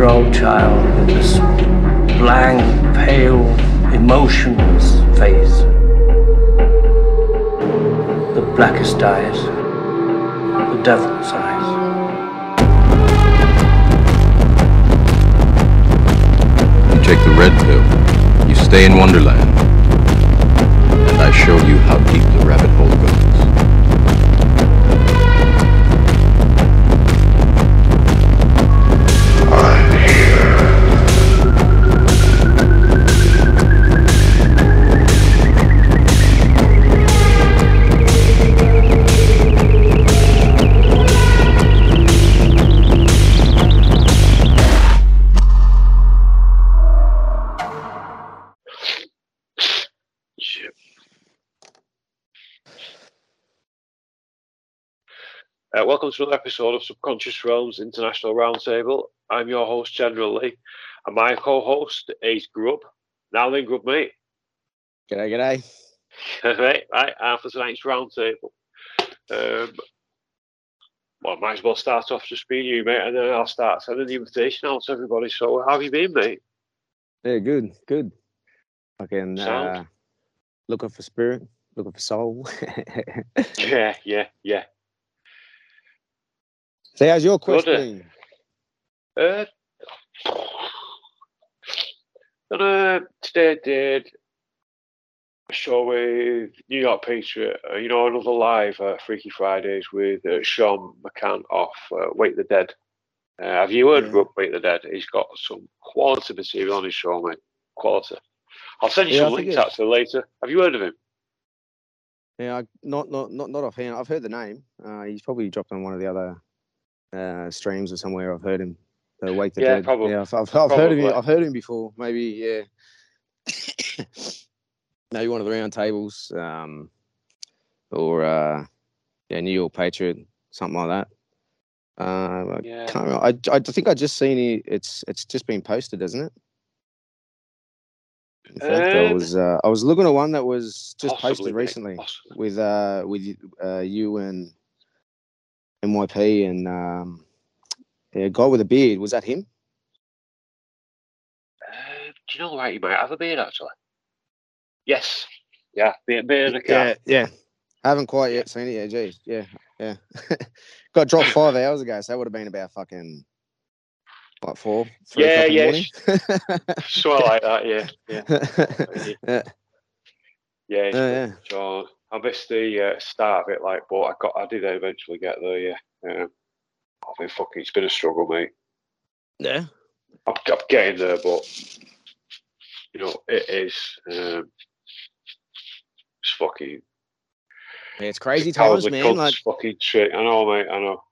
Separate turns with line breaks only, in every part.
met this six year old child with this blank, pale, emotionless face. The blackest eyes, the devil's eyes.
You take the red pill, you stay in Wonderland, and I show you how deep the rabbit hole goes.
Welcome to another episode of Subconscious Realms International Roundtable. I'm your host, General Lee, and my co-host is Grub. Now then, Grub, mate.
G'day, g'day.
right, right, after tonight's roundtable. Um, well, might as well start off just being you, mate, and then I'll start sending the invitation out to everybody. So, how have you been, mate?
Yeah, good, good. Fucking uh, looking for spirit, looking for soul.
Yeah, yeah, yeah.
So, how's your
Good,
quest
uh? Uh, today I did a show with New York Patriot, uh, you know, another live uh, Freaky Fridays with uh, Sean McCann off uh, Wake the Dead. Uh, have you heard
Yeah.
of Wake the Dead? He's got some quality material on his show, mate. Quality. I'll send you
Yeah,
some links actually later. Have you heard of him?
Yeah, not not not not offhand. I've heard the name. Uh, he's probably dropped on one of the other uh, streams or somewhere. I've heard him. Uh, Wake the
Yeah,
Dead.
probably-
Yeah, I've, I've, I've heard of him. I've heard him before. Maybe yeah. Maybe one of the round tables, um, or uh, yeah, New York Patriot, something like that. Uh, I
Yeah.
can't remember. I, I think I just seen it. It's it's just been posted, isn't it? In fact, I
Um,
was uh, I was looking at one that was just
Possibly,
posted recently
possibly.
with uh with uh you and NYP and um yeah, guy with a beard. Was that him?
Uh, do you know right? You might have a beard actually. Yes. Yeah, beard, beard cap.
yeah. Haven't quite yet seen it yet. Geez, yeah, yeah. Got dropped five hours ago, so that would have been about fucking what four? Three
Yeah, yeah? Something like that, yeah. Yeah.
yeah,
Yeah,
yeah,
good.
yeah.
So I missed the uh, start of it, like, but I got, I did eventually get there. Yeah, um, I think fucking, it's been a struggle, mate.
yeah.
I'm, I'm getting there, but you know, it is. Um, it's fucking
Yeah, it's crazy
cowardly
times, man.
cunts,
Like,
fucking shit. I know, mate. I know.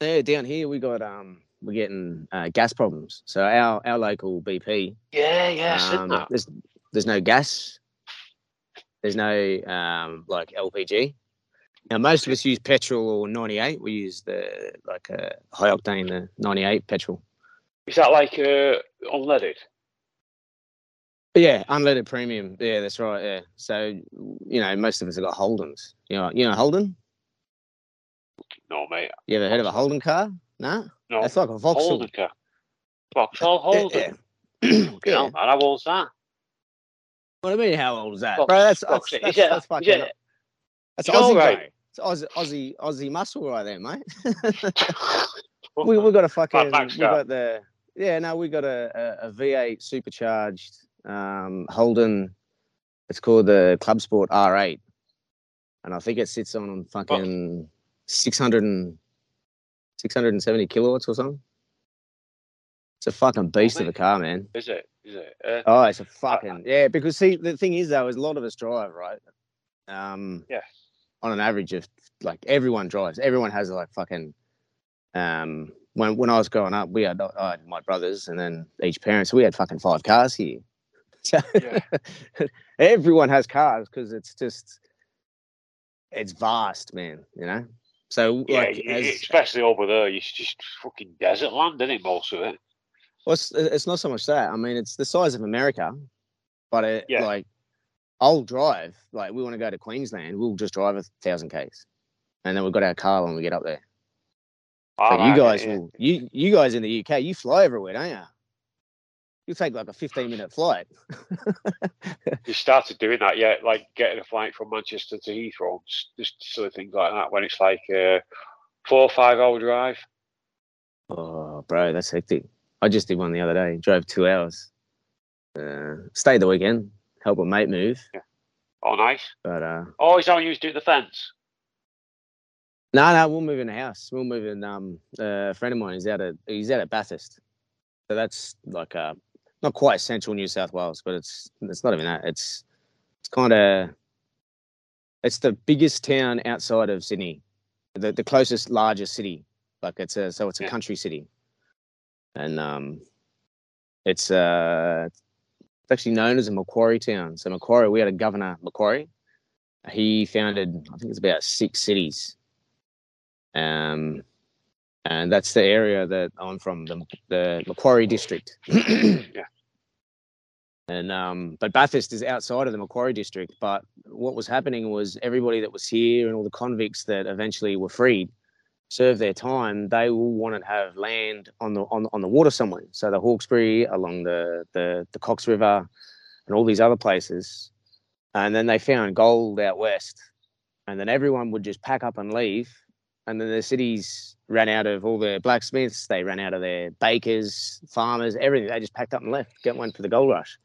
yeah, down here we got um, we're getting uh, gas problems. So our our local BP
Yeah, yeah,
Um. There's there's no gas. There's no um, like LPG. Now most of us use petrol or 98. We use the like uh, high octane the 98 petrol.
Is that like uh, unleaded?
Yeah, unleaded premium. Yeah, that's right. Yeah. So you know most of us have got Holdens. You know, you know Holden.
No, mate.
You ever heard of a Holden car? No,
No.
that's like a Vauxhall.
Holden car. Vauxhall Holden.
Yeah.
Yeah.
yeah.
How old's that?
What do you mean? How old is that, bro? That's that's, that's,
it-
that's fucking.
it-
That's Aussie,
right?
bro. It's Aussie, Aussie, Aussie muscle right there, mate. we we got a fucking we got the yeah no we got a, a, a V8 supercharged um, Holden. It's called the Club Sport R8, and I think it sits on fucking 600 and 670 kilowatts or something. It's a fucking beast of a car, man.
Is it? Is it? Uh,
Oh, it's a fucking yeah. Because see, the thing is though, is a lot of us drive right. Um,
Yeah.
On an average of like everyone drives. Everyone has like fucking. Um, when when I was growing up, we had I had my brothers and then each parent, so we had fucking five cars here. So
Yeah.
everyone has cars because it's just it's vast, man. You know. So
yeah,
like, as,
especially over there, it's just fucking desert land, isn't it? Most of it.
Well, it's, it's not so much that. I mean, it's the size of America, but it,
Yeah.
like I'll drive. Like we want to go to Queensland, we'll just drive a thousand k's, and then we've got our car when we get up there.
Ah,
but you guys
yeah.
will you you guys in the UK, you fly everywhere, don't you? You take like a 15 minute flight.
You started doing that, yeah, like getting a flight from Manchester to Heathrow, just silly things like that. When it's like a four or five hour drive.
Oh, bro, that's hectic. I just did one the other day. Drove two hours. Uh, stayed the weekend. Help a mate move.
Oh, nice.
But uh,
Oh, is that when you was doing the fence?
no, no, we'll move in a house. We'll move in. Um, uh, a friend of mine is out at he's out at Bathurst, so that's like uh, not quite central New South Wales, but it's it's not even that. It's it's kind of it's the biggest town outside of Sydney, the the closest largest city. Like it's a so it's a
Yeah.
country city, and um, it's uh, it's actually known as a Macquarie town. So Macquarie, we had a governor Macquarie. He founded, I think it's about six cities. Um, and that's the area that I'm from, the, the Macquarie district.
Yeah.
And um, but Bathurst is outside of the Macquarie district. But what was happening was everybody that was here and all the convicts that eventually were freed served their time. They will want to have land on the on, on the water somewhere. So the Hawkesbury along the, the the Cox River and all these other places. And then they found gold out west. And then everyone would just pack up and leave. And then the cities ran out of all their blacksmiths, they ran out of their bakers, farmers, everything. They just packed up and left, get one for the gold rush.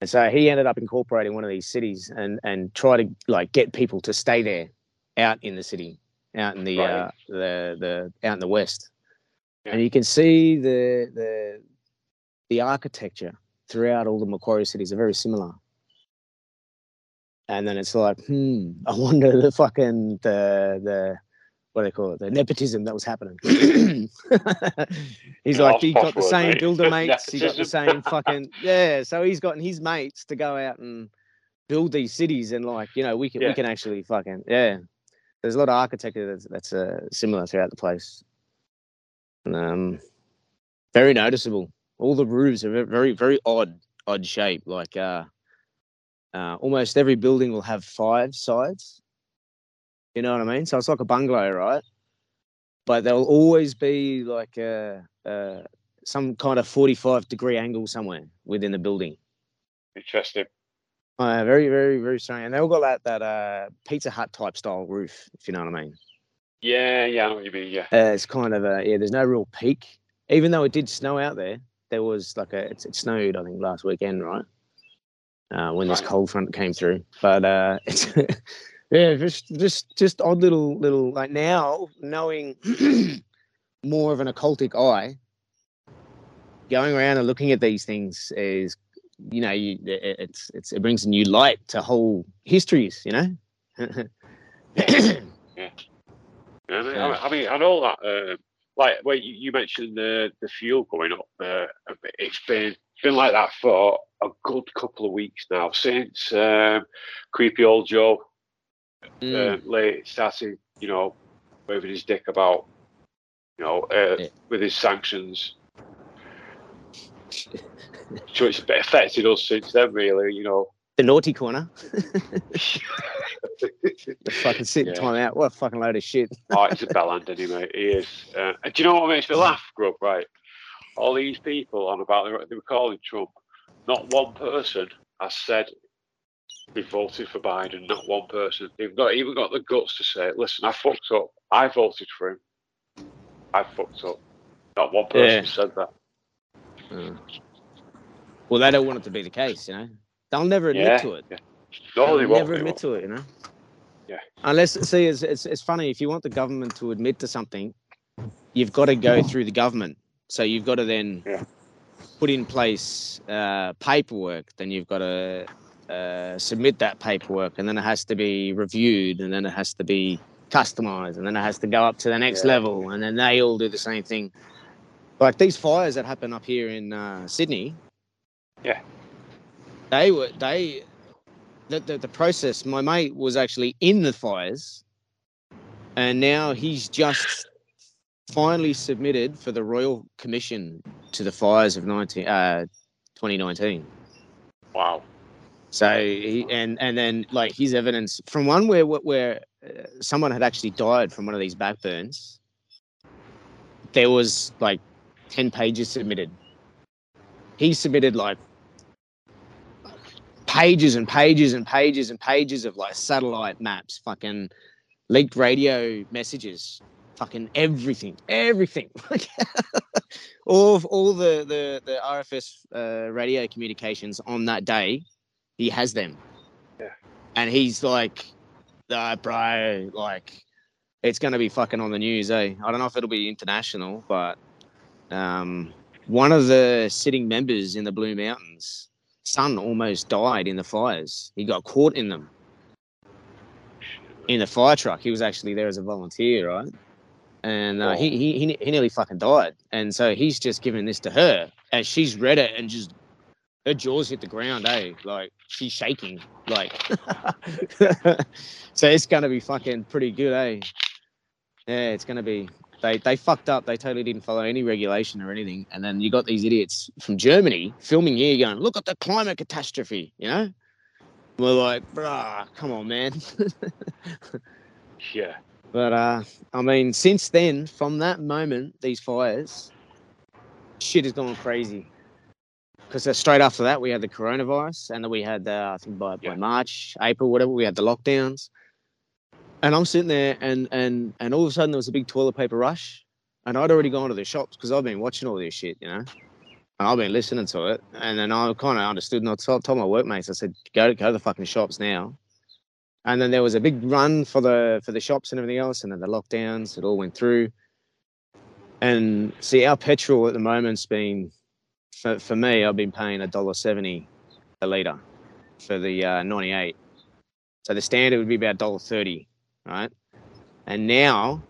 And so he ended up incorporating one of these cities and and try to like get people to stay there out in the city, out in the
Right.
uh, the the out in the west.
Yeah.
And you can see the the the architecture throughout all the Macquarie cities are very similar. And then it's like, hmm, I wonder the fucking the the what do they call it, the nepotism that was happening. he's
Yeah,
like, he got the same
mate.
builder mates, he got the same fucking yeah. So he's gotten his mates to go out and build these cities, and like you know, we can
Yeah.
we can actually fucking yeah. There's a lot of architecture that's that's uh, similar throughout the place. And, um, very noticeable. All the roofs are very very odd odd shape. Like uh, uh, almost every building will have five sides. You know what I mean? So it's like a bungalow, right? But there'll always be like a, uh some kind of 45 degree angle somewhere within the building.
Interesting.
Uh, very, very, very strange. And they all got that that uh, Pizza Hut type style roof, if you know what I mean.
Yeah, yeah, I know what you mean. Yeah.
Uh, it's kind of a yeah. There's no real peak, even though it did snow out there. There was like a it, it snowed I think last weekend, right? Uh, when this
Right.
cold front came through, but uh, it's yeah, just just just odd little little like now knowing more of an occultic eye, going around and looking at these things is you know you it, it's it's it brings a new light to whole histories, you know.
Yeah, I mean,
Yeah.
I mean, I know that. Uh, like, well, you, you mentioned the the fuel going up. Uh, it's been been like that for a good couple of weeks now since um, creepy old Joe
Mm.
uh, late started, you know, waving his dick about, you know, uh,
Yeah.
with his sanctions. So it's affected us since then, really. You know,
the naughty corner. The fucking sitting
Yeah.
time out. What a fucking load of shit.
oh, it's a bell end anyway. He is. Uh, and do you know what makes me laugh, Grub? Right, all these people on about they were calling Trump. Not one person has said they voted for Biden. Not one person. They've not even got the guts to say, "Listen, I fucked up. I voted for him. I fucked up." Not one person
Yeah.
said that.
Well, they don't want it to be the case, you know. They'll never admit
Yeah.
to it.
yeah. No,
They'll
they won't.
never
they
admit
won't.
to it, you know.
Yeah.
Unless, see, it's, it's it's funny if you want the government to admit to something, you've got to go through the government. So you've got to then
Yeah.
put in place uh, paperwork. Then you've got to uh, submit that paperwork, and then it has to be reviewed, and then it has to be customized, and then it has to go up to the next
Yeah.
level, and then they all do the same thing. Like these fires that happen up here in uh, Sydney.
Yeah.
They were they the, the the process. My mate was actually in the fires, and now he's just finally submitted for the Royal Commission to the fires of 19, uh, 2019.
Wow.
So he and and then like his evidence from one where where uh, someone had actually died from one of these backburns, there was like 10 pages submitted. He submitted like pages and pages and pages and pages of like satellite maps, fucking leaked radio messages, fucking everything, everything. all of all the the the RFS uh, radio communications on that day, he has them.
Yeah.
And he's like, uh, bro, like it's going to be fucking on the news, eh? I don't know if it'll be international, but um, one of the sitting members in the Blue Mountains, son almost died in the fires. He got caught in them in the fire truck. He was actually there as a volunteer, right? And uh, he, he he nearly fucking died. And so he's just giving this to her, and she's read it and just her jaws hit the ground, eh? Like she's shaking, like. so it's gonna be fucking pretty good, eh? Yeah, it's gonna be. They they fucked up. They totally didn't follow any regulation or anything. And then you got these idiots from Germany filming here, going, "Look at the climate catastrophe," you know. We're like, bruh, come on, man.
Yeah.
But uh, I mean, since then, from that moment, these fires, shit has gone crazy. Because straight after that, we had the coronavirus, and then we had, uh, I think by, by March, April, whatever, we had the lockdowns. And I'm sitting there, and and and all of a sudden, there was a big toilet paper rush, and I'd already gone to the shops because I've been watching all this shit, you know, and I've been listening to it, and then I kind of understood, and I told, told my workmates, I said, go go to the fucking shops now. And then there was a big run for the for the shops and everything else, and then the lockdowns. It all went through. And see, our petrol at the moment's been for, for me. I've been paying a dollar seventy a liter for the uh, ninety eight. So the standard would be about dollar thirty, right? And now,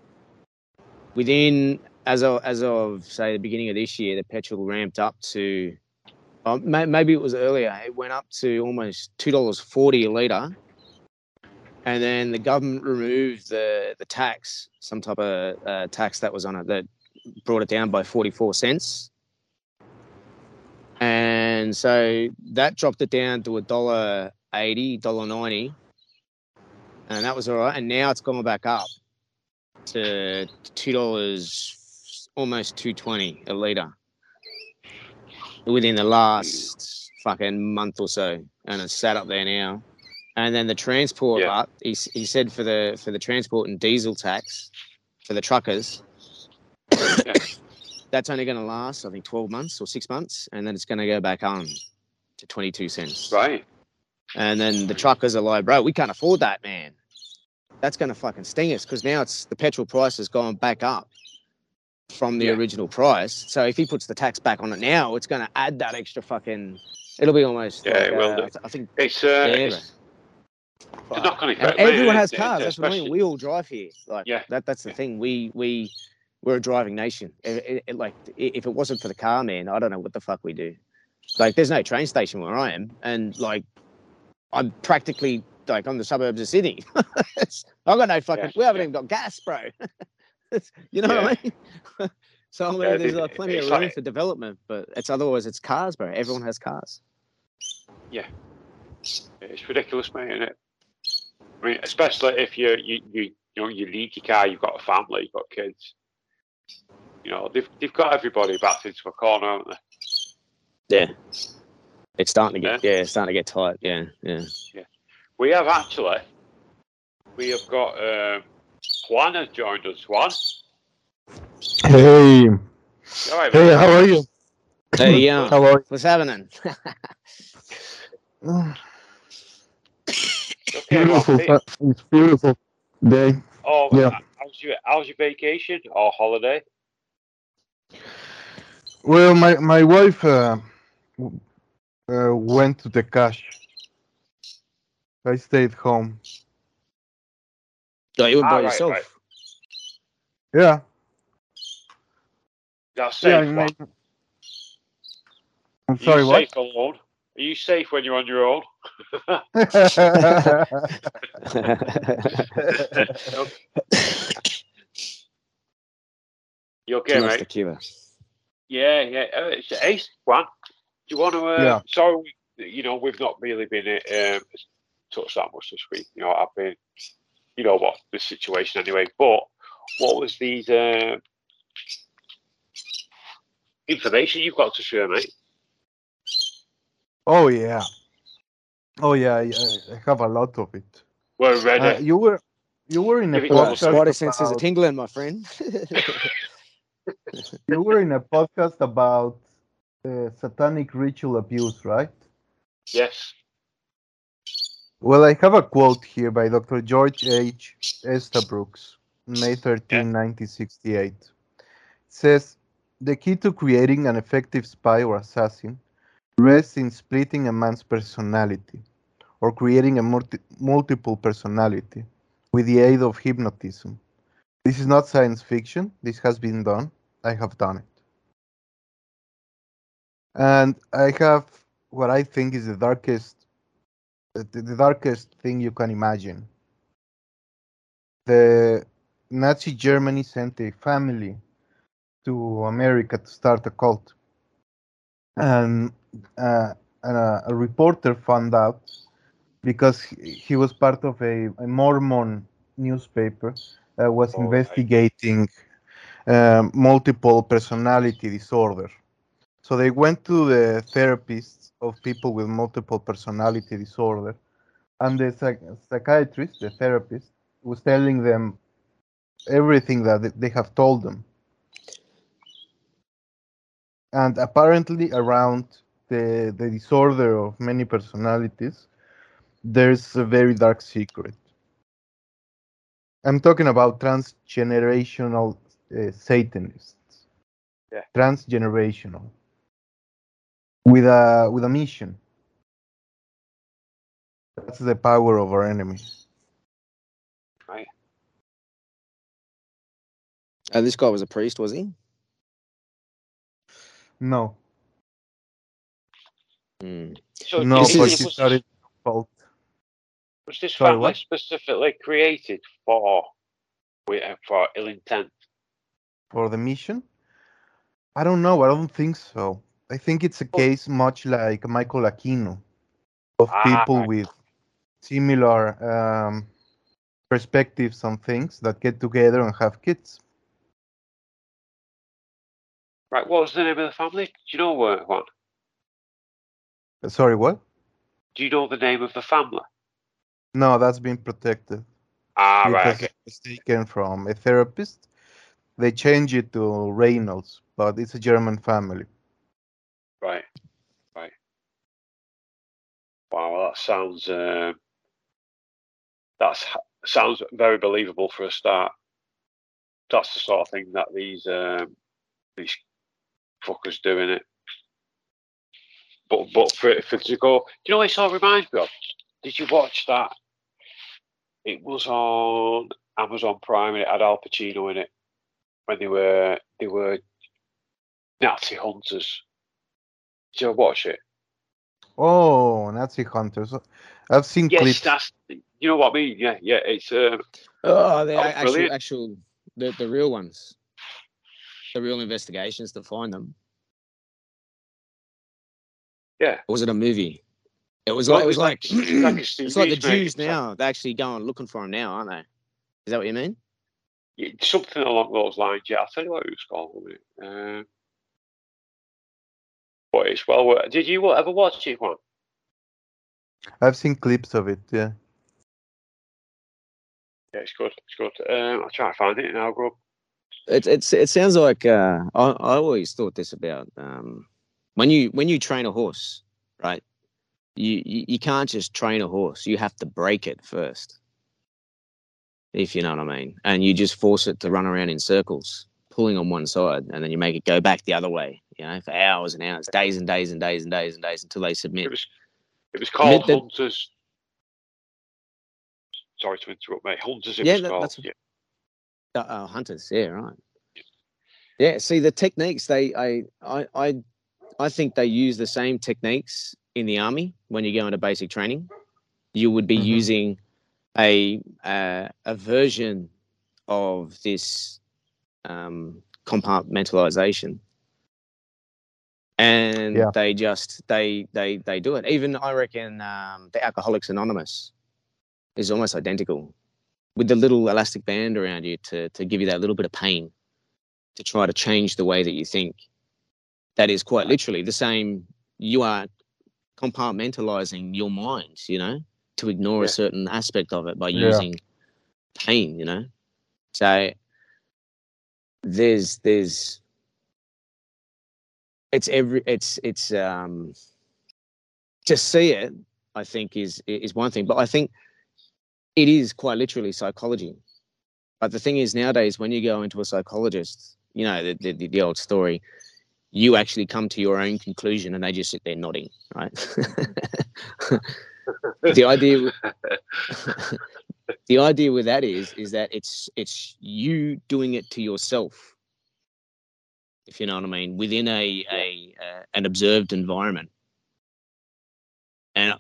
within as of as of say the beginning of this year, the petrol ramped up to. Uh, maybe it was earlier. It went up to almost two dollars forty a liter and then the government removed the the tax, some type of uh, tax that was on it that brought it down by 44 cents. And so that dropped it down to a dollar 80, dollar 90. And that was all right. And now it's gone back up to two dollars, almost 220 a liter within the last fucking month or so. And it's sat up there now and then the transport
Yeah.
up. He, he said for the for the transport and diesel tax for the truckers,
Yeah.
that's only going to last I think twelve months or six months, and then it's going to go back on to twenty two cents.
Right.
And then the truckers are like, bro, we can't afford that, man. That's going to fucking sting us because now it's the petrol price has gone back up from the
Yeah.
original price. So if he puts the tax back on it now, it's going to add that extra fucking. It'll be almost.
Yeah,
like,
it will
uh,
do.
I think
It's uh,
Yeah,
it's, a knock-on
and everyone has cars. That's what I mean. We all drive here. Like
Yeah.
that. That's the
Yeah.
thing. We we we're a driving nation. It, it- it- like if it wasn't for the car, man, I don't know what the fuck we do. Like there's no train station where I am, and like I'm practically like on the suburbs of Sydney. I've got no fucking.
Yeah,
We haven't
yeah.
even got gas, bro. You know what I mean? so I mean,
Yeah,
there's
it-
uh, plenty of room
like-
for development, but it's otherwise it's cars, bro. Everyone has cars.
Yeah, it's ridiculous, mate, isn't it? I mean, especially if you you you you know you need your car, you've got a family, you've got kids. You know, they've they've got everybody backed into a corner, haven't they?
Yeah. It's starting to get yeah, it's starting to get tight. Yeah, Yeah, yeah.
We have actually, we have got um, Juan has joined us. Juan,
Hey,
all right,
hey, how are you?
Hey, yeah.
How are you?
What's happening?
Okay,
Beautiful.
mate.
uh, It's beautiful day.
Oh,
Yeah.
uh, how's your how's your vacation or holiday?
Well, my my wife uh, uh, went to the cash. I stayed home.
Oh, you were
Ah,
by
right,
yourself.
right.
Yeah.
That's
yeah.
safe.
I mean, I'm
Are
sorry.
you
What?
safe alone? Are you safe when you're on your own? You okay,
Too
mate?
tequila.
Yeah, yeah. Uh, it's Ace, Juan. Do you want to? Uh,
Yeah.
Sorry, you know, we've not really been um, touched that much this week. You know, I've been, you know, what the situation anyway. But what was these? Uh, information you've got to share, mate.
Oh yeah. Oh yeah, I, I have a lot of it.
We're ready.
Uh, you were you were in a
Give it to us.
podcast
Spider senses are
about-
tingling, my friend.
you were in a podcast about uh, satanic ritual abuse, right?
yes.
Well, I have a quote here by Dr. George H. Estabrooks, May 13, 1968. It says, The key to creating an effective spy or assassin rests in splitting a man's personality or creating a multi- multiple personality with the aid of hypnotism. This is not science fiction. This has been done. I have done it. And I have what I think is the darkest the, the darkest thing you can imagine. The Nazi Germany sent a family to America to start a cult. And, uh, and a, a reporter found out because he, he was part of a, a Mormon newspaper that was
Oh,
investigating um, multiple personality disorder. So they went to the therapists of people with multiple personality disorder, and the psych- psychiatrist, the therapist, was telling them everything that they have told them. And apparently, around the, the disorder of many personalities, there's a very dark secret. I'm talking about transgenerational uh, Satanists.
Yeah.
Transgenerational. With a with a mission. That's the power of our enemy.
And this guy was a priest, was he?
No,
Hmm.
So
no,
this
but
is-
he started fault.
was this
Sorry,
family
what?
specifically created for for ill intent?
for the mission? I don't know. I don't think so. I think it's a case much like Michael Aquino of
Ah,
people
right.
with similar um, perspectives on things that get together and have kids.
Right. What was the name of the family? Do you know uh, Juan?
Uh, Sorry, what?
Do you know the name of the family?
No, that's been protected
Ah, right. Okay.
it was taken from a therapist. They changed it to Reynolds, but it's a German family.
Right. Right. Wow, that sounds um, that's sounds very believable for a start. That's the sort of thing that these um, these fuckers doing it. But but for for to go, do you know what it sort of reminds me of? Did you watch that? It was on Amazon Prime and it had Al Pacino in it when they were they were Nazi hunters. Did you watch it?
Oh, Nazi hunters. I've seen
Yes,
clips.
that's you know what I mean. Yeah, yeah. It's um,
Oh, the
Oh,
actual,
brilliant.
actual, the, the real ones, the real investigations to find them.
yeah.
Or was it a movie? It was
Well,
like it
it
was
was
like,
like- it's like
it's like the
series, mate.
Jews
It's
now. They're actually going looking for them now, aren't they? Is that what you mean?
yeah, something along those lines. Yeah, I'll tell you what it was called. won't it? Um, it's well worth. Did you ever watch it, Juan?
I've seen clips of it. Yeah.
Yeah, it's good. It's good. Um, I'll try to find it now, Grub.
It it's it sounds like uh, I I always thought this about um, when you when you train a horse, right? You, you you can't just train a horse. You have to break it first, if you know what I mean. And you just force it to run around in circles, pulling on one side, and then you make it go back the other way. You know, for hours and hours, days and days and days and days and days until they submit.
It was. It was called
that-
Hunters. Sorry to interrupt, mate. Hunters. It
Yeah,
was
that- that's-
Yeah.
Uh, uh, hunters, yeah, right. Yeah, see the techniques they I I I I think they use the same techniques in the army when you go into basic training. You would be
Mhm.
using a uh, a version of this um, compartmentalization, and
Yeah.
they just they they they do it. Even I reckon um, the Alcoholics Anonymous is almost identical with the little elastic band around you to to give you that little bit of pain to try to change the way that you think that is quite literally the same. You are compartmentalizing your mind, you know, to ignore a certain aspect of it by
Yeah.
using pain, you know. So there's there's it's every it's it's um to see it i think is is one thing but i think it is quite literally psychology. But the thing is nowadays when you go into a psychologist you know the, the, the old story you actually come to your own conclusion and they just sit there nodding right? The idea the idea with that is is that it's it's you doing it to yourself. If you know what i mean within a a uh, an observed environment. And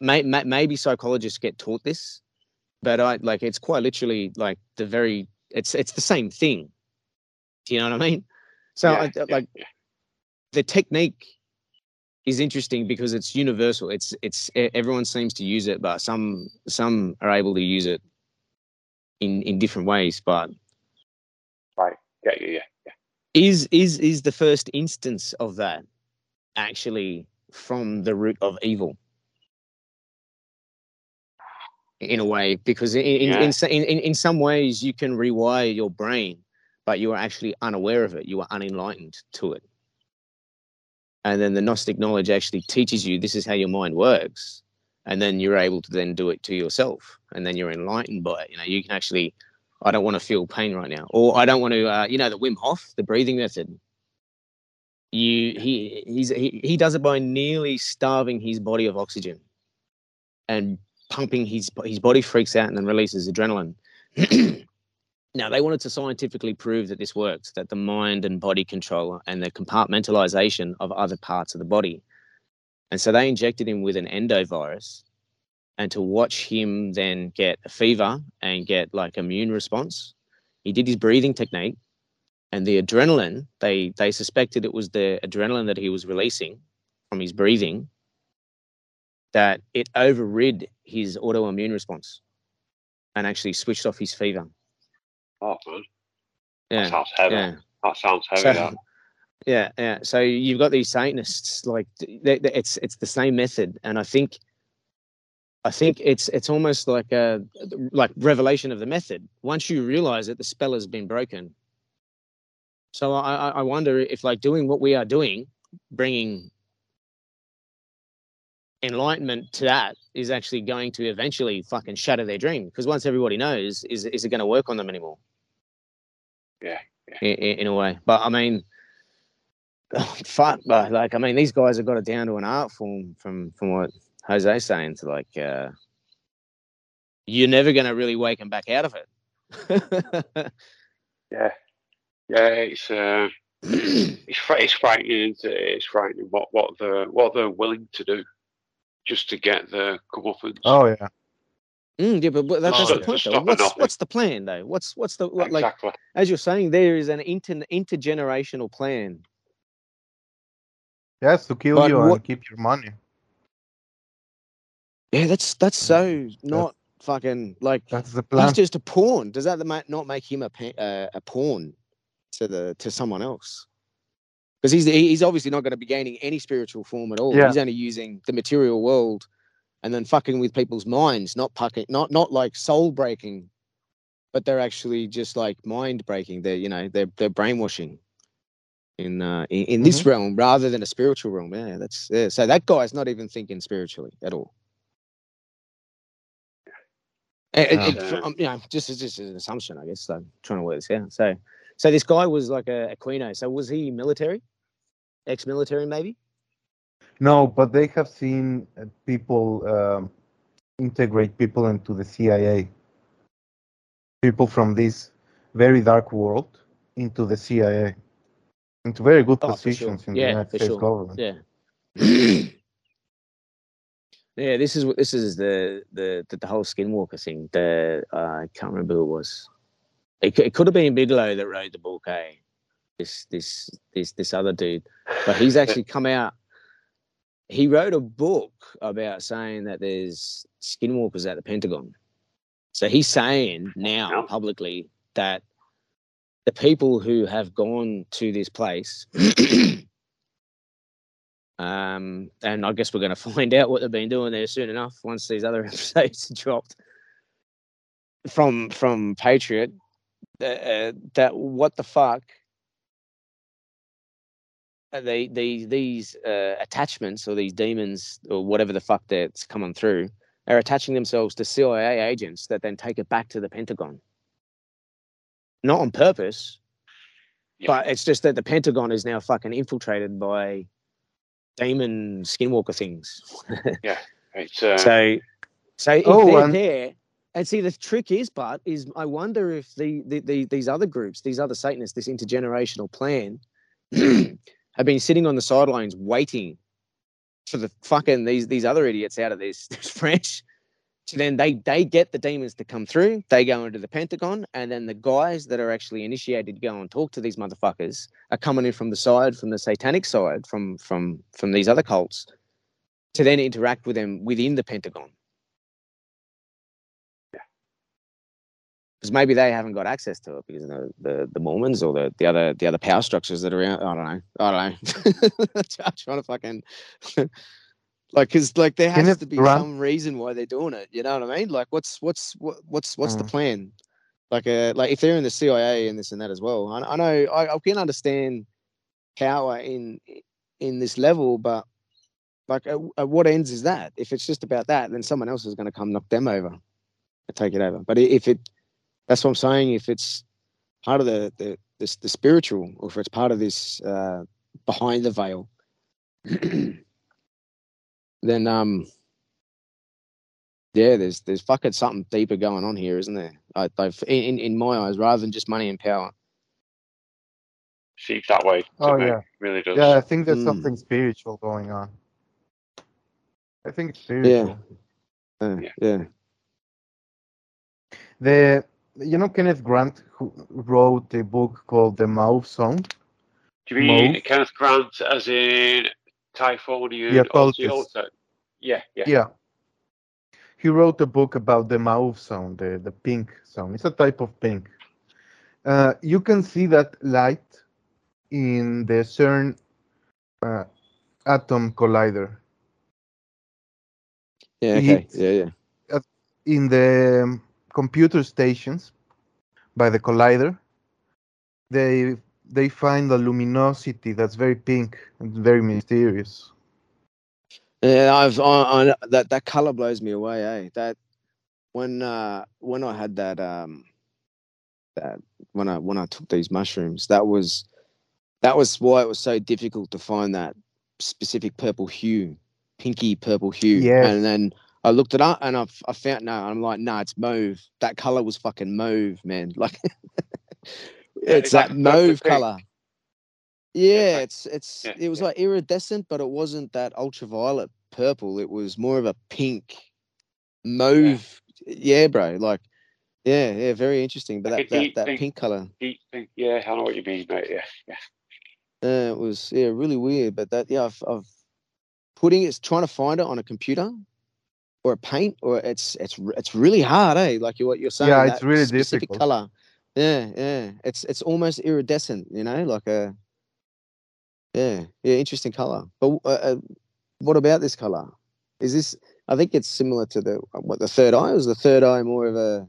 may, may, maybe psychologists get taught this but i like it's quite literally like the very it's it's the same thing. Do you know what i mean? So
Yeah,
I,
yeah,
like
yeah.
the technique is interesting because it's universal. It's it's everyone seems to use it, but some some are able to use it in in different ways. But
Yeah, yeah, yeah.
is is is the first instance of that actually from the root of evil? In a way, because in in,
Yeah.
in in in some ways you can rewire your brain, but you are actually unaware of it. You are unenlightened to it. And then the gnostic knowledge actually teaches you this is how your mind works and then you're able to then do it to yourself and then you're enlightened by it. You know you can actually i don't want to feel pain right now or i don't want to uh, you know the wim hof the breathing method. You he he's he, he does it by nearly starving his body of oxygen and pumping his his body freaks out and then releases adrenaline Now, they wanted to scientifically prove that this works, that the mind and body control and the compartmentalization of other parts of the body. And so they injected him with an endovirus and to watch him then get a fever and get like immune response. He did his breathing technique and the adrenaline, they they suspected it was the adrenaline that he was releasing from his breathing that it overrid his autoimmune response and actually switched off his fever.
Oh man,
Yeah.
that sounds heavy.
Yeah.
That sounds heavy.
So,
that.
yeah, yeah. So you've got these Satanists, like they, they- it's it's the same method, and I think, I think it's it's almost like a like revelation of the method. Once you realize that the spell has been broken. So I I- I wonder if like doing what we are doing, bringing enlightenment to that is actually going to eventually fucking shatter their dream because once everybody knows is is it going to work on them anymore
Yeah, yeah.
in, in, a way but i mean fuck but like i mean these guys have got it down to an art form from from what jose's saying to like uh you're never going to really wake them back out of it
Yeah, yeah. It's uh, it's it's frightening. It? It's frightening what what they're what they're willing to do just to get the comeuppance.
Oh yeah.
Mm, yeah, but, but that's
Oh,
the
yeah.
point, though. What's what's the plan, though? What's what's the what, like
exactly.
as you're saying? There is an inter intergenerational plan.
Yes, to kill
But
you
what-
and keep your money.
Yeah, that's that's so not fucking like
That's the plan.
he's just a pawn. Does that not make him a uh, a pawn to the to someone else? Because he's he's obviously not going to be gaining any spiritual form at all.
Yeah.
He's only using the material world, and then fucking with people's minds, not pucking, not not like soul breaking, but they're actually just like mind breaking. They're you know they're they're brainwashing in uh in, in this realm rather than a spiritual realm. Yeah, that's yeah. So that guy's not even thinking spiritually at all. It, it- um, you know, just as just an assumption, I guess. I'm trying to work this out. So, so this guy was like a, Aquino. So was he military, ex-military, maybe?
No, but they have seen uh, people um, integrate people into the CIA. People from this very dark world into the CIA, into very good
Oh, for sure.
positions in the
Yeah,
United
for
States
sure.
government.
Yeah. yeah, this is what this is the the the, the whole Skinwalker thing. The uh, I can't remember who it was. It, it could have been Bigelow that wrote the book. Eh? This this this this other dude, but he's actually come out. He wrote a book about saying that there's skinwalkers at the Pentagon. So he's saying now publicly that the people who have gone to this place Um, and I guess we're going to find out what they've been doing there soon enough once these other episodes are dropped from from Patriot. Uh, that what the fuck uh, they the these uh, attachments or these demons or whatever the fuck that's coming through are attaching themselves to CIA agents that then take it back to the Pentagon. Not on purpose,
Yeah.
but it's just that the Pentagon is now fucking infiltrated by demon skinwalker things.
It's uh,
so, so if
Oh,
they're
and-
there, and see the trick is, but is I wonder if the, the, the these other groups, these other Satanists, this intergenerational plan, have been sitting on the sidelines waiting for the fucking these these other idiots out of this, this French. So then they they get the demons to come through. They go into the Pentagon, and then the guys that are actually initiated go and talk to these motherfuckers are coming in from the side, from the satanic side, from from from these other cults, to then interact with them within the Pentagon. Because maybe they haven't got access to it because the, the, the Mormons or the, the other the other power structures that are around. I don't know. I don't know. I'm trying to fucking like because like there has to be
Grant-
some reason why they're doing it. You know what I mean? Like what's what's what, what's what's the
Mm.
plan? Like uh like if they're in the CIA and this and that as well. I, I know I, I can understand power in in this level, but like at, at what ends is that? If it's just about that, then someone else is going to come knock them over and take it over. But if it, that's what I'm saying. If it's part of the the the, the spiritual, or if it's part of this uh, behind the veil, then um, yeah, there's there's fucking something deeper going on here, isn't there? I, I've, in in my eyes, rather than just money and power.
seems that way. To
Oh,
me.
yeah.
really does.
Yeah, I think there's
Mm.
something spiritual going on. I think it's spiritual.
Uh,
Yeah.
yeah.
The you know Kenneth Grant who wrote a book called The Mauve Zone.
Do you mean
Mo?
Kenneth Grant as in Typhonian?
The
or the
occultist.
alter? Yeah, yeah.
Yeah. He wrote a book about the mauve sound, the, the pink sound. It's a type of pink. Uh, you can see that light in the CERN uh, atom collider.
Yeah. Okay.
It's-
Yeah. Yeah.
In the um, computer stations by the collider, they they find a luminosity that's very pink and very mysterious.
Yeah, I've I, I, that that color blows me away. Eh, that when uh when I had that um that when I when I took these mushrooms, that was that was why it was so difficult to find that specific purple hue, pinky purple hue.
Yes.
And then I looked it up and I I found no, I'm like, no, it's mauve. That color was fucking mauve, man. Like it's
it's
that
like
mauve color. Yeah, it's it's
yeah,
it was
yeah.
like iridescent, but it wasn't that ultraviolet purple. It was more of a pink, mauve. Yeah, bro. Like, yeah, yeah, very interesting. But that that, that
pink.
pink color,
Deep pink. Yeah, I know what you mean, mate. Yeah, yeah.
uh, it was yeah really weird. But that yeah, I've, I've putting it, trying to find it on a computer or a paint or it's it's it's really hard, eh? Like you what you're saying.
Yeah, it's really
specific
difficult.
color. Yeah, yeah. It's it's almost iridescent, you know, like a yeah, yeah, interesting color. But uh, uh, what about this color? Is this? I think it's similar to the what the third eye. Is the third eye more of a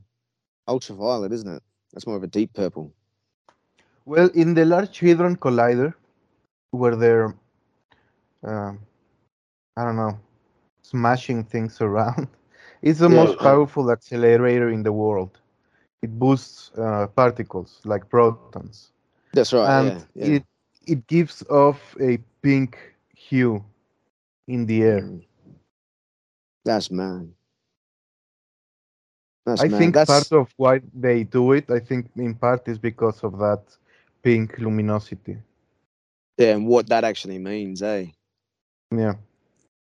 ultraviolet, isn't it? That's more of a deep purple.
Well, in the Large Hadron Collider, where they're, um, I don't know, smashing things around, it's the
Yeah.
most powerful accelerator in the world. It boosts uh, particles like protons,
That's right.
and
yeah, yeah.
it it gives off a pink hue in the air.
Mm. That's mad. That's
I
mad.
think
That's,
part of why they do it, I think in part is because of that pink luminosity.
yeah, and what that actually means, eh?
Yeah.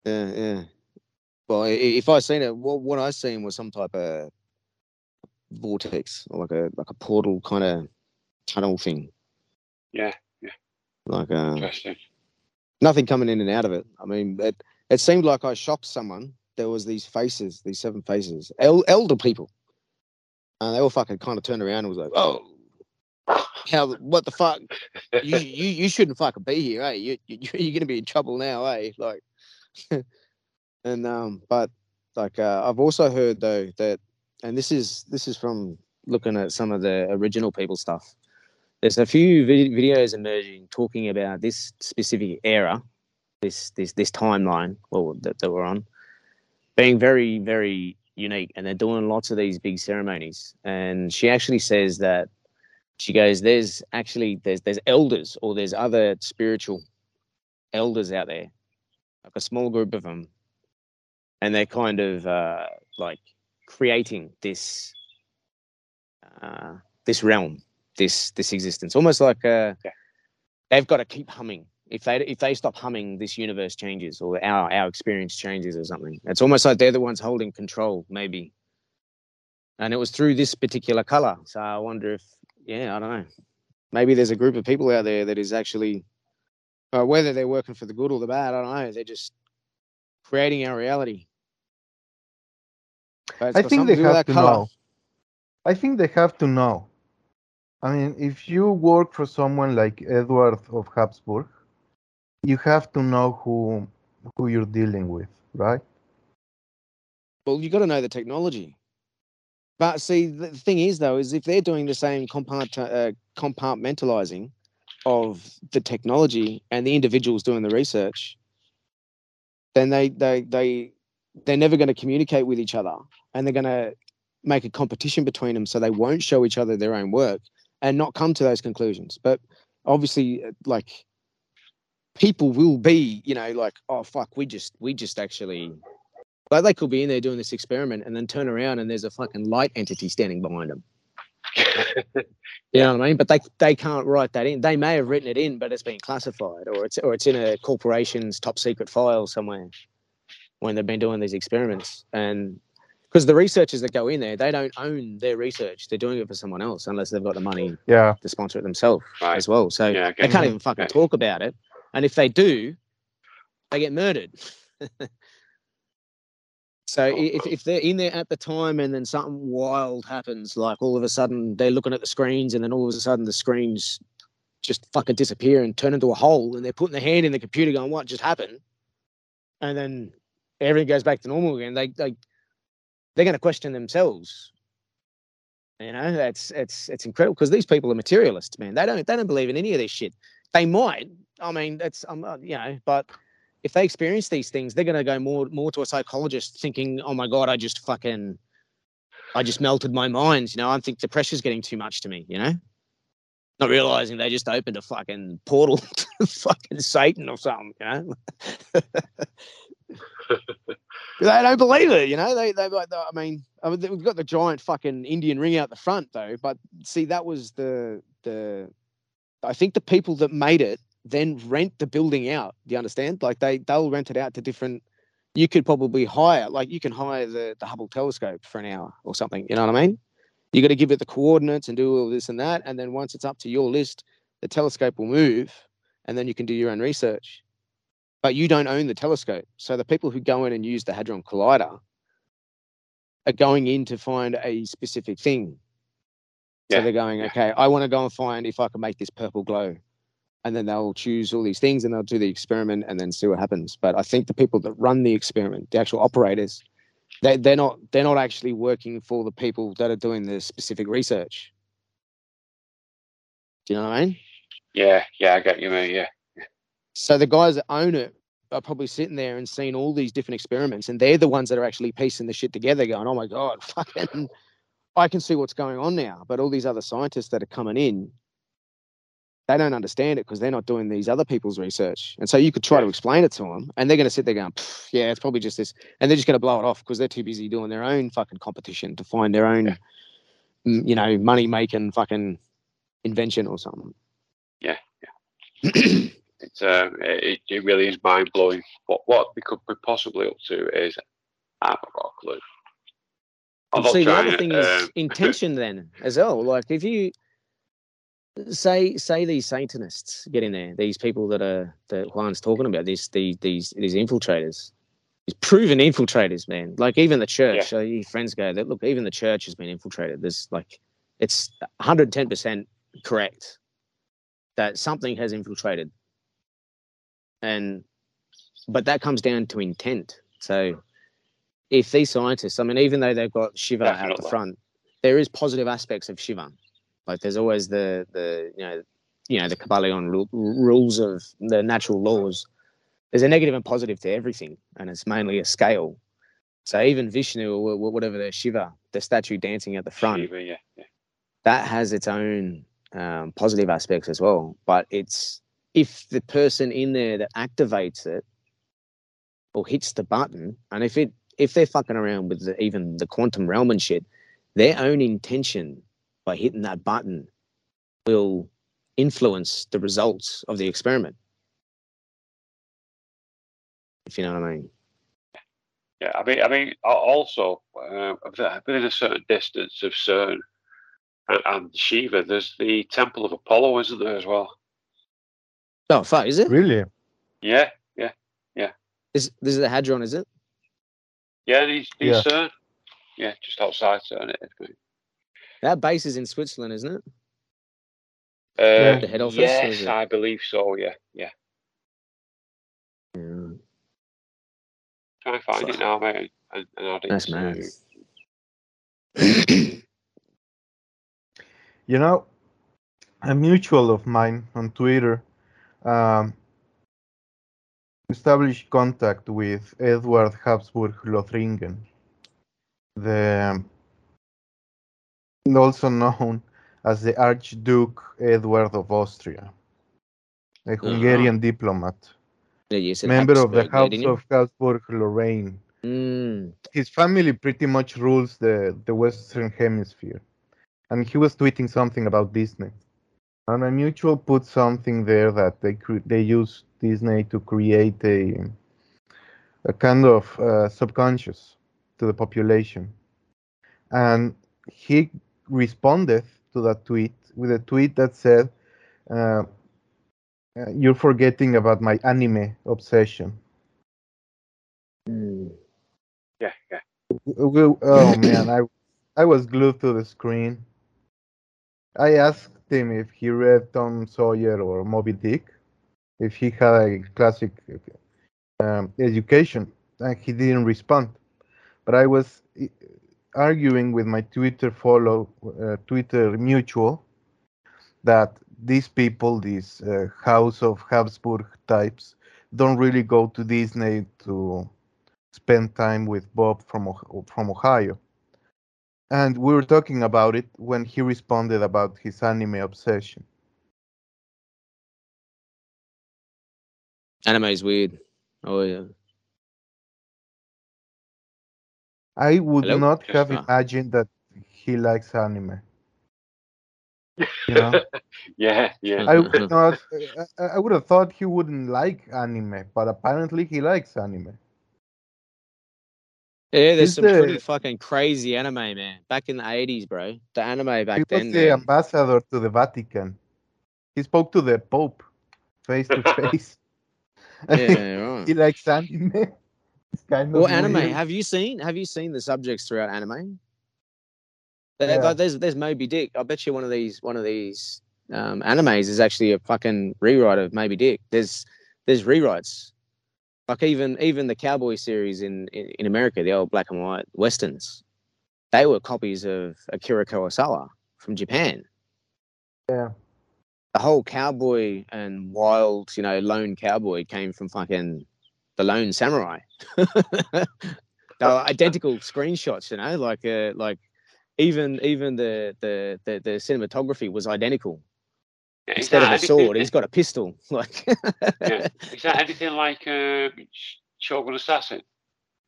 Yeah, yeah. I- if I seen it, what what I seen was some type of vortex or like a like a portal kind of tunnel thing.
Yeah, yeah.
Like uh,
Interesting.
nothing coming in and out of it. I mean, it it seemed like I shocked someone. There was these faces, these seven faces, el- elder people, and they all fucking kind of turned around and was like, "Oh, how? What the fuck?" you, you you shouldn't fucking be here, eh? You, you you're gonna be in trouble now, eh? Like, and um, but like uh, I've also heard though that, and this is this is from looking at some of the original people stuff. There's a few vid- videos emerging talking about this specific era, this this this timeline, well that, that we're on, being very very unique, and they're doing lots of these big ceremonies. And she actually says that she goes, "There's actually there's there's elders or there's other spiritual elders out there, like a small group of them, and they're kind of uh, like creating this uh, this realm, this this existence, almost like uh,
Yeah.
they've got to keep humming. If they if they stop humming, this universe changes or our our experience changes or something. It's almost like they're the ones holding control, maybe. And it was through this particular color. So I wonder if, yeah, I don't know. Maybe there's a group of people out there that is actually, uh, whether they're working for the good or the bad, I don't know. They're just creating our reality. But
I think they
to do with
have to know. I think they have to know. I mean, if you work for someone like Edward of Habsburg, you have to know who who you're dealing with, right?
Well, you got to know the technology. But see, the thing is, though, is if they're doing the same compart- uh, compartmentalizing of the technology and the individuals doing the research, then they they they they're never going to communicate with each other, and they're going to make a competition between them, so they won't show each other their own work and not come to those conclusions. But obviously, uh, like people will be, you know, like, oh fuck, we just we just actually like they could be in there doing this experiment and then turn around and there's a fucking light entity standing behind them. You know what I mean? But they they can't write that in. They may have written it in, but it's been classified, or it's or it's in a corporation's top secret file somewhere when they've been doing these experiments. And because the researchers that go in there, they don't own their research. They're doing it for someone else unless they've got the money
Yeah.
to sponsor it themselves
Right.
as well. So
Yeah, I
they can't even fucking
Yeah.
talk about it. And if they do, they get murdered. so i- if, if they're in there at the time and then something wild happens, like all of a sudden they're looking at the screens and then all of a sudden the screens just fucking disappear and turn into a hole and they're putting their hand in the computer going, what just happened? And then everything goes back to normal again. They, they, they're going to question themselves. You know, that's it's it's incredible because these people are materialists, man. They don't they don't believe in any of this shit. They might. I mean, that's um, uh, you know, but if they experience these things, they're going to go more more to a psychologist, thinking, "Oh my god, I just fucking, I just melted my mind." You know, I think the pressure's getting too much to me. You know, not realizing they just opened a fucking portal to fucking Satan or something. You know. they don't believe it, you know. They they like. I mean, I mean, we've got the giant fucking Indian ring out the front though. But see, that was the the. I think the people that made it then rent the building out. Do you understand? Like they they'll rent it out to different. You could probably hire, like you can hire the the Hubble telescope for an hour or something. You know what I mean? You got to give it the coordinates and do all this and that, and then once it's up to your list, the telescope will move, and then you can do your own research but you don't own the telescope. So the people who go in and use the Hadron Collider are going in to find a specific thing. So
Yeah,
they're going, okay, I want to go and find if I can make this purple glow. And then they'll choose all these things and they'll do the experiment and then see what happens. But I think the people that run the experiment, the actual operators, they, they're not they're not actually working for the people that are doing the specific research. Do you know what I mean?
Yeah, yeah, I get you, mate. Yeah,
So the guys that own it are probably sitting there and seeing all these different experiments, and they're the ones that are actually piecing the shit together, going, "Oh my god, fucking, I can see what's going on now." But all these other scientists that are coming in, they don't understand it because they're not doing these other people's research. And so you could try to explain it to them, and they're going to sit there going, "Yeah, it's probably just this," and they're just going to blow it off because they're too busy doing their own fucking competition to find their own,
Yeah.
you know, money making fucking invention or something.
it's um, it, it really is mind blowing. What what we could be possibly up to is I've got a clue. I'm
see, the other
it,
thing is
um,
intention then as well. Like if you say say these Satanists get in there, these people that are that Juan's talking about, these these these these infiltrators, these proven infiltrators, man. Like even the church, so your friends go that look, even the church has been infiltrated. There's like it's 110 percent correct that something has infiltrated. And but that comes down to intent. So if these scientists, I mean, even though they've got Shiva out the front, there is positive aspects of Shiva. Like there's always the the you know you know the Kybalion ru- rules of the natural laws. There's a negative and positive to everything, and it's mainly a scale. So even Vishnu or whatever the Shiva, the statue dancing at the front,
Shiva, yeah, yeah.
that has its own um, positive aspects as well. But it's if the person in there that activates it or hits the button, and if it if they're fucking around with the, even the quantum realm and shit, their own intention by hitting that button will influence the results of the experiment. If you know what I mean.
Yeah, I mean, I mean, also uh, within a certain distance of CERN and, and Shiva, there's the Temple of Apollo, isn't there as well?
Oh fuck, is it?
Really?
Yeah, yeah, yeah.
Is this is the Hadron, is it?
yeah, these, these
Yeah.
CERN. Yeah, just outside CERN. It is.
That base is in Switzerland, isn't it?
Uh,
The head office, or is
Yes,
it?
I believe so. Yeah, yeah.
Yeah.
Try and find it now, mate, and, and add it
That's
to-
mad.
You know, a mutual of mine on Twitter um, established contact with Edward Habsburg Lothringen, the also known as the Archduke Edward of Austria, a Hungarian diplomat,
Yeah, you said
member of the House of Habsburg Lorraine.
Mm.
his family pretty much rules the, the Western Hemisphere. And he was tweeting something about Disney. And my mutual put something there that they cre- they use Disney to create a a kind of uh, subconscious to the population. And he responded to that tweet with a tweet that said, uh, uh, "You're forgetting about my anime obsession."
Mm.
Yeah, yeah.
Oh man, I I was glued to the screen. I asked him if he read Tom Sawyer or Moby Dick, if he had a classic um, education, and he didn't respond. But I was uh, arguing with my Twitter follow, uh, Twitter mutual, that these people, these uh, House of Habsburg types, don't really go to Disney to spend time with Bob from from Ohio. And we were talking about it when he responded about his anime obsession.
Anime is weird. Oh yeah.
I would
Hello?
not have imagined that he likes anime. You know,
Yeah, yeah.
I would not. I, I would have thought he wouldn't like anime, but apparently he likes anime.
Yeah, there's
He's
some pretty fucking crazy anime, man. Back in the eighties, bro. The anime back
he was
then.
the
man.
ambassador to the Vatican. He spoke to the Pope face to face.
Yeah, right.
he likes anime. It's kind of
Well, anime.
weird.
Have you seen? Have you seen the subjects throughout anime?
Yeah.
like, there's there's Moby Dick. I bet you one of these one of these um, animes is actually a fucking rewrite of Moby Dick. There's there's rewrites. Like even even the cowboy series in, in in America, the old black and white westerns, they were copies of Akira Kurosawa from Japan.
Yeah.
The whole cowboy and wild, you know, lone cowboy came from fucking the lone samurai. they were identical screenshots, you know, like uh, like even even the, the the the cinematography was identical.
Yeah,
Instead of a sword, he's got a pistol. Like
yeah. Is that anything like uh, Sh- Shogun Assassin?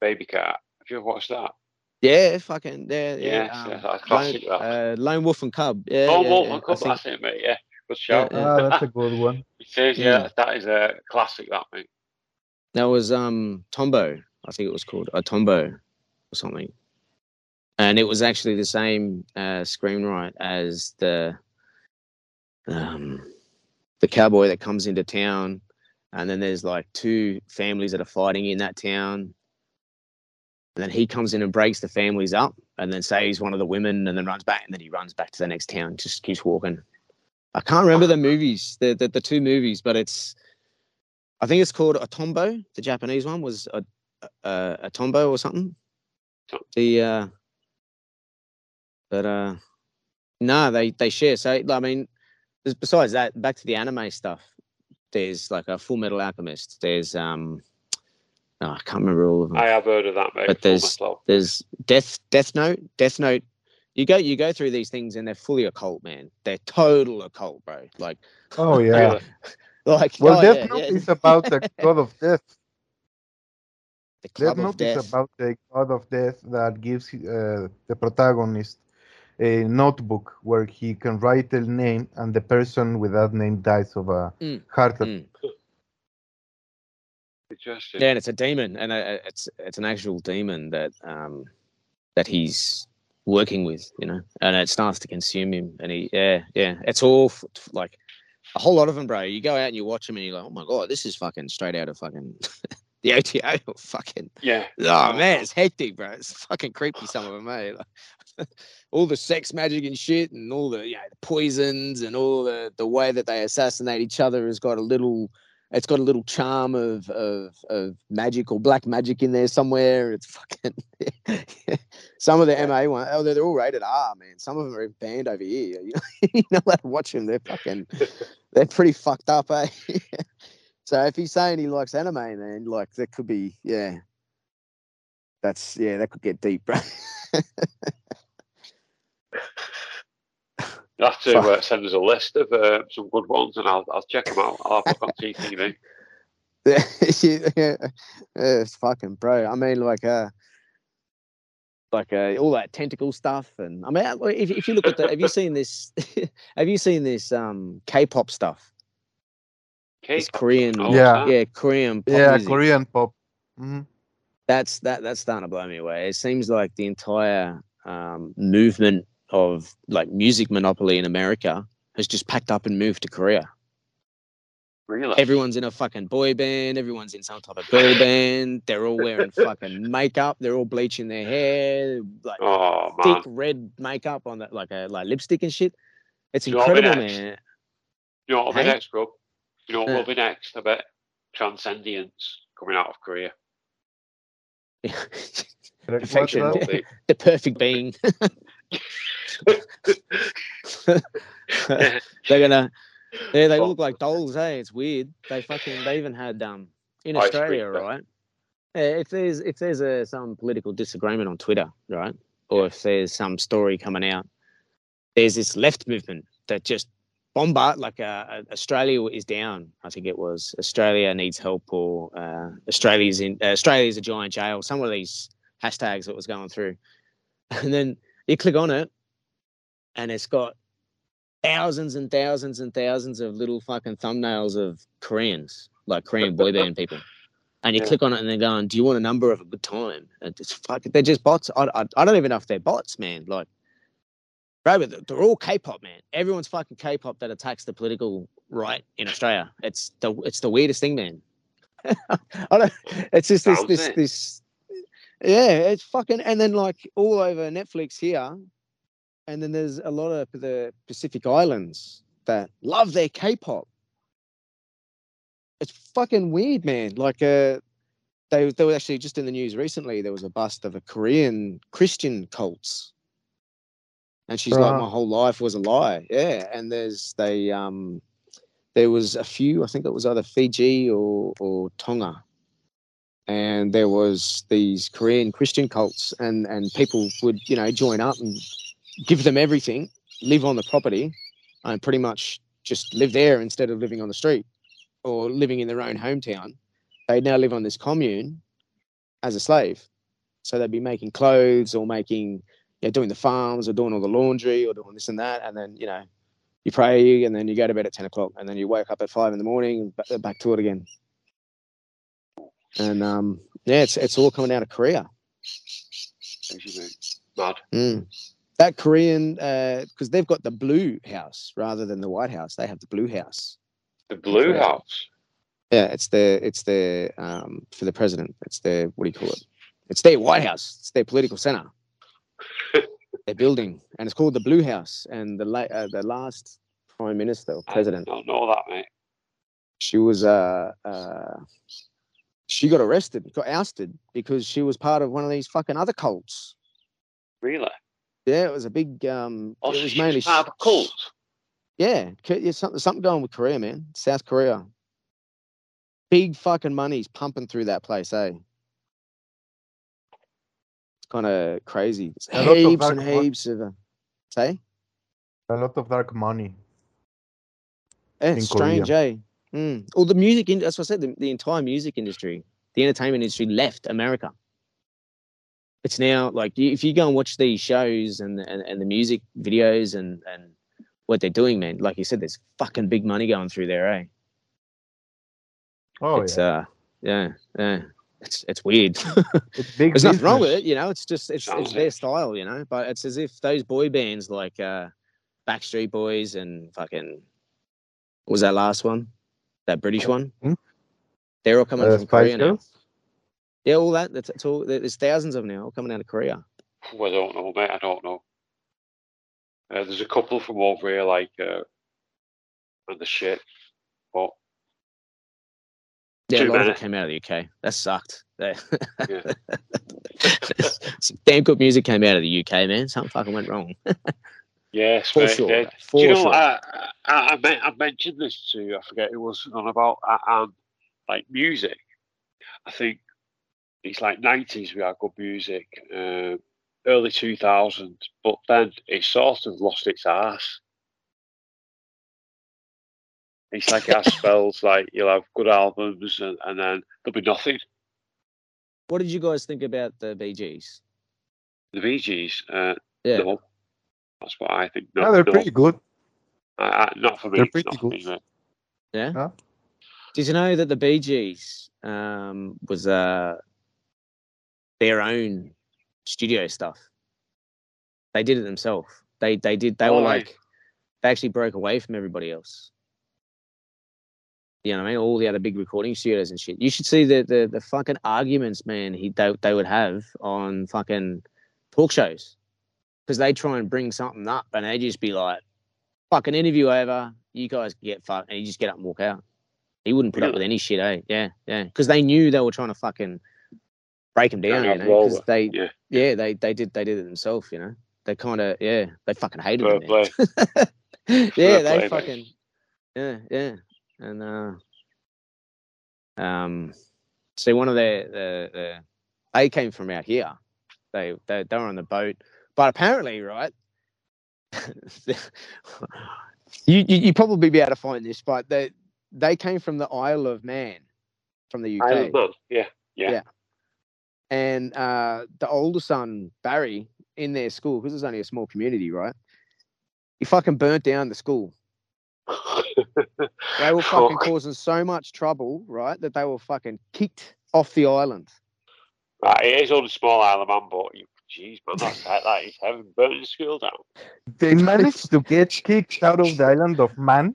Baby Cart. Have you ever watched that?
yeah, fucking yeah, yeah.
Yes,
um,
yeah, that's classic,
Lone,
that.
uh, Lone Wolf and Cub. Yeah,
oh,
yeah,
Wolf
yeah,
and
I
Cub,
think-
that's it, mate. Yeah, good show.
Yeah.
Ah, that's a good one.
It is, yeah.
Yeah.
That is a classic, that mate.
That was um Tombo, I think it was called a Tombo or something. And it was actually the same uh, screenwrite as the um the cowboy that comes into town, and then there's like two families that are fighting in that town. And then he comes in and breaks the families up, and then saves one of the women, and then runs back, and then he runs back to the next town, just keeps walking. I can't remember the movies, the, the the two movies, but it's I think it's called Atombo. The Japanese one was a, a, a Tombo or something. The uh, but uh, no, they they share. So I mean, besides that, back to the anime stuff. There's like a Full Metal Alchemist. There's um, oh, I can't remember all of them.
I have heard of that, mate.
but there's there's Death Death Note Death Note. You go you go through these things and they're fully occult, man. They're total occult, bro. Like
Oh yeah.
like
Well,
oh,
Death
yeah,
Note
yeah.
is about the god of death.
the
Death
Club of
Note
Death.
is about the god of death that gives uh, the protagonist a notebook where he can write a name and the person with that name dies of a
Mm,
heart attack.
mm.
Interesting.
Yeah, and it's a demon, and uh, it's it's an actual demon that um that he's working with, you know, and it starts to consume him, and he yeah yeah, it's all f- f- like a whole lot of them, bro. You go out and you watch them, and you're like, oh my god, this is fucking straight out of fucking the OTO or fucking
Yeah.
oh man, it's hectic, bro. It's fucking creepy. Some of them, eh? Like, all the sex magic and shit, and all the you know, the poisons, and all the the way that they assassinate each other has got a little. It's got a little charm of of of magic or black magic in there somewhere. It's fucking some of the MA one. Oh, they're, they're all rated R, man. Some of them are banned over here. You know, you know to watch them. They're fucking. They're pretty fucked up, eh? So if he's saying he likes anime, man, like that could be, yeah. That's yeah, that could get deep, bro.
You have to uh, send us a list of uh, some good ones, and I'll I'll check them out. I'll have a look on TTV.
yeah, yeah, it's fucking bro. I mean, like, uh, like uh, all that tentacle stuff, and I mean, uh, if, if you look at the, have you seen this? have you seen this um K-pop stuff? This
K-pop.
Korean,
Oh,
Yeah.
yeah, Korean pop
Yeah,
music.
Korean pop. Mhm.
that's that that's starting to blow me away. It seems like the entire um, movement of like music monopoly in America has just packed up and moved to Korea.
Really?
Everyone's in a fucking boy band. Everyone's in some type of girl band. They're all wearing fucking makeup. They're all bleaching their hair, like
Oh man.
thick red makeup on that, like a like lipstick and shit. It's
You know what I mean,
incredible, man.
You know what will be
Hey?
next, bro? You know what
Uh.
will be next? I bet Transcendience coming out of Korea.
Perfection.
that?
The perfect being. They're gonna Yeah, they
Well-
look like dolls, hey. It's weird. They fucking they even had um in
Ice
Australia,
cream,
right? Yeah, if there's if there's a some political disagreement on Twitter, right? Or if there's some story coming out, there's this left movement that just bombard like uh, uh, Australia is down. I think it was Australia needs help or uh, Australia's in uh, Australia's a giant jail. Some of these hashtags that was going through, and then you click on it, and it's got thousands and thousands and thousands of little fucking thumbnails of Koreans, like Korean boy band people. And you
Yeah.
click on it and they're going, Do you want a number of a good time? And it's fuck, they're just bots. I, I, I don't even know if they're bots, man. Like, bro, but they're- all K pop, man. Everyone's fucking K pop that attacks the political right in Australia. It's the it's the weirdest thing, man. I don't, it's just this, this,
it.
this, yeah, it's fucking, and then like all over Netflix here, and then there's a lot of the Pacific Islands that love their K-pop. It's fucking weird, man. Like, uh, they they were actually just in the news recently. There was a bust of a Korean Christian cults, and she's like, my whole life was a lie. Yeah, and there's they um, there was a few. I think it was either Fiji or or Tonga. And there was these Korean Christian cults, and and people would you know join up and give them everything, live on the property, and pretty much just live there instead of living on the street or living in their own hometown. They now live on this commune as a slave. So they'd be making clothes or making, yeah, doing the farms or doing all the laundry or doing this and that. And then, you know, you pray and then you go to bed at 10 o'clock and then you wake up at five in the morning and back to it again. And um, yeah, it's, it's all coming out of Korea.
Mate. Mad.
Mm. That Korean, because they've got the blue house rather than the White House. They have the blue house.
The Blue. House.
Yeah, it's their, it's their, um, for the president. It's their, what do you call it? It's their White House. It's their political center. their building, and it's called the Blue House. And the la- uh, the last prime minister or president, I
don't know that, mate.
She was uh uh she got arrested, got ousted because she was part of one of these fucking other cults.
Really?
Yeah, it was a big um
Oh,
it was mainly
part of a cult.
Yeah, yeah, something something going with Korea, man. South Korea. Big fucking money's pumping through that place, eh? Kind of crazy. It's
A lot of
heaps and heaps of. Uh, say,
A lot of dark money.
yeah, strange, eh? Mm. Well, the music, in, that's what I said. The, the entire music industry, the entertainment industry, left America. It's now like if you go and watch these shows and and, and the music videos and and what they're doing, man. Like you said, there's fucking big money going through there, eh?
Oh
it's
yeah.
uh yeah yeah it's it's weird
It's big
there's nothing wrong with it you know it's just it's, it's their style you know but it's as if those boy bands like uh backstreet boys and fucking what was that last one that british one
Hmm?
they're all coming
Uh,
from
Spice
korea now
Girls?
yeah all that that's it's all there's thousands of them now all coming out of korea
Oh, I don't know, mate. I don't know. Uh, there's a couple from over here, like, uh, and the shit. But
yeah a
Too
lot of it came out of the uk that sucked
Yeah.
Some damn good music came out of the uk man something fucking went wrong
yes,
for sure
yeah.
for
Do you know,
sure
I, I, I, mentioned this to you, I forget it was on about uh, um, like music. I think it's like 90s we had good music, uh, early 2000s, but then it sort of lost its ass. It's like it has spells like you'll have good albums and, and then there'll be nothing.
what did you guys think about the Bee Gees
The Bee Gees, uh,
yeah
no. That's what I think. No,
Yeah, they're
no.
pretty good.
I, I, not for me.
They're pretty good.
me, mate.
Yeah.
Huh?
Did you know that the Bee Gees um, was uh, their own studio stuff? They did it themselves. They they did. They were
Oh, right.
like they actually broke away from everybody else. You know what I mean? All the other big recording studios and shit. You should see the the, the fucking arguments, man. He they, they would have on fucking talk shows because they try and bring something up and they just be like, "Fucking interview over. You guys get fucked," and you just get up and walk out. He wouldn't put up with any shit, eh? Yeah, yeah. Because they knew they were trying to fucking break him down, you know. Because they,
Yeah.
yeah, they they did they did it themselves, you know. They kind of, yeah, they fucking hated
Fair
him. yeah, they fucking, yeah, yeah, and uh, um, see, one of their the, the they came from out here. They they they were on the boat, but apparently, right. you, you you probably be able to find this, but they they came from the Isle of Man, from the UK
Island Man. Yeah. Yeah.
and uh, the older son Barry in their school because it's only a small community, right? He fucking burnt down the school. They were fucking
Fuck.
causing so much trouble, right, that they were fucking kicked off the island.
Right, it is on a small island, man, but you, jeez, man, that's like that is heaven. Burning the school down.
They managed to get kicked out of the island of Man.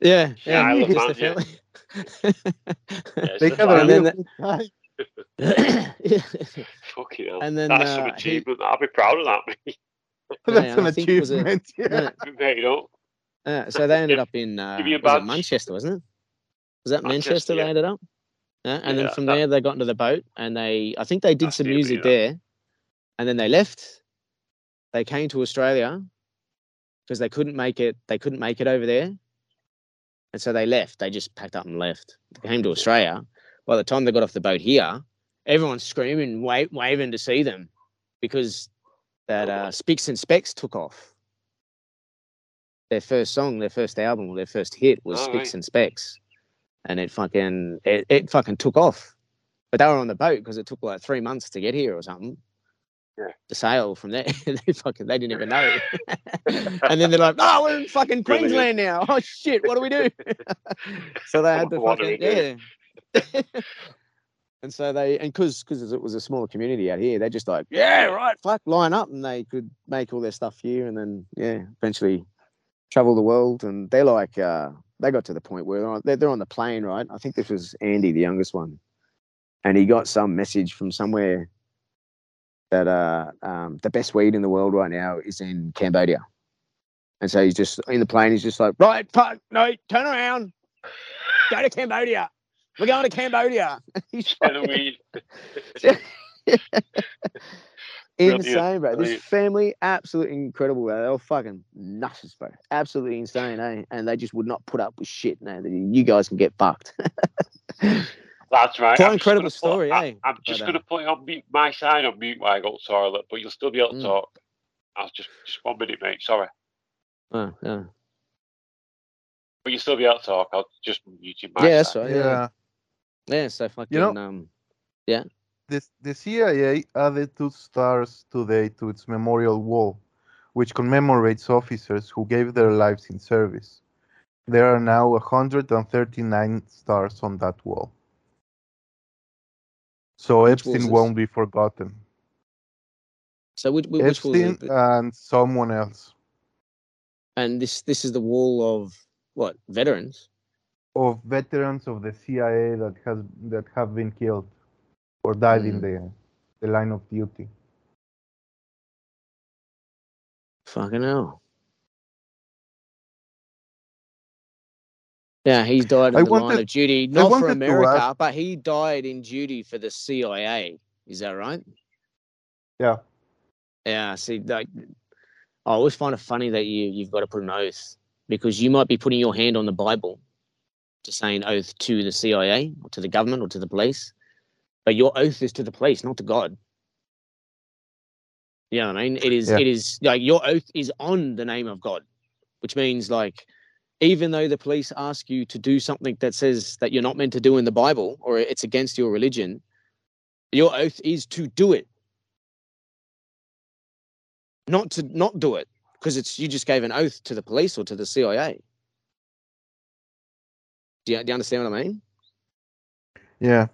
Yeah,
Yeah, Isle of
It's
Man,
the
yeah.
family-
Yeah,
They
it's
have
a
a
And then
good time.
fucking hell.
and then,
that's some
uh, he-
achievement. I'll be proud of that, mate.
That's an
I think it was a-
achievement. Yeah.
yeah.
Mate, you know,
Uh, so they ended up in uh,
Give me a
was it. Manchester, wasn't it? Was that
Manchester,
Manchester, they ended up? Yeah, and
Yeah,
then from
that-
there they got into the boat and they I think they did some music there, and then they left. They came to Australia because they couldn't make it. They couldn't make it over there, and so they left. They just packed up and left. They came to Australia. By the time they got off the boat here, everyone's screaming, wa- waving to see them, because that uh, Spicks and Specks took off. Their first song, their first album, their first hit was
Oh, right.
and Specks, and it fucking it, it fucking took off. But they were on the boat because it took like three months to get here or something.
Yeah.
To sail from there, they fucking they didn't even know. and then they're like, "Oh, we're in fucking Queensland now. Oh shit, what do we do?" so they had to
What
fucking yeah. and so they and because because it was a smaller community out here, they just like, yeah, right, fuck, line up, and they could make all their stuff here, and then yeah, eventually travel the world. And they're like, uh, they got to the point where they're on, they're, on the plane, right? I think this was Andy, the youngest one, and he got some message from somewhere that uh, um, the best weed in the world right now is in Cambodia. And so he's just in the plane. He's just like, right, fuck, no, turn around, go to Cambodia. We're going to Cambodia. He's
weed.
insane, bro. This family, absolutely incredible, bro. They were fucking nuts, bro. Absolutely insane, eh? And they just would not put up with shit. No, you guys can get fucked.
That's right.
Quite
I'm
incredible
gonna put-
story,
I,
eh?
I'm just
uh,
going to put it on mute, my sign on mute while I go to the toilet, but you'll still be able to
Mm.
talk. I'll just just one minute, mate. Sorry,
oh, yeah.
but you'll still be able to talk. I'll just mute my
yeah, that's
side.
right. Yeah.
Yeah.
yeah, so fucking
know-
um,
The, the CIA added two stars today to its memorial wall, which commemorates officers who gave their lives in service. There are now 139 stars on that wall. So
Which
Epstein won't be forgotten.
so which, which
Epstein and someone else
and this this is the wall of what veterans?
of veterans of the CIA that has that have been killed or died in
Mm.
the the line of duty.
Fucking hell. Yeah, he's died in
I
the line of duty, not for America, but he died in duty for the CIA. Is that right?
Yeah.
Yeah. See, like, I always find it funny that you you've got to put an oath because you might be putting your hand on the Bible to say an oath to the CIA or to the government or to the police, but your oath is to the police, not to God. You know what I mean? It is.
Yeah.
It is like your oath is on the name of God, which means like. Even though the police ask you to do something that says that you're not meant to do in the Bible or it's against your religion, your oath is to do it not to not do it because it's you just gave an oath to the police or to the CIA. Do you, do you understand what I mean?
Yeah.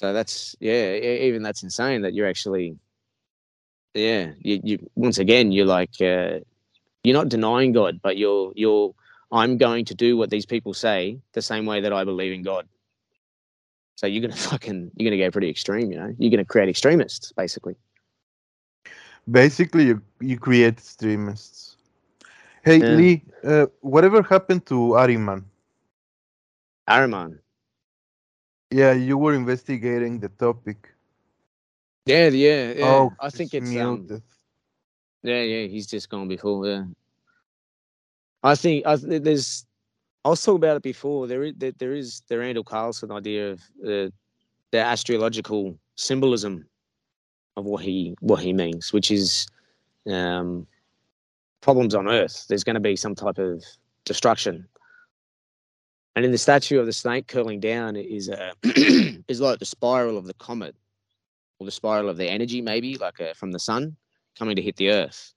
So that's yeah, even that's insane that you're actually yeah, you, you once again you're like uh, you're not denying God, but you're you're I'm going to do what these people say the same way that I believe in God. So you're gonna fucking you're gonna go pretty extreme, you know. You're gonna create extremists, basically.
Basically, you, you create extremists. Hey,
Yeah.
Lee, uh, whatever happened to Ahriman?
Araman.
Yeah, you were investigating the topic.
Yeah, yeah, yeah.
Oh,
I think
it's
um. Yeah, yeah, he's just gone before. Yeah, I think I th- there's. I was talking about it before. There is there, there is the Randall Carlson idea of uh, the astrological symbolism of what he what he means, which is um, problems on Earth. There's going to be some type of destruction, and in the statue of the snake curling down is a is like the spiral of the comet, or the spiral of the energy, maybe like uh from the sun coming to hit the earth.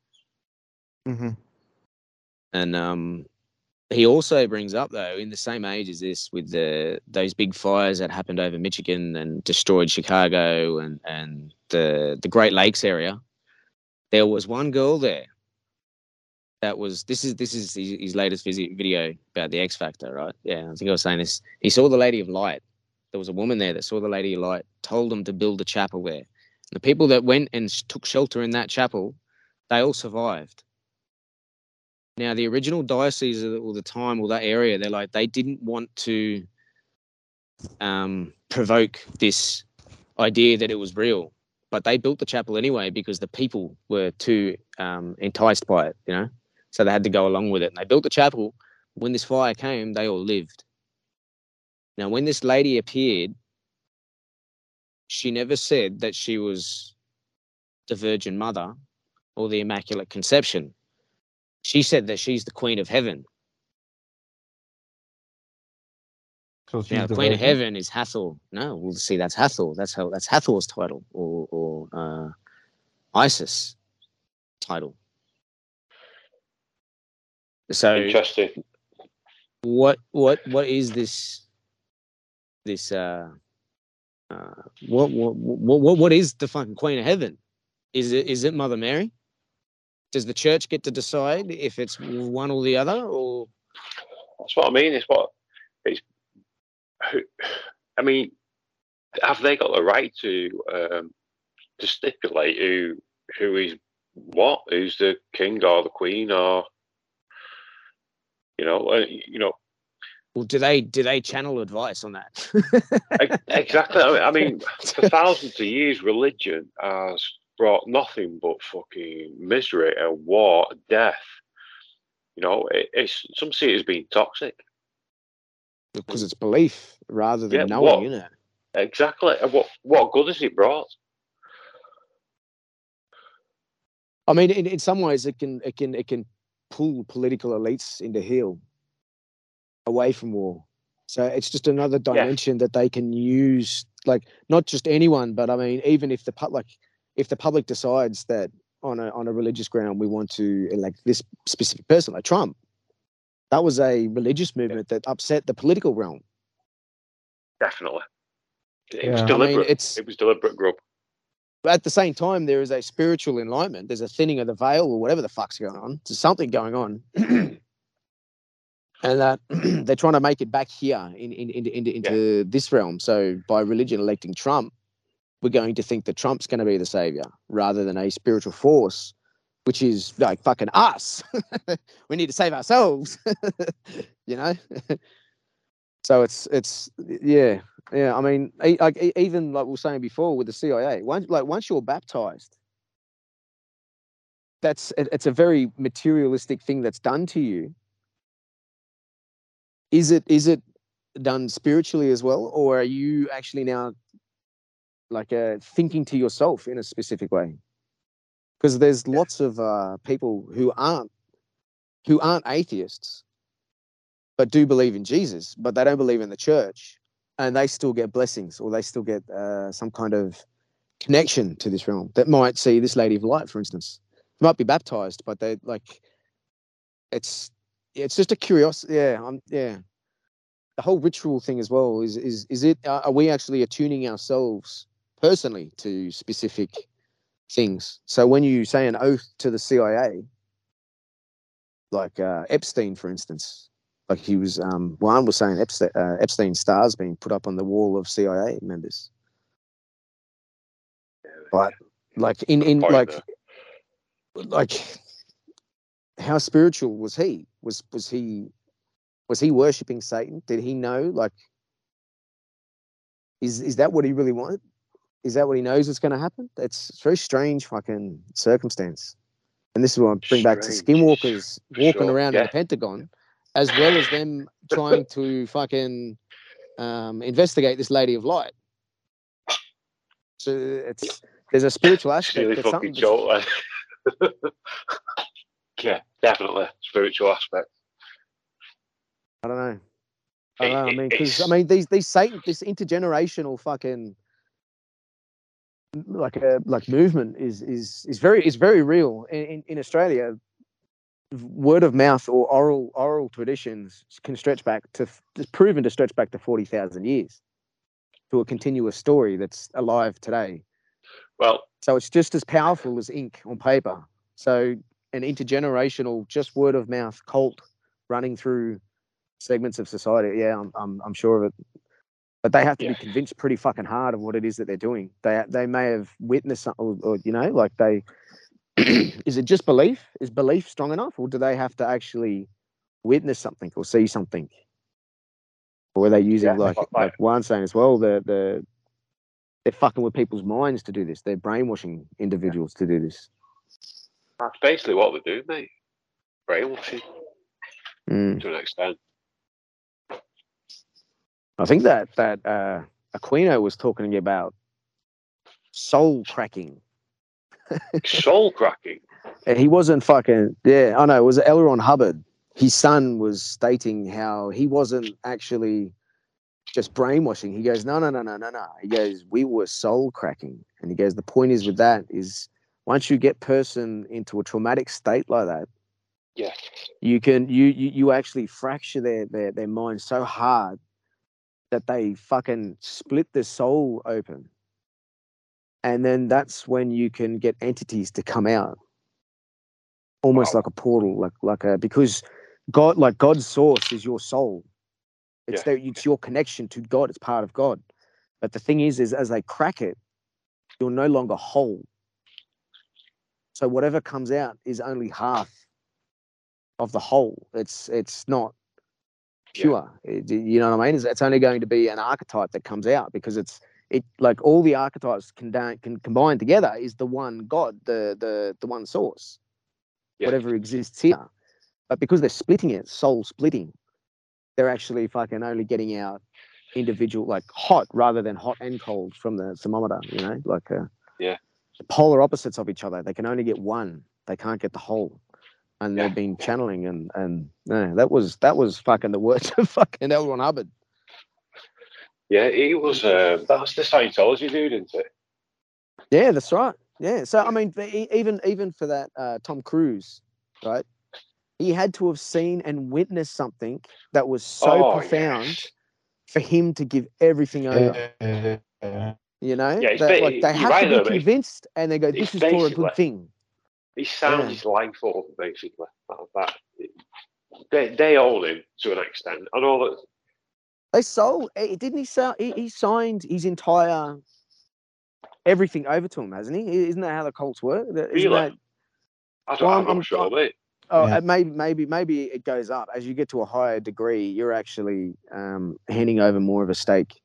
hmm
And um, he also brings up though, in the same age as this, with the those big fires that happened over Michigan and destroyed Chicago and and the the Great Lakes area, there was one girl there. That was this is this is his, latest visi- video about the X Factor, right? Yeah, I think I was saying this. He saw the Lady of Light. There was a woman there that saw the Lady of Light, told him to build a chapel there. The people that went and took shelter in that chapel, they all survived. Now, the original diocese of- or the time or that area, they're like they didn't want to um, provoke this idea that it was real, but they built the chapel anyway because the people were too um, enticed by it, you know. So they had to go along with it, and they built the chapel. When this fire came, they all lived. Now, when this lady appeared, she never said that she was the Virgin Mother or the Immaculate Conception. She said that she's the Queen of Heaven.
So
Now,
the
Queen of? Heaven is Hathor. No, we'll see, that's Hathor. That's how that's Hathor's title, or or uh, Isis title. So,
Interesting.
what what what is this? This uh, uh, what what what what what is the fucking Queen of Heaven? Is it is it Mother Mary? Does the church get to decide if it's one or the other, or
That's what I mean. It's what it's. Who, I mean, have they got the right to um, to stipulate who who is what? Who's the king or the queen or you know, uh, you know,
Well, do they do they channel advice on that?
Exactly. I mean, for thousands of years, religion has brought nothing but fucking misery and war, death. You know, it, it's some see it as being toxic.
because it's belief rather than
Yeah,
knowing,
what-
you know.
Exactly. What what good has it brought?
I mean, in, in some ways, it can it can it can pull political elites into heel away from war. So it's just another dimension that they can use, like not just anyone, but I mean, even if the public, if the public decides that on a on a religious ground we want to elect this specific person, like Trump, that was a religious movement that upset the political realm.
Definitely. It was
Yeah. I mean,
deliberate.
it's-
it was deliberate grub.
But at the same time, there is a spiritual enlightenment. There's a thinning of the veil, or whatever the fuck's going on. There's something going on, and that they're trying to make it back here in, in, into into into this realm. So by religion electing Trump, we're going to think that Trump's going to be the savior rather than a spiritual force, which is like fucking us. we need to save ourselves, you know. so it's it's yeah yeah, I mean, like even like we were saying before with the CIA, once like once you're baptized, that's it's a very materialistic thing that's done to you. Is it is it done spiritually as well, or are you actually now like uh, thinking to yourself in a specific way? Because there's lots of uh, people who aren't who aren't atheists, but do believe in Jesus, but they don't believe in the church and they still get blessings or they still get uh, some kind of connection to this realm that might see this lady of light for instance. Might be baptized but they like it's it's just a curiosity yeah i'm yeah. The whole ritual thing as well is is is it are we actually attuning ourselves personally to specific things? So when you say an oath to the cia like uh, epstein for instance like he was um Juan was saying Epstein, uh, Epstein stars being put up on the wall of CIA members. But like in in like like how spiritual was he? Was was he was he worshipping Satan? Did he know like is is that what he really wanted? Is that what he knows is going to happen? It's, it's very strange fucking circumstance. And this is what I bring back to skinwalkers walking
sure,
around in the Pentagon, as well as them trying to fucking um, investigate this lady of light. So it's there's a spiritual
It's
aspect.
really fucking
that's-
yeah, definitely spiritual aspect.
I don't know. I don't know. I mean, because I mean, these these Satan, this intergenerational fucking like a like movement is is is very is very real in, in, in Australia. Word of mouth or oral oral traditions can stretch back to it's proven to stretch back to forty thousand years to a continuous story that's alive today.
Well,
So it's just as powerful as ink on paper. So an intergenerational, just word of mouth cult running through segments of society. Yeah, I'm I'm, I'm sure of it. But they have to
Yeah.
be convinced pretty fucking hard of what it is that they're doing. They they may have witnessed something, or, or you know, like they. is it just belief? Is belief strong enough, or do they have to actually witness something or see something? Or are they using
Yeah,
like
like-
like Juan's saying as well? The the they're fucking with people's minds to do this. They're brainwashing individuals to do this.
that's basically what they do, mate. Brainwashing
Mm.
to an extent.
I think that that uh, Aquino was talking about soul cracking.
Soul cracking.
And he wasn't fucking yeah. I know it was L. Ron Hubbard. His son was stating how he wasn't actually just brainwashing. He goes, no, no, no, no, no, no. He goes, we were soul cracking, and he goes, the point is with that is once you get person into a traumatic state like that,
Yeah.
you can you you, you actually fracture their, their their mind so hard that they fucking split the soul open and then that's when you can get entities to come out almost
Wow.
like a portal like like a because god like god's source is your soul it's
Yeah.
there it's your connection to god it's part of god but the thing is is as they crack it you're no longer whole So whatever comes out is only half of the whole. It's it's not
Yeah.
pure. It- you know what I mean? It's, it's only going to be an archetype that comes out because it's it like all the archetypes can can combine together is the one God, the the the one source,
Yeah.
whatever exists here. But because they're splitting it, soul splitting, they're actually fucking only getting out individual like hot rather than hot and cold from the thermometer. You know, like uh,
Yeah.
the polar opposites of each other. They can only get one. They can't get the whole. And
Yeah.
they've been channeling and and no, that was that was fucking the words of fucking L. Ron Hubbard.
Yeah, he was. Um, that's the Scientology dude, isn't it?
Yeah, that's right. Yeah. So I mean, even even for that uh, Tom Cruise, right? He had to have seen and witnessed something that was so
Oh,
profound
yes.
for him to give everything over.
Uh,
You know,
Yeah,
That,
ba-
like they have
right
to be
mate.
convinced, and they go, "This is for a
basically-
good thing."
He sounds
Yeah.
his life over, basically. That, that, they, they own him to an extent. and all that.
They sold. eh, Didn't he sell? He, he signed his entire everything over to him, hasn't he? Isn't that how the Colts work? That- isn't
Really?
that-
I don't,
Well,
I'm,
I'm-
not sure, mate.
Oh,
Yeah.
maybe, maybe, maybe it goes up as you get to a higher degree. You're actually um, handing over more of a stake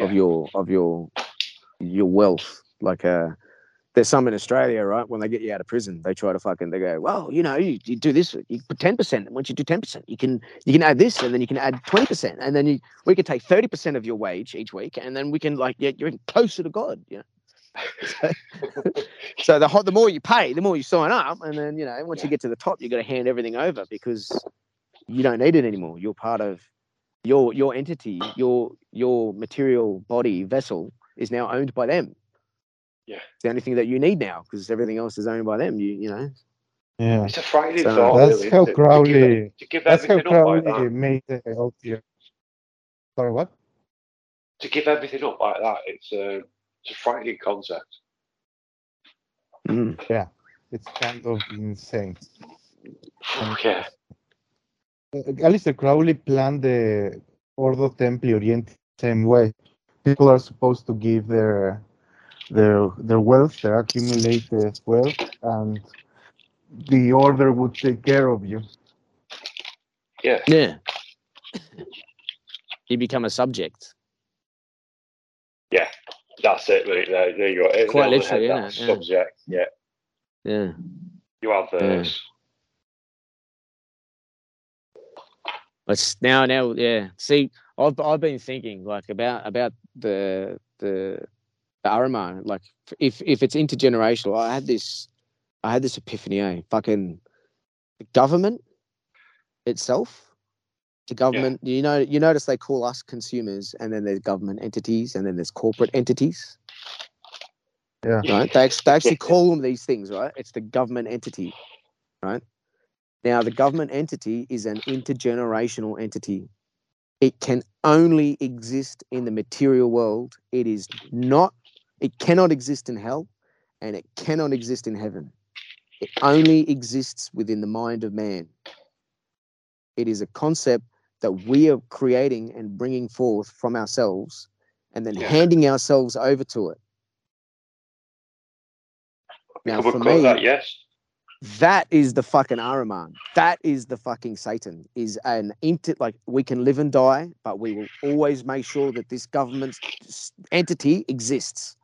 of your of your your wealth. Like uh, there's some in Australia, right? When they get you out of prison, they try to fucking they go, well, you know, you, you do this, you put ten percent. and Once you do ten percent, you can you can add this, and then you can add twenty percent, and then you we can take thirty percent of your wage each week, and then we can like yeah, you're closer to God. You know. So, so the hot, the more you pay, the more you sign up, and then you know once you get to the top, you got to hand everything over because you don't need it anymore. You're part of your your entity, your your material body vessel is now owned by them.
Yeah.
It's the only thing that you need now because everything else is owned by them. You you know.
yeah.
It's a frightening
So
thought.
That's
really,
how
isn't it? To give,
Crowley.
to give
That's how
everything up like
Crowley
that.
made the OTO. Sorry, what?
To give everything up like that, it's a, it's a frightening concept.
Mm.
It's kind of insane.
yeah.
Uh, Aleister Crowley planned the Ordo Templi Orientis same way. People are supposed to give their their their wealth, their accumulated wealth, and the order would take care of you.
Yeah.
Yeah. you become a subject.
Yeah, that's it, mate. There, there you go. It's
Quite
the
literally,
head,
isn't
that
it? Yeah.
Subject. Yeah.
Yeah.
You have
Yeah.
this.
It's now, now, yeah. See, I've I've been thinking like about about the the the Ahriman. Like, if if it's intergenerational, I had this, I had this epiphany. Eh? Fucking the government itself. The government, you know, you notice they call us consumers, and then there's government entities, and then there's corporate entities.
Yeah.
Right? They, they actually call them these things, right? It's the government entity, right? Now, the government entity is an intergenerational entity. It can only exist in the material world. It is not, it cannot exist in hell and it cannot exist in heaven. It only exists within the mind of man. It is a concept that we are creating and bringing forth from ourselves and then
Yeah.
handing ourselves over to it. Now, for me,
that, yes.
that is the fucking Ahriman. That is the fucking Satan. Is an inter like we can live and die, but we will always make sure that this government s- entity exists.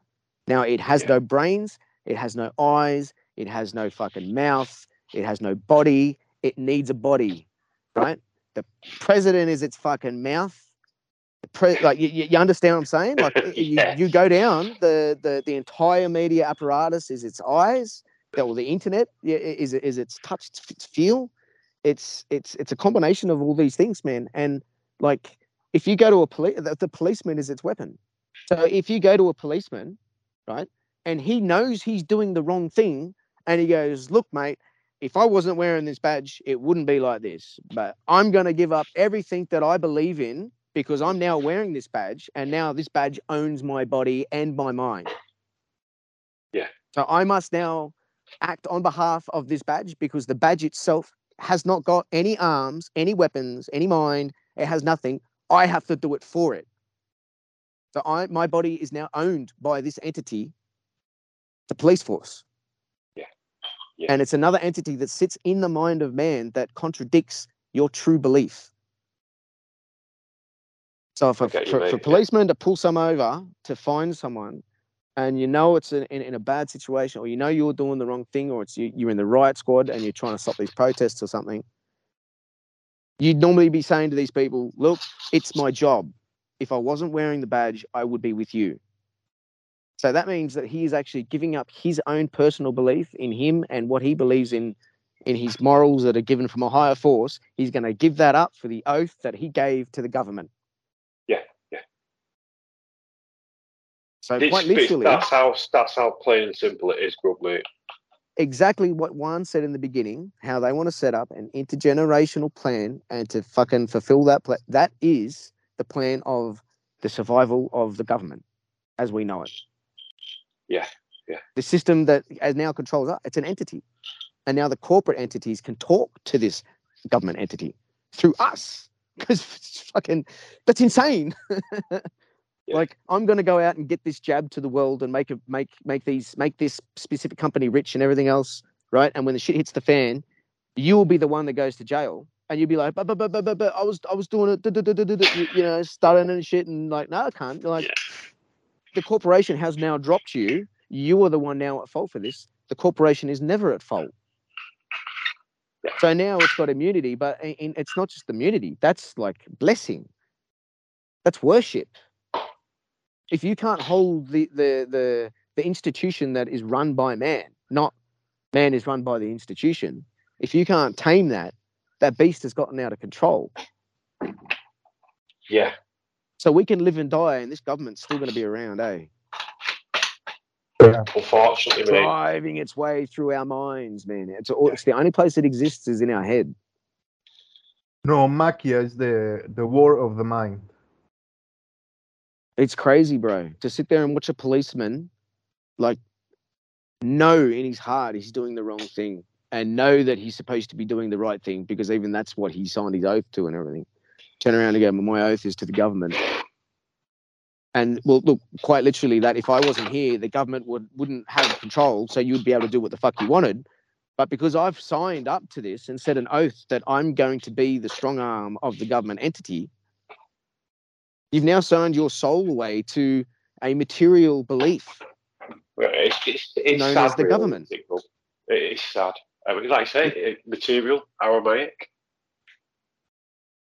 Now it has
Yeah.
no brains, it has no eyes, it has no fucking mouth, it has no body. It needs a body, right? The president is its fucking mouth. The pre- like you, you understand what I'm saying? Like you, you go down the, the the entire media apparatus is its eyes, or the internet is is its touch, its its feel. It's it's it's a combination of all these things, man. And like if you go to a police, the, the policeman is its weapon. So if you go to a policeman, right, and he knows he's doing the wrong thing, and he goes, "Look, mate." If I wasn't wearing this badge, it wouldn't be like this. But I'm going to give up everything that I believe in because I'm now wearing this badge, and now this badge owns my body and my mind.
Yeah.
So I must now act on behalf of this badge because the badge itself has not got any arms, any weapons, any mind. It has nothing. I have to do it for it. So I, my body is now owned by this entity, the police force.
Yeah. Yeah.
And it's another entity that sits in the mind of man that contradicts your true belief. So if a,
get you,
for,
mate,
for
yeah.
policemen to pull some over to find someone, and you know it's in, in, in a bad situation, or you know you're doing the wrong thing, or it's you, you're in the riot squad and you're trying to stop these protests or something, you'd normally be saying to these people, "Look, it's my job. If I wasn't wearing the badge, I would be with you." So that means that he is actually giving up his own personal belief in him and what he believes in in his morals that are given from a higher force. He's going to give that up for the oath that he gave to the government.
Yeah, yeah.
So
It's-
quite literally,
that's how that's how plain and simple it is, Grub, mate.
exactly what Juan said in the beginning, how they want to set up an intergenerational plan and to fucking fulfill that plan. That is the plan of the survival of the government as we know it.
Yeah, yeah.
The system that now controls us, it's an entity. And now the corporate entities can talk to this government entity through us. Because fucking that's insane. Like I'm gonna go out and get this jab to the world and make a make make these make this specific company rich and everything else, right? And when the shit hits the fan, you will be the one that goes to jail. And you'd be like, but, but, but, but, but, but I was, I was doing it, duh, duh, duh, duh, duh, duh," you, you know, stuttering and shit, and like, no, I can't. You're like,
Yeah.
the corporation has now dropped you. You are the one now at fault for this. The corporation is never at fault.
Yeah.
So now it's got immunity, but eh, i- in, it's not just immunity. That's like blessing. That's worship. If you can't hold the the the the institution that is run by man, not man is run by the institution. If you can't tame that, that beast has gotten out of control.
Yeah,
So we can live and die, and this government's still going to be around, eh? Yeah.
unfortunately, mate.
Driving its way through our minds, man. It's all, it's the only place it exists is in our head.
No, Makia is the the war of the mind.
It's crazy, bro. To sit there and watch a policeman, like, know in his heart he's doing the wrong thing, and know that he's supposed to be doing the right thing because even that's what he signed his oath to and everything. Turn around and go, "My oath is to the government." And well, look, quite literally, that if I wasn't here, the government would wouldn't have control, so you'd be able to do what the fuck you wanted. But because I've signed up to this and said an oath that I'm going to be the strong arm of the government entity, you've now signed your soul away to a material belief.
Well, It's, it's, it's
Known
sad,
as the
really,
government.
isn't it, Grub? It is sad. I mean, like I say, it, material, Ahrimanic.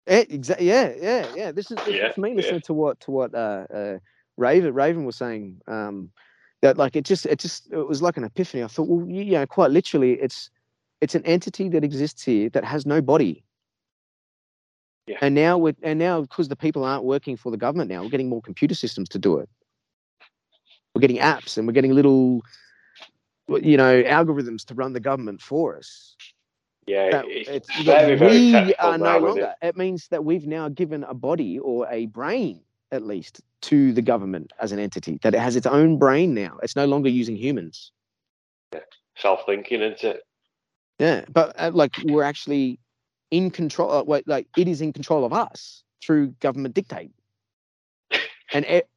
Eh, exa- yeah, yeah, yeah. This is, this
Yeah,
is me
yeah.
listening to what to what uh, uh, Raven Raven was saying. Um, that like it just it just it was like an epiphany. I thought, well, you, you know, quite literally, it's it's an entity that exists here that has no body.
Yeah.
And now we're and now because the people aren't working for the government now, we're getting more computer systems to do it. We're getting apps and we're getting little, you know, algorithms to run the government for us.
Yeah,
that
it's,
it's, that
very, very
we are no longer.
it?
It? means that we've now given a body or a brain, at least, to the government as an entity. That it has its own brain now. It's no longer using humans.
Self-thinking, isn't it?
Yeah, but uh, like we're actually in control. Uh, like, like it is in control of us through government dictate, and it,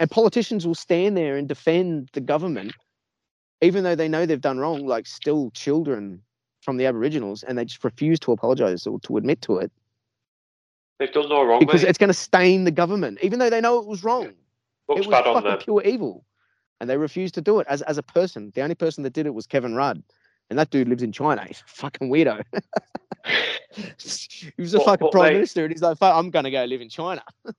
and politicians will stand there and defend the government, even though they know they've done wrong. Like still children from the Aboriginals, and they just refuse to apologize or to admit to it
They've done no wrong,
because
mate.
it's going to stain the government, even though they know it was wrong.
Looks
it was
bad on them.
pure evil, and they refuse to do it as as a person. The only person that did it was Kevin Rudd, and that dude lives in China. He's a fucking weirdo. he was a
But-
fucking
but,
prime
mate-
minister, and he's like, "Fuck, "I'm going to go live in China."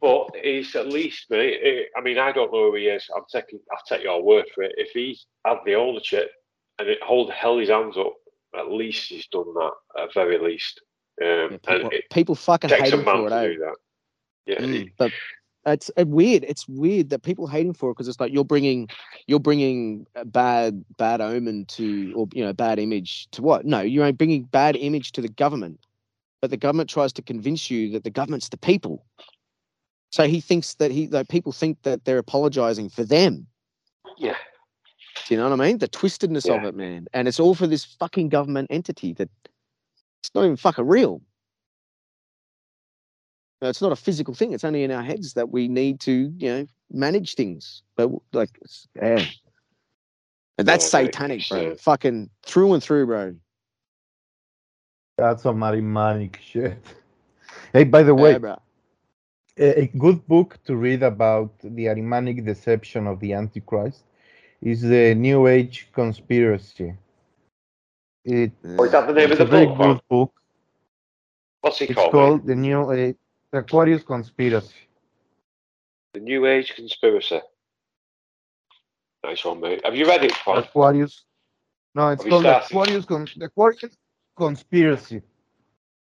But he's at least, mate. I mean, I don't know who he is. I'm taking, I'll take your word for it. If he's had the ownership and it hold held his hands up, at least he's done that. At very least, um,
Yeah,
and
people, people fucking hate him
man
for it.
to
eh?
do that. Yeah,
Mm,
he-
but it's uh, weird. It's weird that people hate him for it because it's like you're bringing you're bringing a bad bad omen to or you know bad image to what? No, you're bringing bad image to the government, but the government tries to convince you that the government's the people. So he thinks that he like people think that they're apologizing for them.
yeah.
Do you know what I mean? The twistedness of it, man, and it's all for this fucking government entity that it's not even fucking real. No, It's not a physical thing. It's only in our heads that we need to, you know, manage things. But like, yeah, And that's
Oh,
satanic, bro.
uh,
Fucking through and through, bro.
That's some Ahrimanic shit. Hey, by the way,
Yeah, bro.
a, a good book to read about the Ahrimanic deception of the Antichrist is the New Age Conspiracy. It,
Oh, is that the name
it's
of
a
the
very
book?
good book.
What's it
It's
called?
called the New Age the Aquarius Conspiracy.
The New Age Conspiracy. Nice one, mate. Have you read it, Paul?
Aquarius. No, it's
Have
called the? Aquarius Con- the Aquarian Conspiracy.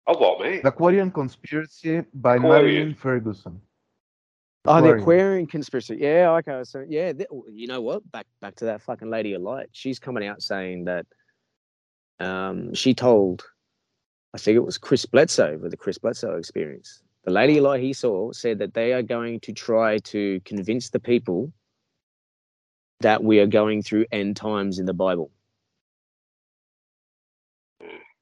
Oh, what, mate?
The Aquarian Conspiracy by
Aquarian.
Marilyn Ferguson.
Oh, the
Aquarian.
Aquarian conspiracy. Yeah, okay. So yeah, th- you know what? Back back to that fucking lady of light. She's coming out saying that um, she told, I think it was Chris Bledsoe with the Chris Bledsoe experience. The lady of he saw said that they are going to try to convince the people that we are going through end times in the Bible.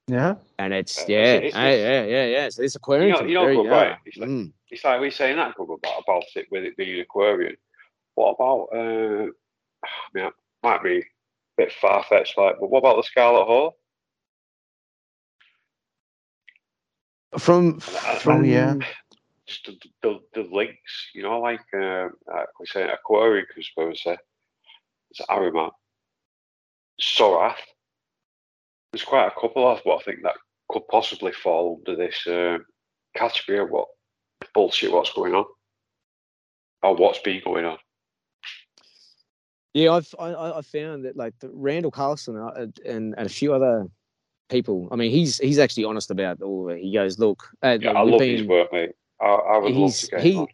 Yeah.
And it's
Uh,
yeah,
it's-
yeah,
it's-
yeah, yeah, yeah. So this Aquarian,
You know-
thing,
you know,
very- yeah.
right? It's like-
Mm.
It's like we saying that about, about it with it being Aquarian. What about, uh, I mean, it might be a bit far fetched, like, but what about the Scarlet Hole?
From from
yeah.
Just the, the, the links, you know, like uh, like we say Aquarian conspiracy. It's Ahriman, Sorath. There's quite a couple of what I think that could possibly fall under this uh, category of what bullshit what's going on or what's been going on.
Yeah, I've I, I I found that like the Randall Carlson uh, and and a few other people. I mean, he's he's actually honest about all of it. He goes, look, uh,
Yeah, I love
been-
his work, mate. I, I would love
he's
to get
he,
on.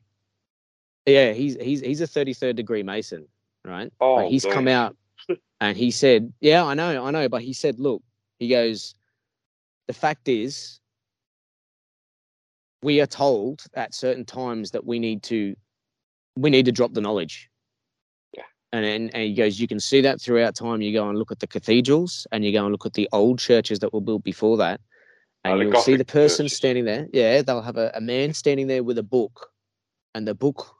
yeah, he's he's he's a thirty third degree Mason, right?
Oh,
he's come out and he said, yeah, I know, I know, but he said, look, he goes, the fact is, we are told at certain times that we need to we need to drop the knowledge. And, and and he goes, you can see that throughout time. You go and look at the cathedrals, and you go and look at the old churches that were built before that, and
Oh,
you'll see the person
churches.
standing there. Yeah, they'll have a, a man standing there with a book, and the book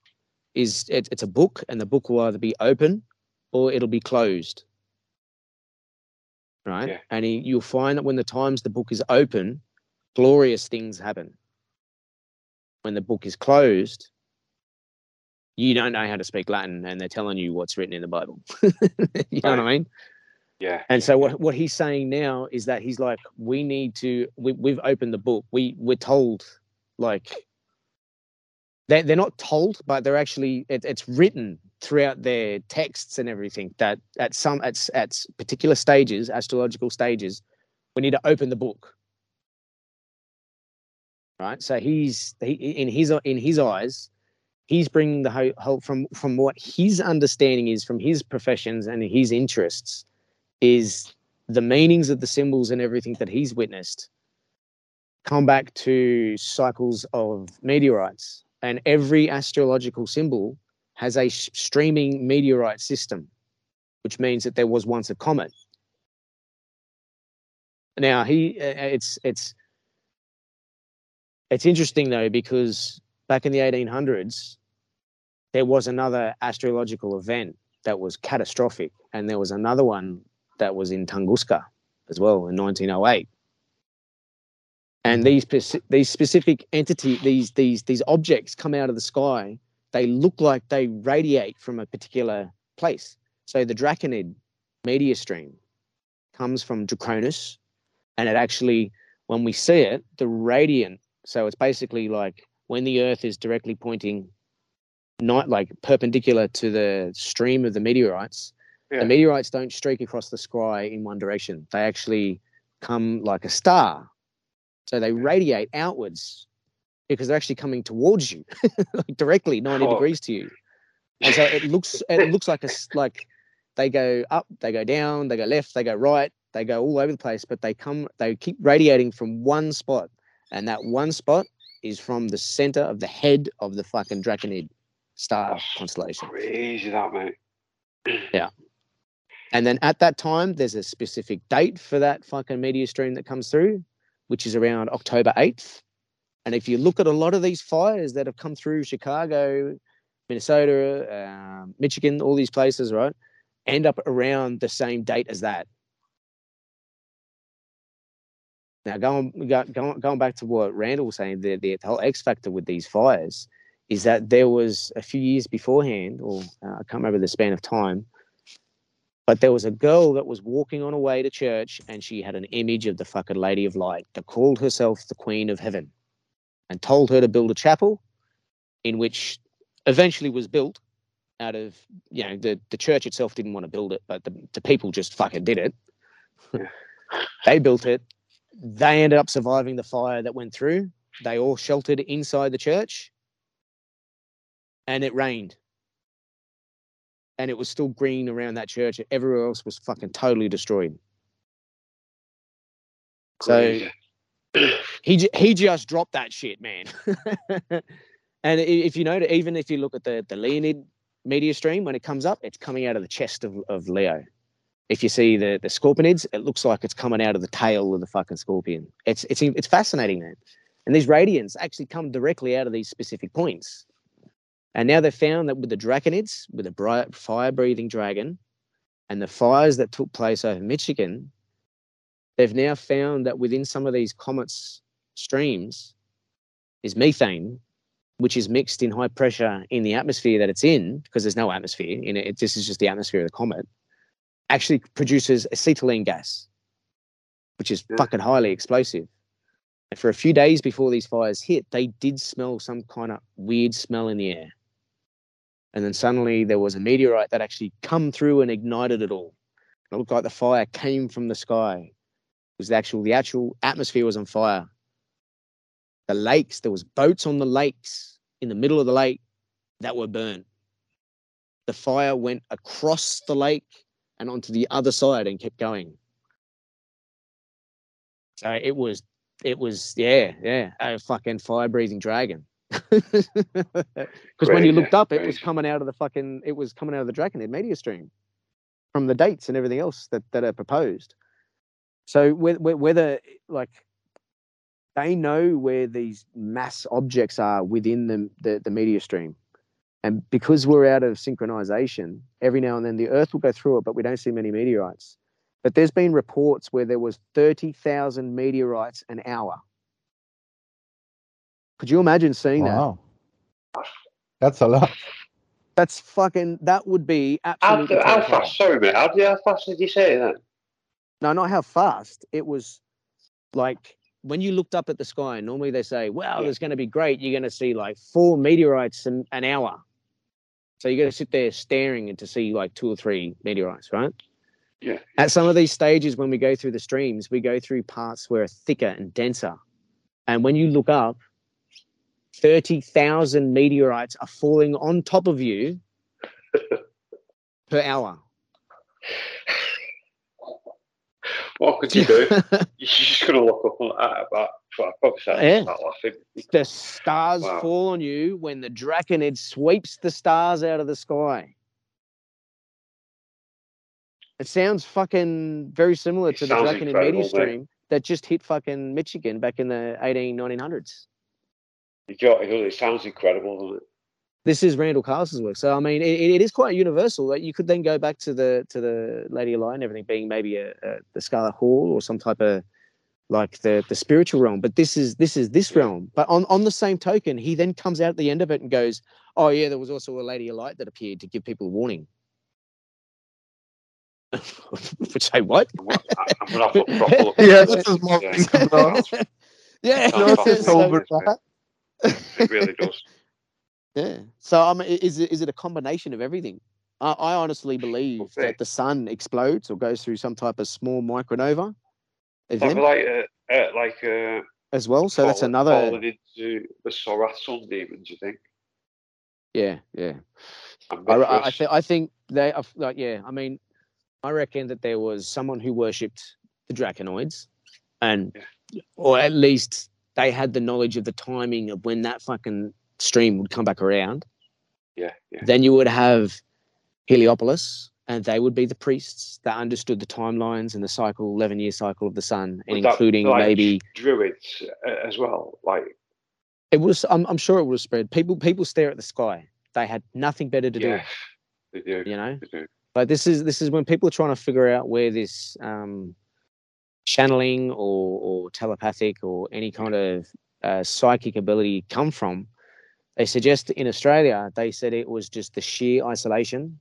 is it, it's a book, and the book will either be open or it'll be closed. Right,
Yeah.
and he, you'll find that when the times the book is open, glorious things happen. When the book is closed, you don't know how to speak Latin, and they're telling you what's written in the Bible. you know what I mean?
Yeah.
And so what, what he's saying now is that he's like, we need to, we, we've opened the book. We we're told, like, they they're not told, but they're actually it, it's written throughout their texts and everything that at some at at particular stages, astrological stages, we need to open the book. Right. So he's he, in his in his eyes, he's bringing the whole from from what his understanding is from his professions and his interests is the meanings of the symbols and everything that he's witnessed come back to cycles of meteorites. And every astrological symbol has a streaming meteorite system which means that there was once a comet. Now he uh, it's it's it's interesting though because back in the 1800s there was another astrological event that was catastrophic and there was another one that was in Tunguska as well in 1908. And mm-hmm. these these specific entity these these these objects come out of the sky. They look like they radiate from a particular place. So the Draconid meteor stream comes from Draconis, and it actually, when we see it, the radiant. So it's basically like when the Earth is directly pointing, not like perpendicular to the stream of the meteorites
Yeah.
the meteorites don't streak across the sky in one direction. They actually come like a star. So they radiate outwards because they're actually coming towards you, like directly 90
Oh.
degrees to you. And so it looks it looks like a like they go up, they go down, they go left, they go right, they go all over the place, but they come they keep radiating from one spot. And that one spot is from the center of the head of the fucking Draconid star
Oh,
constellation.
Crazy that, mate. Yeah.
And then at that time, there's a specific date for that fucking meteor stream that comes through, which is around October 8th. And if you look at a lot of these fires that have come through Chicago, Minnesota, um, Michigan, all these places, right? end up around the same date as that. Now, going going going back to what Randall was saying, the, the whole X factor with these fires is that there was a few years beforehand, or uh, I can't remember the span of time, but there was a girl that was walking on her way to church, and she had an image of the fucking Lady of Light that called herself the Queen of Heaven, and told her to build a chapel, in which eventually was built out of you know the the church itself didn't want to build it, but the, the people just fucking did it. they built it. They ended up surviving the fire that went through. They all sheltered inside the church, and it rained. And it was still green around that church. Everywhere else was fucking totally destroyed. So he he just dropped that shit, man. and if you know, even if you look at the the Leonid meteor stream when it comes up, it's coming out of the chest of, of Leo. If you see the the scorpionids, it looks like it's coming out of the tail of the fucking scorpion. It's it's it's fascinating, man. And these radiants actually come directly out of these specific points. And now they've found that with the draconids, with the bright fire breathing dragon, and the fires that took place over Michigan, they've now found that within some of these comets streams is methane, which is mixed in high pressure in the atmosphere that it's in, because there's no atmosphere in it. This is just the atmosphere of the comet, actually produces acetylene gas, which is
Yeah.
fucking highly explosive. And for a few days before these fires hit, they did smell some kind of weird smell in the air. And then suddenly there was a meteorite that actually come through and ignited it all. It looked like the fire came from the sky. It was the actual the actual atmosphere was on fire. The lakes, there was boats on the lakes in the middle of the lake that were burnt. The fire went across the lake and onto the other side and kept going. So it was it was yeah, yeah, a fucking fire breathing dragon. Because when you looked up, it was coming out of the fucking it was coming out of the Draconid meteor stream from the dates and everything else that, that are proposed. So whe- whe- whether like they know where these mass objects are within the, the, the meteor stream. And because we're out of synchronization, every now and then the Earth will go through it, but we don't see many meteorites. But there's been reports where there was 30,000 meteorites an hour. Could you imagine seeing that?
Wow. That's a lot.
That's fucking. That would be
How,
absolutely.
how
terrifying.
fast? Sorry, mate. How, how fast did you say that?
No, not how fast. It was like when you looked up at the sky. Normally they say, "Wow,
Yeah.
there's going to be great. You're going to see like four meteorites an, an hour." So you're going to sit there staring and to see like two or three meteorites, right?
Yeah.
At some of these stages, when we go through the streams, we go through parts where are thicker and denser, and when you look up, thirty thousand meteorites are falling on top of you per hour.
What could you do? You're just going to look up on that. about. Well, probably
Yeah. the stars
Wow.
fall on you when the Draconid sweeps the stars out of the sky. It sounds fucking very similar
It
to the Draconid
mate.
stream that just hit fucking Michigan back in the 18, 1900s.
You it sounds incredible, doesn't it?
This is Randall Carlson's work. So I mean, it, it is quite universal. That you could then go back to the to the Lady of Light and everything being maybe a, a the Scarlet Hall or some type of like the the spiritual realm. But this is this is this realm. But on on the same token, he then comes out at the end of it and goes, "Oh yeah, there was also a Lady of Light that appeared to give people a warning." Which say what?
I'm gonna, I'm gonna have a proper look.
Yeah,
at
this is more
Yeah.
thing about.
yeah,
Sounds
Notice over that.
it? It really does.
Yeah. So I mean, i- is it is it a combination of everything? I, I honestly believe
Okay.
that the sun explodes or goes through some type of small micronova
Like, uh, uh, like uh,
as well. So that's another.
falling into the Sorath Sun demons. You think?
Yeah, yeah. I, I, I, th- I think they are like yeah. I mean, I reckon that there was someone who worshipped the Draconoids, and or at least they had the knowledge of the timing of when that fucking stream would come back around.
yeah, yeah.
Then you would have Heliopolis, and they would be the priests that understood the timelines and the cycle, eleven year cycle of the sun, and
Was
including
like,
maybe
druids uh, as well. Like,
it was. I'm, I'm sure it would have spread. People people stare at the sky. They had nothing better to
yeah, they do.
do. You know.
They do.
Like this is this is when people are trying to figure out where this um, channeling or, or telepathic or any kind of uh, psychic ability come from. They suggest in Australia, they said it was just the sheer isolation,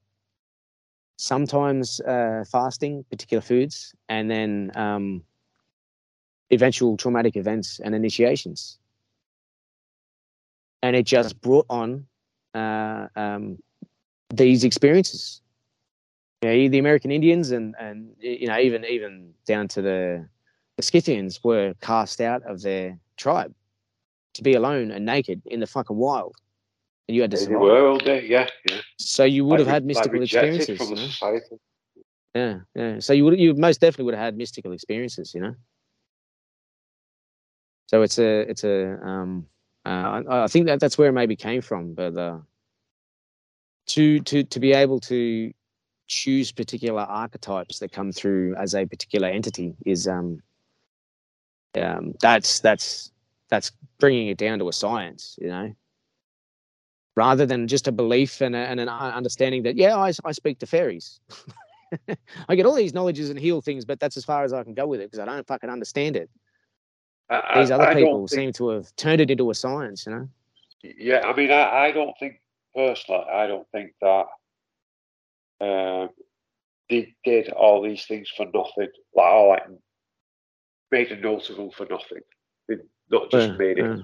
sometimes uh, fasting particular foods, and then um, eventual traumatic events and initiations. And it just brought on uh, um, these experiences. You know, the American Indians and and you know even even down to the, the Scythians were cast out of their tribe to be alone and naked in the fucking wild, and you had to
In the
survive.
world, eh? yeah, yeah.
So you would have had mystical
rejected
experiences.
from
You
the society.
Yeah, yeah. So you would you most definitely would have had mystical experiences, you know. So it's a it's a um uh, I, I think that that's where it maybe came from, but uh, to to to be able to choose particular archetypes that come through as a particular entity is um um that's that's that's bringing it down to a science, you know. Rather than just a belief and, a, and an uh, understanding that yeah, I, I speak to fairies. I get all these knowledges and heal things, but that's as far as I can go with it because I don't fucking understand it.
I,
These other
I
people
think-
seem to have turned it into a science, you know.
Yeah, I mean, I, I don't think personally, I don't think that um, they did all these things for nothing. Like, oh, like made a note of them for nothing. They not just
Yeah,
made it.
yeah.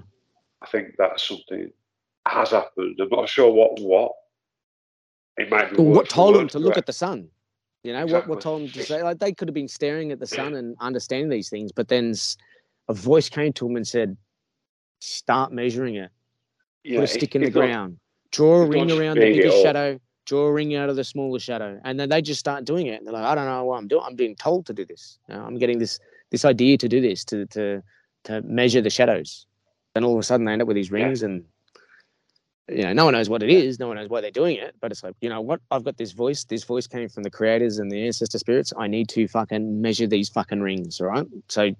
I think that's something has happened. I'm not sure what what. It might be.
Well, what told them to look
correct.
at the sun? You know, what, what told them to say? Like they could have been staring at the sun and understanding these things, but then a voice came to them and said, "Start measuring it.
Yeah,
Put a
it-
stick in the ground. Draw a ring around the biggest shadow. Draw a ring out of the smaller shadow." And then they just start doing it. And they're like, "I don't know what I'm doing. I'm being told to do this. You know, I'm getting this this idea to do this to to to measure the shadows." And all of a sudden, they end up with these
Yeah.
rings and you know, no one knows what it is, no one knows why they're doing it, but it's like, you know what? I've got this voice. This voice came from the creators and the ancestor spirits. I need to fucking measure these fucking rings, all right? So,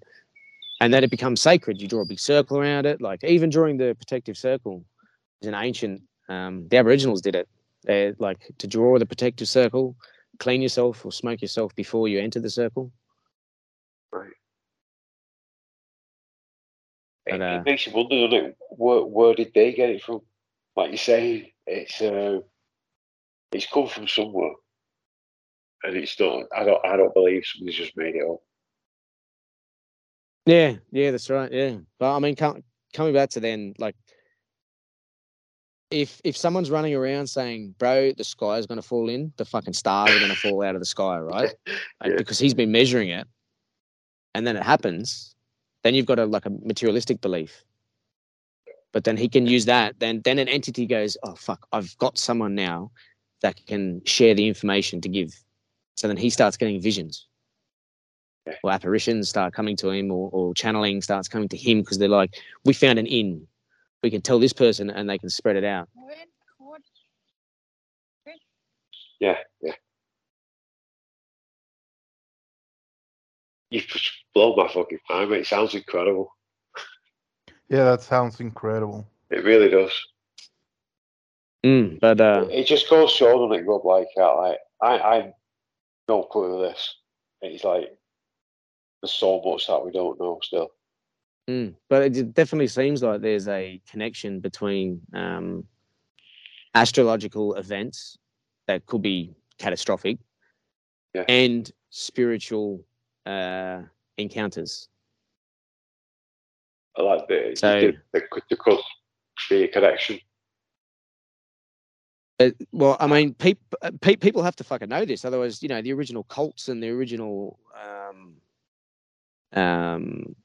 and then it becomes sacred. You draw a big circle around it. Like even during the protective circle, is an ancient. Um, the Aboriginals did it. They like to draw the protective circle, clean yourself or smoke yourself before you enter the circle.
Right.
But, uh,
it makes you wonder, doesn't it? Where, where did they get it from? Like you say, it's uh, it's come from somewhere, and it's not. I don't. I don't believe somebody's just made it up.
Yeah, yeah, that's right. Yeah, but I mean, com- coming back to then, like, if if someone's running around saying, "Bro, the sky is going to fall in," the fucking stars are going to fall out of the sky, right? Like,
Yeah.
Because he's been measuring it, and then it happens, then you've got a like a materialistic belief. But then he can use that. Then then an entity goes, "Oh fuck, I've got someone now that can share the information to give." So then he starts getting visions or apparitions start coming to him or, or channeling starts coming to him because they're like, we found an inn. We can tell this person and they can spread it out.
Yeah, yeah. You've just blown my fucking mind, mate. It sounds incredible.
Yeah, that sounds incredible.
It really does.
Mm, but uh,
it just goes so doesn't it, Rob? Like, uh, like I, I no clue of this. It's like there's so much that we don't know still.
mm, but it definitely seems like there's a connection between um, astrological events that could be catastrophic
Yeah.
and spiritual uh, encounters.
I like the
So-
the, the, the a connection.
Uh, well, I mean, peop, uh, pe- people have to fucking know this. Otherwise, you know, the original cults and the original, um, um,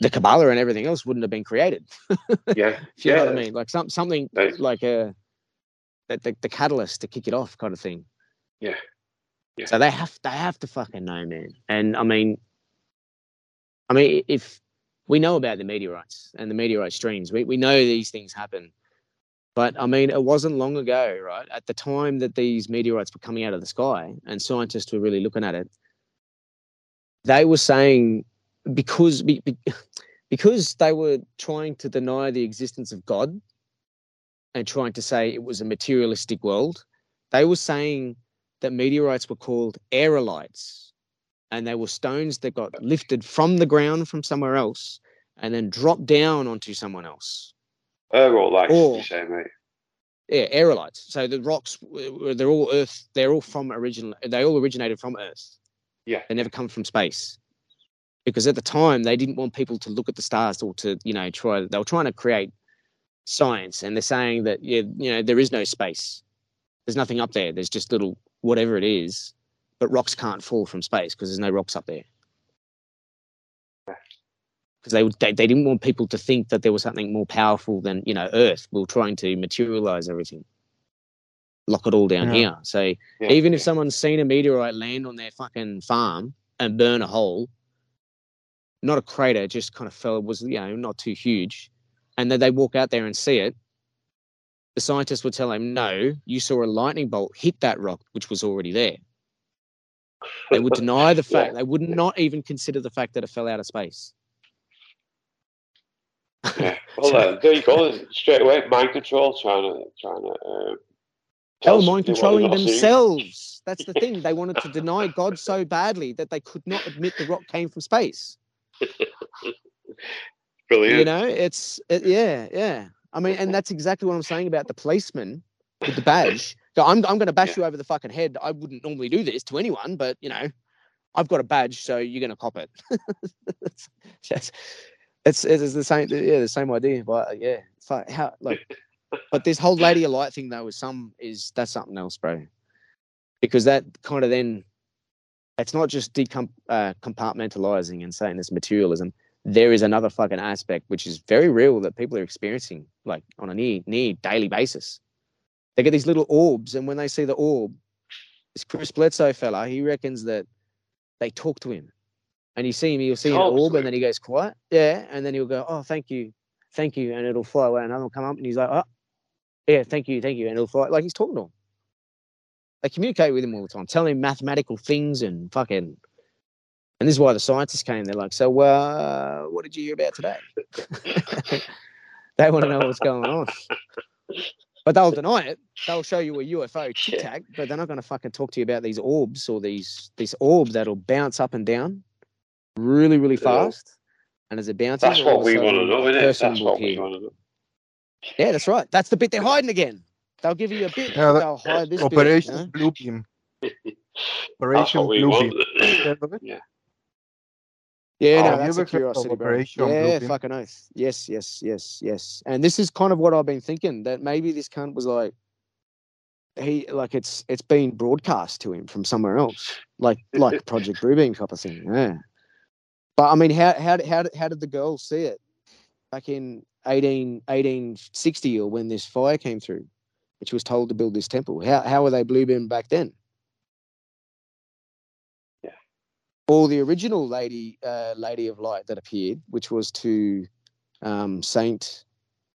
the Kabbalah and everything else wouldn't have been created.
Yeah,
If you know what I mean, like some something
Right.
like a the, the, the catalyst to kick it off, kind of thing.
Yeah. Yeah.
So they have they have to fucking know, man. And I mean, I mean, if we know about the meteorites and the meteorite streams, we we know these things happen. But I mean, it wasn't long ago, right? At the time that these meteorites were coming out of the sky, and scientists were really looking at it, they were saying because be, be- because they were trying to deny the existence of God and trying to say it was a materialistic world, they were saying that meteorites were called aerolites, and they were stones that got lifted from the ground from somewhere else and then dropped down onto someone else.
Aerolites,
Or-
you say, mate?
Yeah, aerolites. So the rocks, they're all Earth. They're all from original. They all originated from Earth.
Yeah.
They never come from space. Because at the time they didn't want people to look at the stars or to, you know, try. They were trying to create science, and they're saying that yeah, you know, there is no space. There's nothing up there. There's just little whatever it is, but rocks can't fall from space because there's no rocks up there. Because they, would- they they didn't want people to think that there was something more powerful than you know Earth. We were trying to materialize everything, lock it all down
Yeah.
here. So
Yeah.
even if someone's seen a meteorite land on their fucking farm and burn a hole, not a crater, just kind of fell, was, you know, not too huge, and then they walk out there and see it, the scientists would tell him, no, you saw a lightning bolt hit that rock, which was already there. They would deny the fact, they would not even consider the fact that it fell out of space.
Yeah. Well, uh, there you go. Straight away, mind control, trying to, trying to. Uh, tell
were mind
somebody what they're
controlling themselves. That's the thing. They wanted to deny God so badly that they could not admit the rock came from space.
Brilliant.
You know, it's it, yeah, yeah. I mean, and that's exactly what I'm saying about the policeman with the badge. So I'm I'm going to bash you over the fucking head. I wouldn't normally do this to anyone, but you know, I've got a badge, so you're going to cop it. it's, just- it's it's the same, yeah, the same idea. But uh, yeah, it's like how like, but this whole lady of light thing though is some is that's something else, bro. Because that kind of then, it's not just decom uh, compartmentalizing and saying it's materialism there is another fucking aspect which is very real that people are experiencing like on a near near daily basis. They get these little orbs, and when they see the orb, this Chris Bledsoe fella, he reckons that they talk to him. And you see him, you'll see an orb, and then he goes quiet. Yeah. And then he'll go, Oh, thank you, thank you. And it'll fly away. And another will come up and he's like, Oh, yeah, thank you, thank you. And it'll fly like he's talking to him. They communicate with him all the time, telling him mathematical things and fucking and this is why the scientists came. They're like, so uh, what did you hear about today? they want to know what's going on. But they'll deny it. They'll show you a UFO tic tac, but they're not going to fucking talk to you about these orbs or these these orbs that'll bounce up and down really, really
Yeah.
fast. And as it bounces,
That's what we want to know,
a
isn't it? That's what we want to know.
Yeah, that's right. That's the bit they're hiding again. They'll give you a bit.
Yeah, that-
they'll hide this
Operation
bit. you know?
Bluebeam. Operation
Blue Beam.
Bluebeam.
want.
Heard of it?
Yeah,
Oh,
no, that's a curiosity, bro. Yeah, fucking oath. Yes, yes, yes, yes. And this is kind of what I've been thinking that maybe this cunt was like, he like it's it's been broadcast to him from somewhere else, like like Project Bluebeam type of thing. Yeah. But I mean, how how did- how did, how did the girls see it back in 18, 1860 or when this fire came through, which was told to build this temple? How how were they bluebeam back then? Or the original lady uh, lady of light that appeared, which was to um, Saint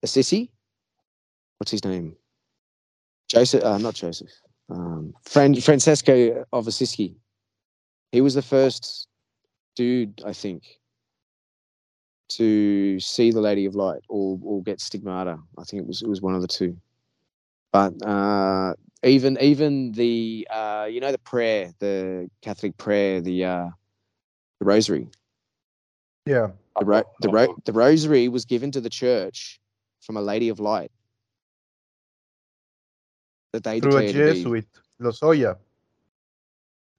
Assisi. What's his name? Joseph, uh, not Joseph. Um, Fran- Francesco of Assisi. He was the first dude, I think, to see the Lady of Light or or get stigmata. I think it was it was one of the two. But uh, even even the uh, you know the prayer, the Catholic prayer, the uh, the Rosary.
Yeah.
The, ro- the, ro- the Rosary was given to the church from a Lady of Light that they
Through a
declared be.
Jesuit, Loyola.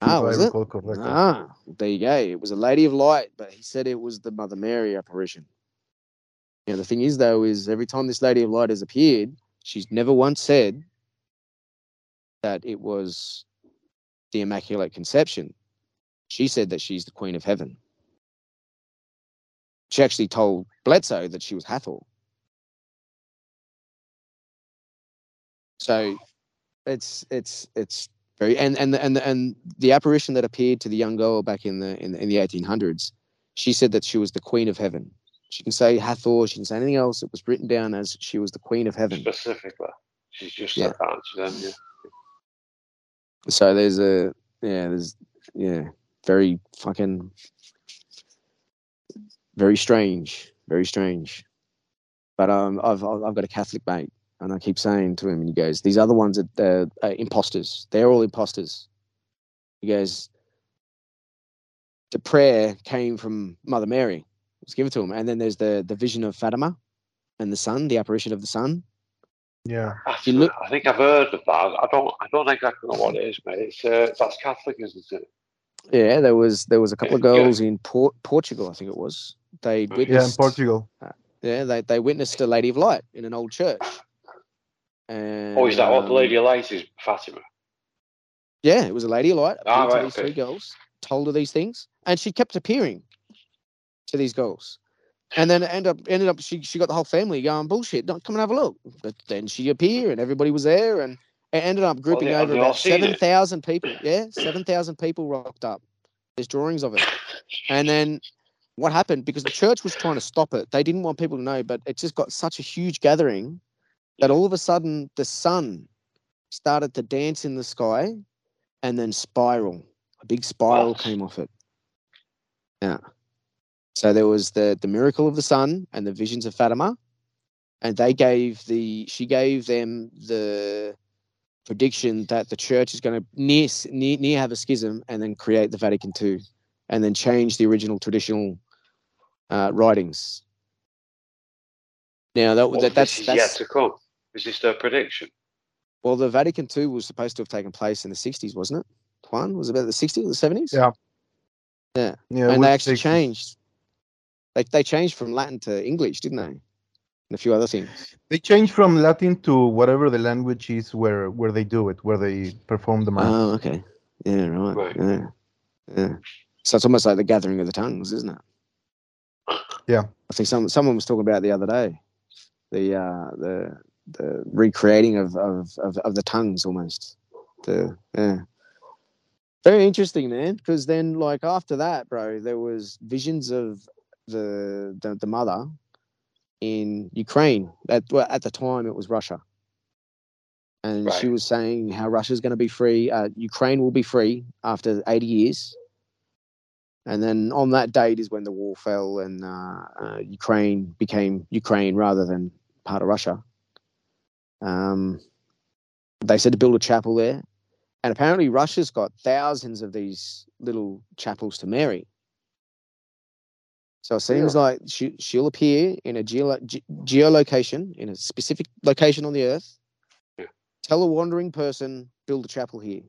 Ah, was it? Ah, there you go. It was a Lady of Light, but he said it was the Mother Mary apparition. Yeah, the thing is though, is every time this Lady of Light has appeared, she's never once said that it was the Immaculate Conception. She said that she's the Queen of Heaven. She actually told Bledsoe that she was Hathor. So it's it's it's very and and and and the apparition that appeared to the young girl back in the in, the- in the 1800s she said that she was the queen of heaven she can say hathor she can say anything else it was written down as she was the queen of heaven
Specifically. She's just
Yeah.
yeah. answer.
So there's a yeah there's yeah very fucking very strange very strange but um i've i've got a catholic mate And I keep saying to him, and he goes, "These other ones are, are, are imposters. They're all imposters." He goes, "The prayer came from Mother Mary. It was given to him, and then there's the the vision of Fatima and the sun, the apparition of the sun.
Yeah.
Actually,
look-
I think I've heard of that. I don't. I don't exactly know what it is, mate. It's uh, that's Catholic, isn't it?
Yeah, there was there was a couple of
Yeah.
girls in Port, Portugal, I think it was. They
Yeah, in
Yeah, in
witnessed.
Portugal.
Yeah, they, they witnessed a Lady of Light in an old church. And,
Oh, is that what the
um,
Lady of Light is? Fatima.
Yeah, it was a Lady of Light.
Ah,
appeared to
right,
these
okay.
three girls, told her these things, and she kept appearing to these girls. And then it ended up ended up she she got the whole family going bullshit. Don't come and have a look. But then she appeared and everybody was there and it ended up grouping
have
over about seven thousand people. Yeah, seven thousand people rocked up. There's drawings of it. And then what happened? Because the church was trying to stop it. They didn't want people to know, but it just got such a huge gathering that all of a sudden the sun started to dance in the sky and then spiral. A big spiral came off it. Yeah. So there was the the miracle of the sun and the visions of Fatima, and they gave the she gave them the prediction that the church is going to near, near near have a schism and then create the Vatican II, and then change the original traditional uh, writings. Now that,
Well,
that that's
this is
that's
yet to come. Is this their prediction?
well, the Vatican II was supposed to have taken place in the '60s, wasn't it? One was it about the '60s or the '70s.
Yeah.
Yeah,
Yeah.
and they actually
60s.
changed. They they changed from Latin to English, didn't they? And a few other things.
They changed from Latin to whatever the language is where where they do it, where they perform the mass.
Oh, okay. Yeah, right.
Right.
Yeah. Yeah. So it's almost like the gathering of the tongues, isn't it?
Yeah.
I think some someone was talking about it the other day. The uh the the recreating of of of, of the tongues almost. The yeah. Very interesting, man. Because then, like after that, bro, there was visions of the the, the mother in Ukraine. At well, at the time, it was Russia, and she was saying how Russia's going to be free. Uh, Ukraine will be free after eighty years, and then on that date is when the wall fell and uh, uh, Ukraine became Ukraine rather than part of Russia. Um, they said to build a chapel there, and apparently Russia's got thousands of these little chapels to Mary. So it seems like she she'll appear in a geolo- ge- geolocation in a specific location on the earth.
Yeah.
Tell a wandering person build a chapel here,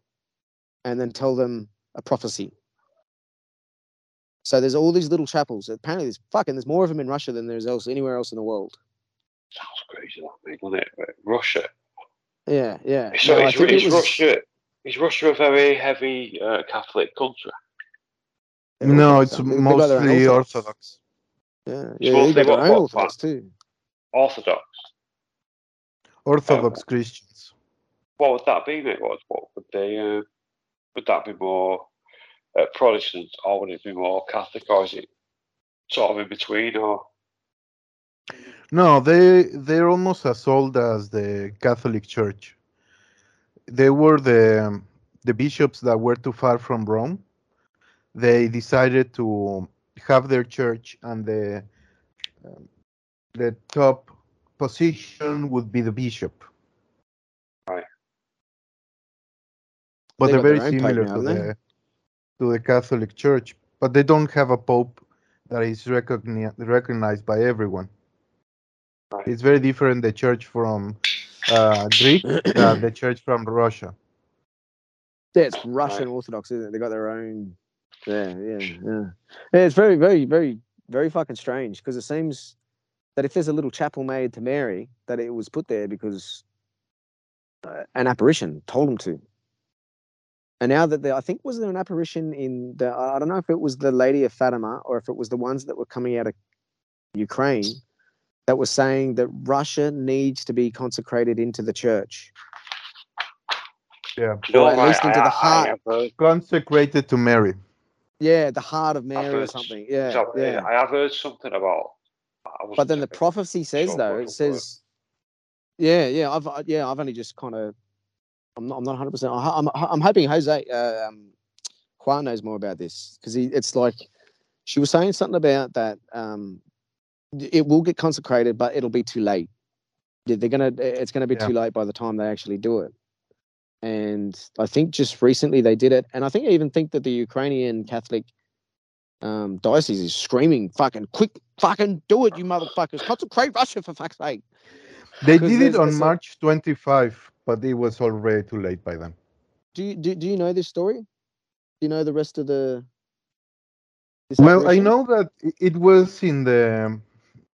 and then tell them a prophecy. So there's all these little chapels. Apparently, there's fucking there's more of them in Russia than there's else anywhere else in the world.
Sounds crazy, that mate, doesn't it? Russia.
Yeah, yeah.
So
No,
is, is
was-
Russia is Russia a very heavy uh, Catholic country?
No, it's
They- they've got their own
mostly Orthodox.
Yeah, yeah,
mostly
they got their
what-
own
what-
Orthodox too.
Orthodox.
Orthodox Christians.
What would that be, mate? What, what would they? Uh, would that be more uh, Protestant, or would it be more Catholic, or is it sort of in between? Or
No, they they're almost as old as the Catholic Church. They were the the bishops that were too far from Rome. They decided to have their church, and the um, the top position would be the bishop.
Right.
But
They
they are very similar
now,
to
haven't they?
the to the Catholic Church, but they don't have a pope that is recogni- recognized by everyone.
Right.
It's very different the church from uh, Greek than the church from Russia.
Yeah, it's Russian Orthodox, isn't it? They got their own. Yeah, yeah, yeah. Yeah, it's very, very, very, very fucking strange because it seems that if there's a little chapel made to Mary, that it was put there because uh, an apparition told them to. And now that there, I think was there an apparition in the, I don't know if it was the Lady of Fatima or if it was the ones that were coming out of Ukraine that were saying that Russia needs to be consecrated into the church.
Yeah,
no,
at least into the heart.
consecrated to Mary.
Yeah, the heart of Mary or something. Yeah,
so-
yeah.
I have heard something about.
But then the prophecy says
sure
though, it
for
says, yeah, yeah, I've uh, yeah, I've only just kind of, I'm not, I'm not 100. percent I'm, I'm hoping Jose uh, um, Juan knows more about this because he, it's like she was saying something about that. Um, it will get consecrated, but it'll be too late. They're gonna. It's gonna be
Yeah.
too late by the time they actually do it. And I think just recently they did it, and I think I even think that the Ukrainian Catholic um, diocese is screaming, "Fucking quick, fucking do it, you motherfuckers! Consecrate Russia for fuck's sake!"
They did it on March 25, but it was already too late by then.
Do you do, do you know this story? Do you know the rest of the?
Well, I know that it was in the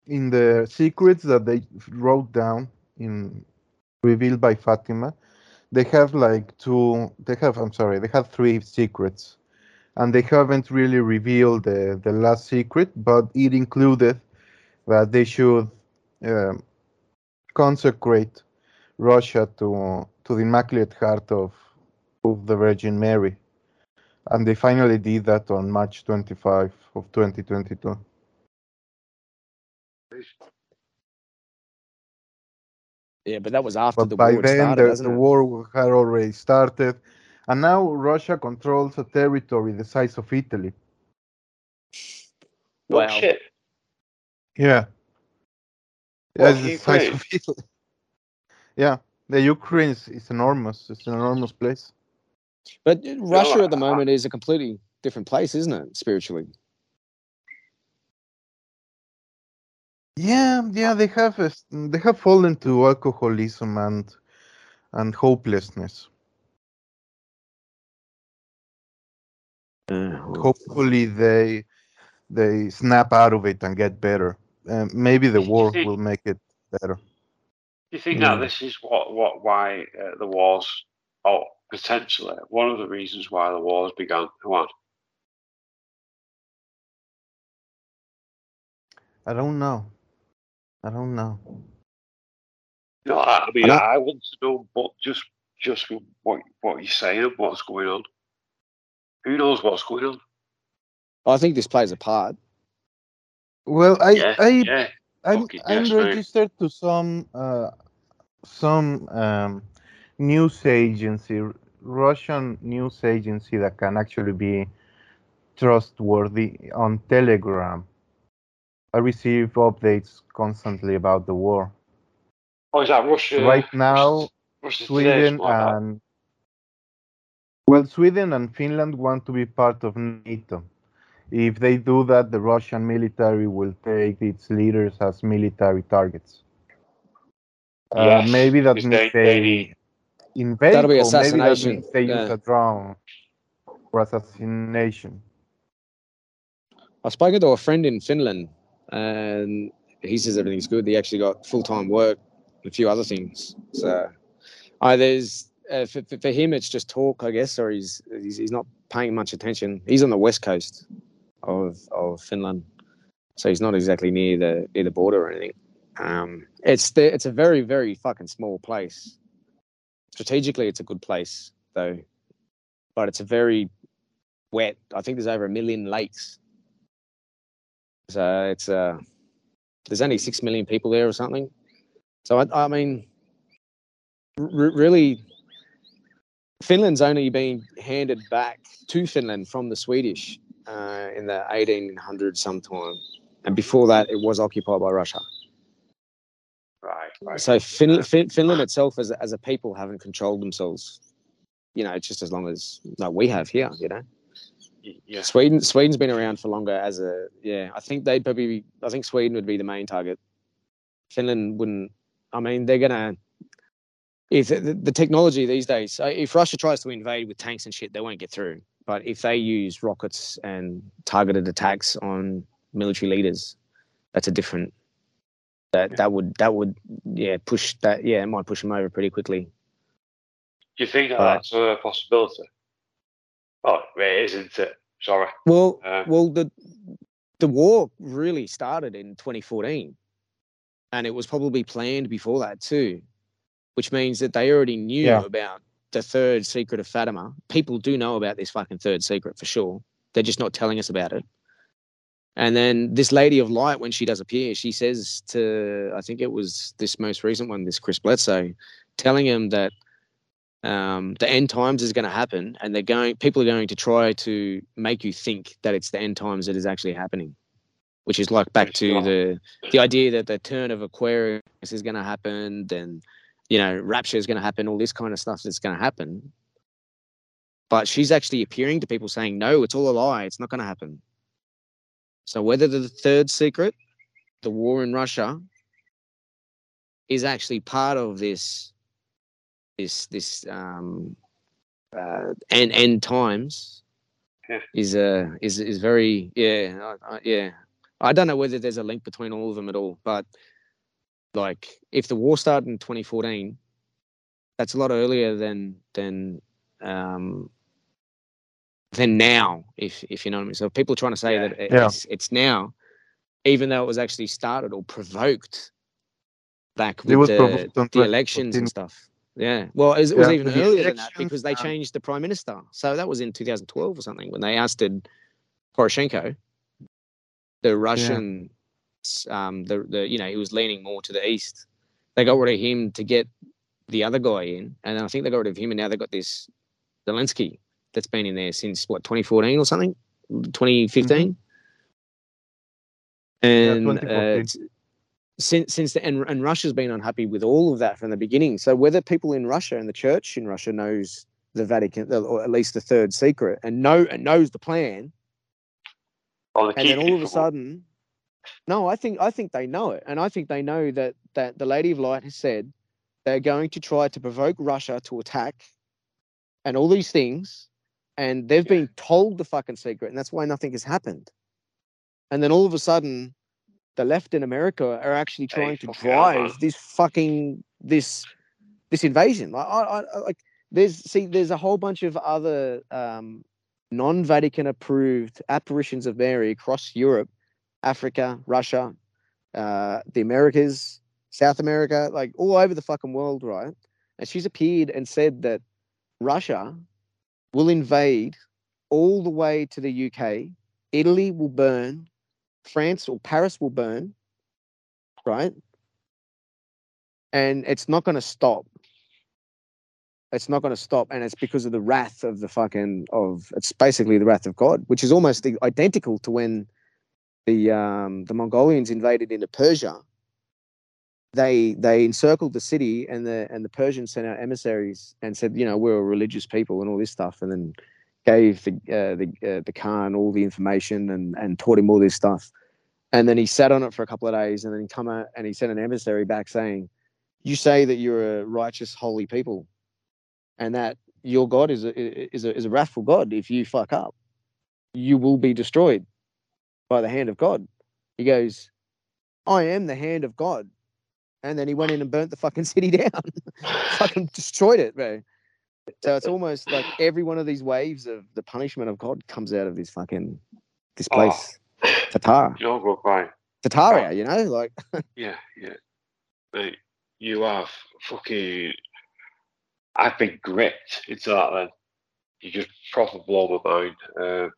in the secrets that they wrote down in revealed by Fatima. They have like two. They have. I'm sorry. They have three secrets, and they haven't really revealed the the last secret. But it included that they should um, consecrate Russia to to the Immaculate Heart of of the Virgin Mary and they finally did that on March 25 of 2022.
Yeah, but that was after
But
the
by
war had
then,
started,
the,
hasn't
the war had already started, and now Russia controls a territory the size of Italy.
Oh,
Wow.
shit.
Yeah,
What,
yeah, the size
Ukraine?
of Italy. Yeah, the Ukraine is, is enormous. It's an enormous place.
But uh, Russia at the moment is a completely different place, isn't it? Spiritually.
Yeah, yeah, they have they have fallen to alcoholism and and hopelessness.
Uh,
hopefully they they snap out of it and get better. Uh, maybe the war
think-
will make it better.
Do you think that this is what, what why uh, the wars, or potentially one of the reasons why the wars began? One.
I don't know. I don't know.
No, I, I mean,
know-
I, want to know, but just just what what you're saying, what's going on. Who knows what's going on?
I think this plays a part.
Well, I
yeah,
I
yeah.
I'm,
fucking
I'm
yes, mate.
registered to some uh, some um, news agency, Russian news agency that can actually be trustworthy on Telegram. I receive updates constantly about the war.
Oh, is that Russia?
right now,
Russia Today,
Sweden
like
and well, Sweden and Finland want to be part of NATO. If they do that, the Russian military will take its leaders as military targets. Uh, maybe that
because
means
they-
they,
they-
invade,
That'll be
or maybe that means they use
yeah.
a drone for assassination.
I spoke to a friend in Finland, and he says everything's good. He actually got full time work, and a few other things. So, I there's uh, for, for- him, it's just talk, I guess, or he's, he's he's not paying much attention. He's on the west coast of of Finland, so he's not exactly near the near the border or anything. Um, it's the, it's a very very fucking small place. Strategically, it's a good place though, but it's a very wet. I think there's over a million lakes. So it's uh, there's only six million people there or something. So I, I mean, r- really, Finland's only been handed back to Finland from the Swedish uh, in the 1800s sometime, and before that, it was occupied by Russia.
Right, right.
So fin- fin- Finland itself, as a, as a people, haven't controlled themselves. You know, just as long as like we have here. You know.
Yeah.
Sweden Sweden's been around for longer as a yeah. I think they'd probably be, I think Sweden would be the main target. Finland wouldn't. I mean, they're gonna if the, the technology these days. If Russia tries to invade with tanks and shit, they won't get through. But if they use rockets and targeted attacks on military leaders, that's a different. That that would that would yeah push that yeah it might push them over pretty quickly.
Do you think that that's a possibility? Oh, it isn't it? Sorry.
Well,
Uh,
well, the the war really started in 2014, and it was probably planned before that too, which means that they already knew
Yeah.
about the third secret of Fatima. People do know about this fucking third secret for sure. They're just not telling us about it. And then this lady of light, when she does appear, she says to I think it was this most recent one, this Chris Bledsoe, telling him that um, the end times is going to happen, and they're going. People are going to try to make you think that it's the end times that is actually happening. which is like back to the the idea that the turn of Aquarius is going to happen, then you know rapture is going to happen, all this kind of stuff that's going to happen. But she's actually appearing to people saying, "No, it's all a lie. It's not going to happen." So whether the third secret, the war in Russia, is actually part of this, this this um, uh, end end times,
Yeah.
is uh is is very yeah I, I, yeah. I don't know whether there's a link between all of them at all, but like if the war started in 2014, that's a lot earlier than than um than now. If if you know what I mean. So people are trying to say
Yeah.
that it-
Yeah.
it's it's now, even though it was actually started or provoked back
It
with
was
the,
provoked
the elections and stuff. Yeah. Well, it was, it was
Yeah,
even
the
earlier than that because they changed the prime minister. So that was in 2012 or something when they ousted Poroshenko, the Russian, um, the the you know he was leaning more to the east. They got rid of him to get the other guy in, and I think they got rid of him, and now they've got this Zelensky that's been in there since what 2014 or something, 2015. And uh,
2014.
s- since since the, and, and Russia's been unhappy with all of that from the beginning. So whether people in Russia and the church in Russia knows the Vatican, or at least the third secret, and know and knows the plan, oh,
Or they
and then all of a sudden, no, I think I think they know it, and I think they know that that the Lady of Light has said they're going to try to provoke Russia to attack, and all these things, and they've
Yeah.
been told the fucking secret, and that's why nothing has happened. And then all of a sudden, the left in America are actually
Hey,
trying to
fucking hell,
drive this fucking this this invasion. Like, I, I- like there's see, there's a whole bunch of other um, non-Vatican approved apparitions of Mary across Europe, Africa, Russia, uh, the Americas, South America, like all over the fucking world, right? And she's appeared and said that Russia will invade all the way to the UK. Italy will burn, France or Paris will burn, right? And it's not going to stop. It's not going to stop, and it's because of the wrath of the fucking of. It's basically the wrath of God, which is almost identical to when the um, the Mongolians invaded into Persia. They they encircled the city, and the and the Persians sent out emissaries and said, you know, we're a religious people and all this stuff, and then gave the uh, the uh, the Khan all the information and and taught him all this stuff. And then he sat on it for a couple of days, and then he come out and he sent an emissary back saying, "You say that you're a righteous, holy people, and that your God is a is a is a wrathful God. If you fuck up, you will be destroyed by the hand of God." He goes, "I am the hand of God," and then he went in and burnt the fucking city down, fucking destroyed it, bro. So it's almost like every one of these waves of the punishment of God comes out of this fucking this
Oh.
place, Tatar,
You're go by.
Tartaria, you know, like
Yeah, yeah. You have fucking. I've been gripped into that then. You just proper blow my mind. Uh,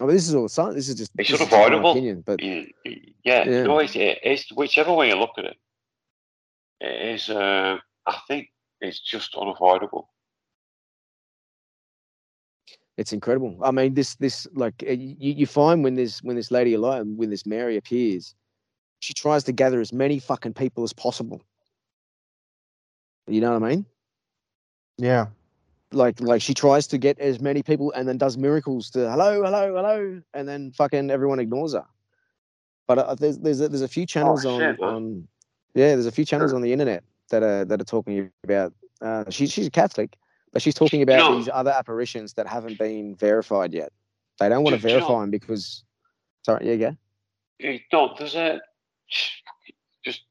I mean, this is all science. This is just
It's
this is just my
unavoidable.
opinion, but
yeah,
Yeah.
no, it's, it's whichever way you look at it. It is. Uh, I think it's just unavoidable.
it's incredible. I mean, this this like uh, you, you find when this when this lady alone when this Mary appears, she tries to gather as many fucking people as possible. You know what I mean?
Yeah.
Like like she tries to get as many people and then does miracles to hello hello hello and then fucking everyone ignores her. But uh, there's there's a, there's a few channels on
shit, man.
on yeah there's a few channels on the internet that are that are talking about. Uh, she, she's a Catholic, but she's talking about
know-
these other apparitions that haven't been verified yet. They don't want to
Do- do you know-
verify them because sorry yeah yeah
No, there's a just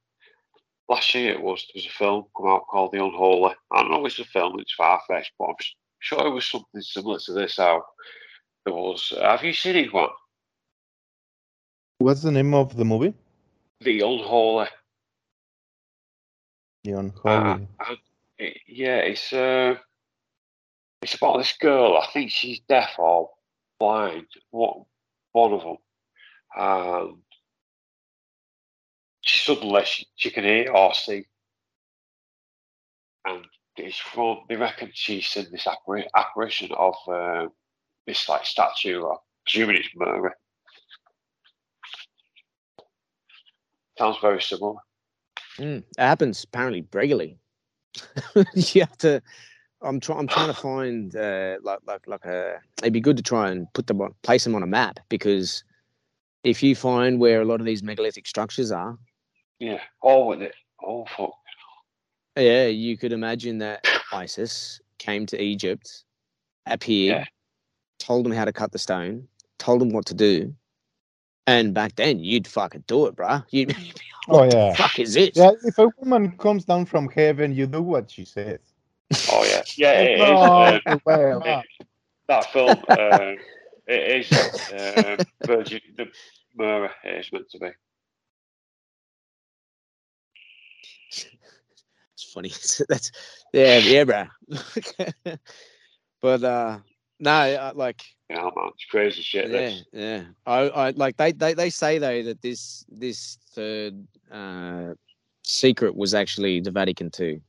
last year it was. There was a film come out called The Unholy. I don't know if it's a film. It's far fetched, but I'm sure it was something similar to this. How there was. Have you seen it? One
What's the name of the movie?
The Unholy. Uh, yeah, it's uh, it's about this girl. I think she's deaf or blind. What one of them? And she suddenly she, she can hear or see, and it's from they reckon she's seen this appar- apparition of uh, this like statue. I'm assuming it's Mary. Sounds very similar.
Mm, it happens apparently regularly. you have to. I'm trying. I'm trying to find uh, like like like a. It'd be good to try and put them on, place them on a map because if you find where a lot of these megalithic structures are,
Yeah, all with it. Oh fuck.
yeah, you could imagine that Isis came to Egypt, appeared,
Yeah.
told them how to cut the stone, told them what to do, and back then you'd fucking do it, bruh. You'd, you'd be,
Oh yeah.
the fuck is this?
Yeah, if a woman comes down from heaven, you do what she says.
Oh yeah, yeah. It is.
Oh,
uh,
well,
it- that film. Uh, it is uh, Virgin the Mura. It is meant to be.
It's funny. That's yeah, yeah, bruh. but uh no, uh, like
You know, man, it's crazy shit.
yeah,
This.
yeah. I, I like they, they they say though that this this third uh secret was actually the Vatican II.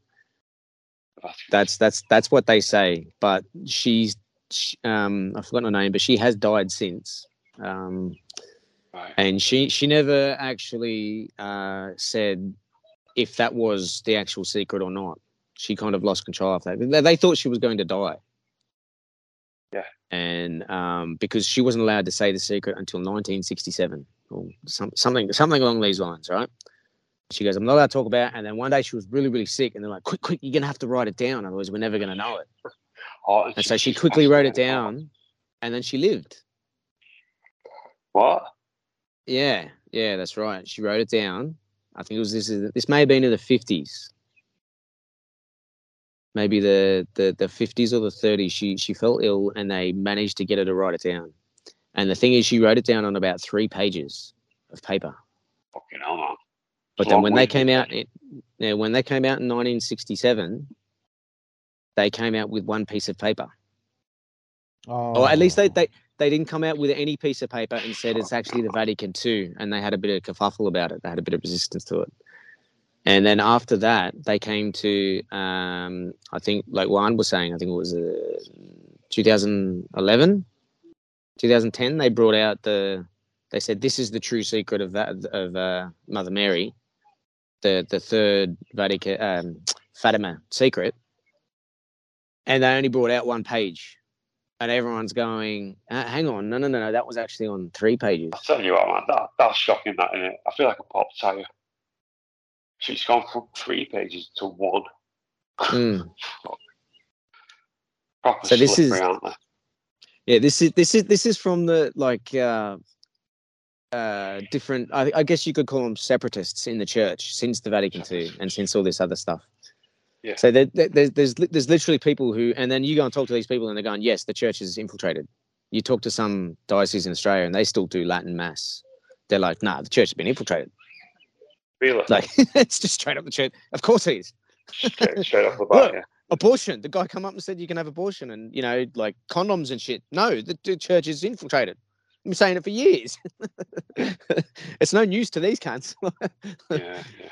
That's that's that's what they say. But she's sh um I've forgotten her name, but she has died since. Um
right.
and she she never actually uh said if that was the actual secret or not. She kind of lost control of that. They, they thought she was going to die. And um, because she wasn't allowed to say the secret until 1967 or some, something something along these lines, right? She goes, I'm not allowed to talk about. it." And then one day she was really, really sick, and they're like, "Quick, quick, you're gonna have to write it down, otherwise we're never gonna know it."
Oh,
And so she quickly wrote it down, and then she lived.
What?
Yeah, yeah, that's right. She wrote it down. I think it was this. This may have been in the fifties, maybe the the the fifties or the thirties. She she fell ill, and they managed to get her to write it down. And the thing is, she wrote it down on about three pages of paper.
Fucking hell, man.
But then when they came out, it, yeah, when they came out in 1967, they came out with one piece of paper, Oh. or at least they they they didn't come out with any piece of paper and said it's actually the Vatican II, and they had a bit of kerfuffle about it. They had a bit of resistance to it. And then after that, they came to, um, I think, like Juan was saying, I think it was uh, 2011, 2010. They brought out the, they said this is the true secret of that of uh, Mother Mary, the the third Vatican um, Fatima secret, and they only brought out one page and everyone's going, uh, "Hang on, no, no, no, no, that was actually on three pages."
I tell you what, man, that, that's shocking, that, it? I feel like a pop tire. She's gone from three pages to one.
Mm.
Proper
So this is-
aren't they?
Yeah, this is this is this is from the like uh, uh, different. I, I guess you could call them separatists in the church since the Vatican II and since all this other stuff.
Yeah.
So there, there, there's there's there's literally people who, and then you go and talk to these people, and they're going, "Yes, the church is infiltrated." You talk to some dioceses in Australia, and they still do Latin mass. They're like, "Nah, the church has been infiltrated."
Really?
Like it's just straight up the church. Of course it is.
straight, straight off the bat, yeah.
abortion. The guy come up and said you can have abortion, and you know, like condoms and shit. No, the, the church is infiltrated. I've been saying it for years. it's no news to these cunts.
yeah, yeah.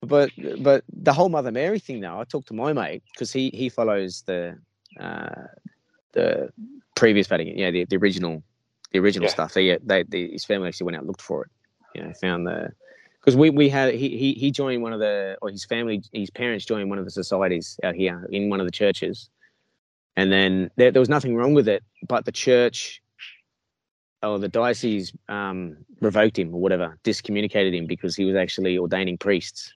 but but the whole Mother Mary thing, though, I talked to my mate because he he follows the uh, the previous Vatican, yeah, the, the original the original
Yeah.
stuff. They, they, they his family actually went out and looked for it. You know, found the because we we had he, he he joined one of the or his family his parents joined one of the societies out here in one of the churches, and then there, there was nothing wrong with it, but the church or the diocese um, revoked him or whatever, discommunicated him because he was actually ordaining priests.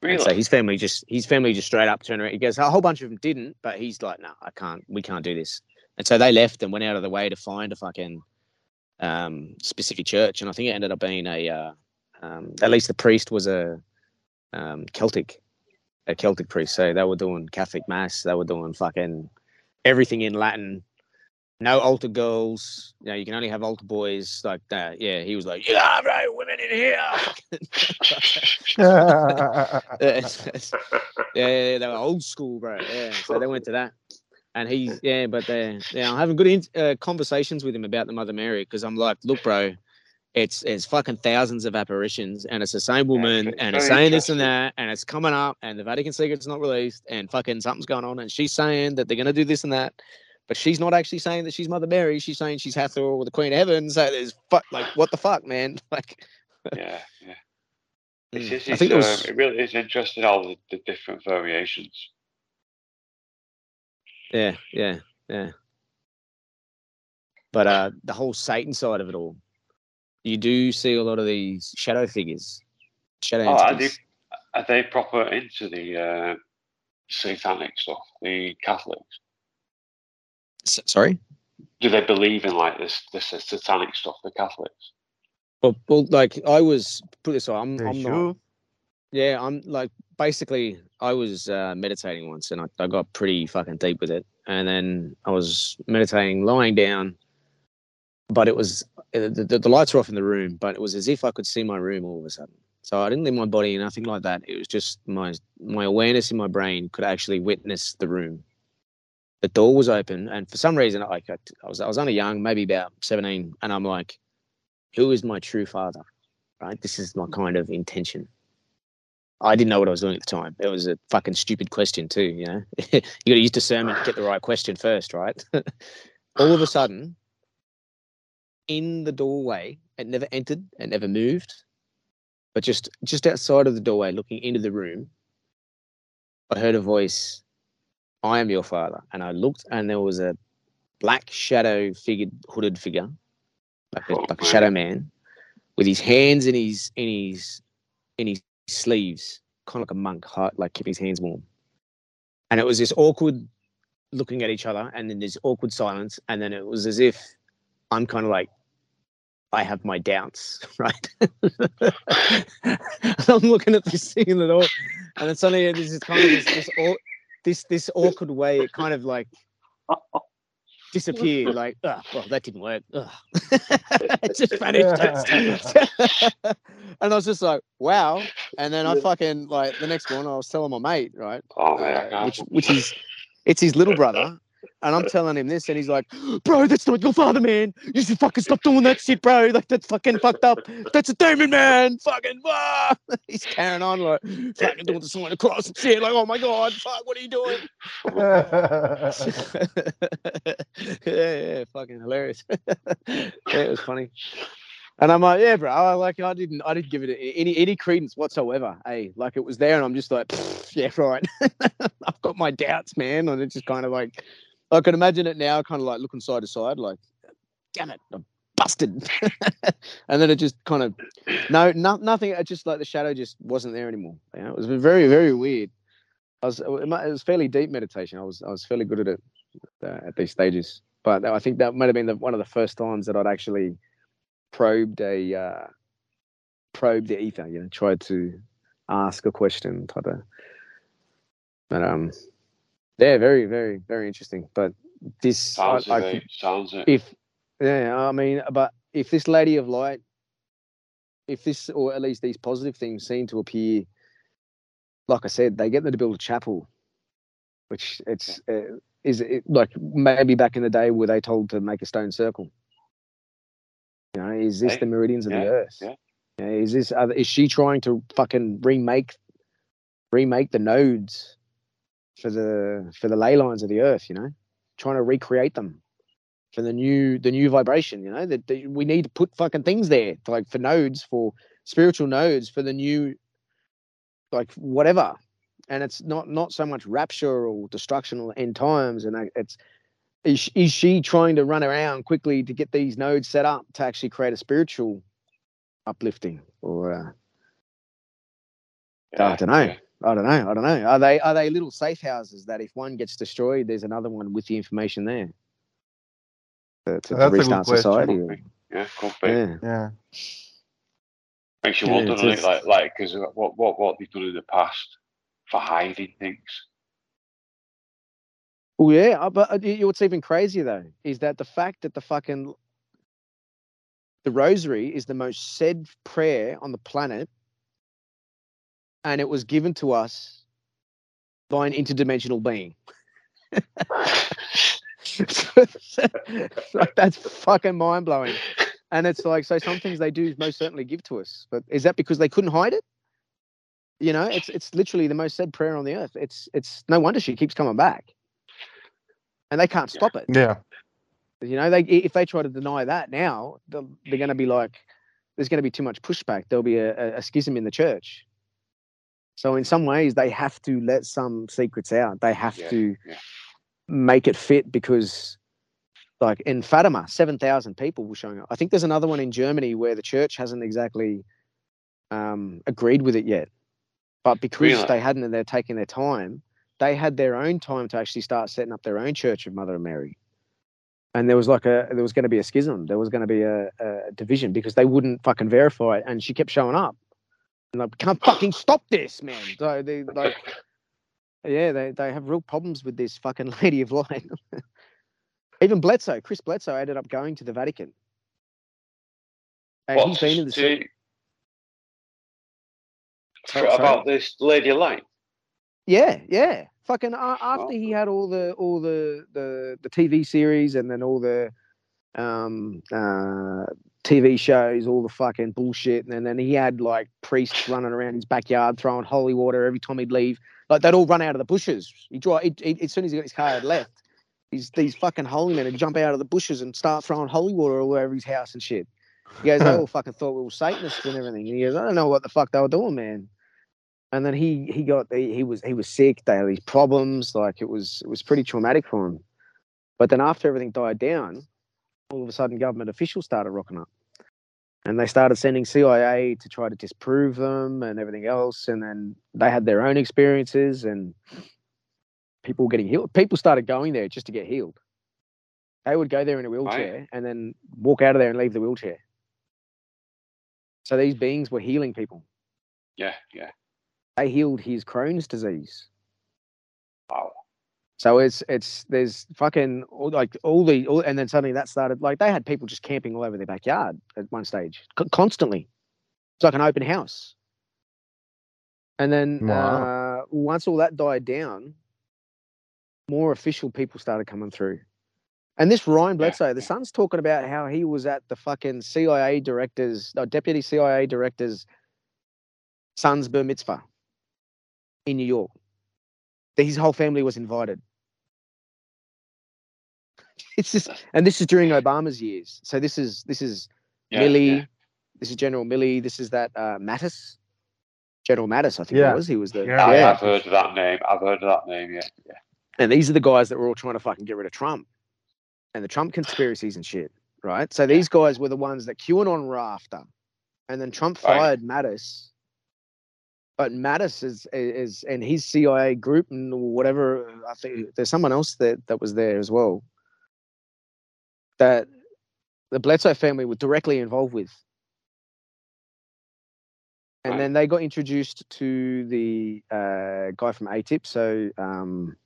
And
Really?
so his family just his family just straight up turned around. He goes, a whole bunch of them didn't, but he's like, no, I can't. We can't do this. And so they left and went out of the way to find a fucking um, specific church. And I think it ended up being a uh, um, at least the priest was a um, Celtic, a Celtic priest. So they were doing Catholic mass. They were doing fucking everything in Latin. No altar girls. You know, you can only have altar boys like that. Yeah, he was like, you have no women in here. yeah, yeah, they were old school, bro. Yeah, so they went to that, and he's yeah, but they yeah, I'm having good in, uh, conversations with him about the Mother Mary because I'm like, look, bro, it's it's fucking thousands of apparitions, and it's the same woman,
it's
and it's saying this and that, and it's coming up, and the Vatican secret's not released, and fucking something's going on, and she's saying that they're gonna do this and that. But she's not actually saying that she's Mother Mary. She's saying she's Hathor or the Queen of Heaven. So there's fuck, like, what the fuck, man? Like,
yeah, yeah. It
Mm.
is.
I
It's,
think it
um,
was.
it really is interesting all the, the different variations.
Yeah, yeah, yeah. But uh, the whole Satan side of it all, you do see a lot of these shadow figures, shadow
Oh, are they,
entities.
are they proper into the uh, satanic stuff? The Catholics?
S- sorry.
Do they believe in like this this satanic stuff? The Catholics?
Well, well, like I was put this way, I'm,
They
I'm not. Yeah, I'm like basically I was uh, meditating once and I, I got pretty fucking deep with it, and then I was meditating lying down, but it was uh, the, the, the lights were off in the room, but it was as if I could see my room all of a sudden. So I didn't leave my body, nothing like that. It was just my my awareness in my brain could actually witness the room. The door was open, and for some reason, like I, I was I was only young, maybe about seventeen, and I'm like, who is my true father? Right, this is my kind of intention. I didn't know what I was doing at the time. It was a fucking stupid question too, you know. you got to use discernment to get the right question first, right? All of a sudden, in the doorway, it never entered, it never moved, but just just outside of the doorway, looking into the room, I heard a voice. I am your father, and I looked, and there was a black shadow figured, hooded figure, like a,
Oh,
like a shadow man, with his hands in his in his in his sleeves, kind of like a monk, like keeping his hands warm. And it was this awkward looking at each other, and then this awkward silence, and then it was as if I'm kind of like, I have my doubts, right? I'm looking at this thing in all, and then suddenly this kind of this this, this this awkward way. It kind of like disappeared. Like, oh, well, that didn't work. Ugh." it just vanished. and I was just like, wow. And then I fucking like the next one, I was telling my mate, right,
Oh man,
uh, which which is it's his little brother. And I'm telling him this, and he's like, "Bro, that's not your father, man. You should fucking stop doing that shit, bro. Like that's fucking fucked up. That's a demon, man. Fucking ah!" He's carrying on like fucking doing the sign of cross and shit. Like, oh my god, fuck, what are you doing? yeah, yeah, fucking hilarious. yeah, it was funny. And I'm like, yeah, bro. I like, I didn't, I didn't give it any any credence whatsoever. Hey, like it was there, and I'm just like, yeah, right. I've got my doubts, man. And it's just kind of like, I can imagine it now, kind of like looking side to side, like, damn it, I'm busted. and then it just kind of, no, no, nothing. It just like the shadow just wasn't there anymore. Know, it was very, very weird. I was, it was fairly deep meditation. I was, I was fairly good at it uh, at these stages. But I think that might have been the, one of the first times that I'd actually probed a uh, probed the ether. You know, tried to ask a question type of. But um, yeah, very, very, very interesting. But this,
Sounds
I
it. Sounds it.
if yeah, I mean, but if this lady of light, if this or at least these positive things seem to appear, like I said, they get them to build a chapel, which it's uh, is it like maybe back in the day were they told to make a stone circle? You know, is this
Hey,
the meridians of
yeah,
the earth?
yeah.
You know, is this is she trying to fucking remake remake the nodes for the for the ley lines of the earth? You know, trying to recreate them for the new the new vibration. You know that that we need to put fucking things there like for nodes for spiritual nodes for the new like whatever. And it's not not so much rapture or destruction or end times, and it's is, is she trying to run around quickly to get these nodes set up to actually create a spiritual uplifting or uh, I don't know.
Yeah.
I don't know. I don't know. Are they are they little safe houses that if one gets destroyed, there's another one with the information there to, to, to
That's a good
restart
question.
society?
Could
or-
be. Yeah, could be.
Yeah.
yeah.
Makes you
Yeah,
wonder,
it
doesn't it?
is.
Like, like, because what, what, what they've done in the past for hiding things.
Oh yeah, uh, but uh, you know what's even crazier though is that the fact that the fucking the rosary is the most said prayer on the planet, and it was given to us by an interdimensional being. like, that's fucking mind blowing. And it's like, so some things they do most certainly give to us, but is that because they couldn't hide it? You know, it's it's literally the most said prayer on the earth. It's it's no wonder she keeps coming back, and they can't stop it.
Yeah.
You know, they if they try to deny that now, they'll- they're going to be like, there's going to be too much pushback. There'll be a, a schism in the church. So in some ways, they have to let some secrets out. They have
Yeah,
to
yeah.
make it fit because, like in Fatima, seven thousand people were showing up. I think there's another one in Germany where the church hasn't exactly um, agreed with it yet, but because
Really?
they hadn't and they're taking their time, they had their own time to actually start setting up their own church of Mother of Mary. And there was like a there was going to be a schism. There was going to be a, a division because they wouldn't fucking verify it, and she kept showing up. And like, can't fucking stop this, man. So they like, yeah, they they have real problems with this fucking Lady of Light. Even Bledsoe, Chris Bledsoe, ended up going to the Vatican. And
What,
he's been in the
to- for-
Oh,
about this Lady of Light.
Yeah, yeah. Fucking uh, after
Oh.
he had all the all the the the TV series and then all the um uh TV shows, all the fucking bullshit, and then he had like priests running around his backyard throwing holy water every time he'd leave. Like they'd all run out of the bushes. He draw he, he, as soon as he got his car had left. These these fucking holy men would jump out of the bushes and start throwing holy water all over his house and shit. He goes, they all fucking thought we were Satanists and everything. And he goes, I don't know what the fuck they were doing, man and then he he got he, he was he was sick they had these problems like it was it was pretty traumatic for him but then after everything died down all of a sudden government officials started rocking up and they started sending cia to try to disprove them and everything else and then they had their own experiences and people getting healed people started going there just to get healed they would go there in a wheelchair and then walk out of there and leave the wheelchair so these beings were healing people
Yeah, yeah.
they healed his Crohn's disease.
Wow.
So it's it's there's fucking all, like all the all, and then suddenly that started like they had people just camping all over their backyard at one stage co- constantly. It's like an open house. And then
Wow.
uh, once all that died down, more official people started coming through. And this Ryan Bledsoe, the
yeah.
son's talking about how he was at the fucking CIA director's, no, deputy CIA director's son's bar mitzvah in New York. That his whole family was invited. It's just, and this is during Obama's years. So this is this is
Yeah,
Milley.
yeah.
This is General Milley. This is that uh, Mattis. General Mattis, I think
Yeah.
it was. He was the
Yeah.
I,
yeah.
I've heard of that name. I've heard of that name. Yeah, yeah.
And these are the guys that were all trying to fucking get rid of Trump and the Trump conspiracies and shit, right? So these guys were the ones that QAnon were after. And then Trump
Right.
fired Mattis. But Mattis is, is and his CIA group and whatever, I think there's someone else that, that was there as well that the Bledsoe family were directly involved with. And
Right.
then they got introduced to the uh, guy from ATIP, so um,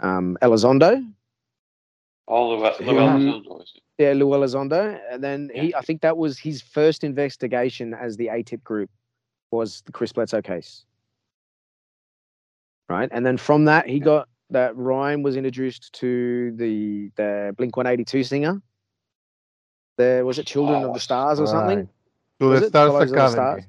um, Elizondo,
All the
Who-
Llewellyn is it?
yeah, Lou Elizondo, and then he, I think that was his first investigation as the ATIP group was the Chris Bledsoe case, right? And then from that, he got that Ryan was introduced to the the Blink One Eighty Two singer. There was it Children of
Oh,
the Stars or something.
Right. To
Was
the Stars
Follows of the
Academy.
Stars?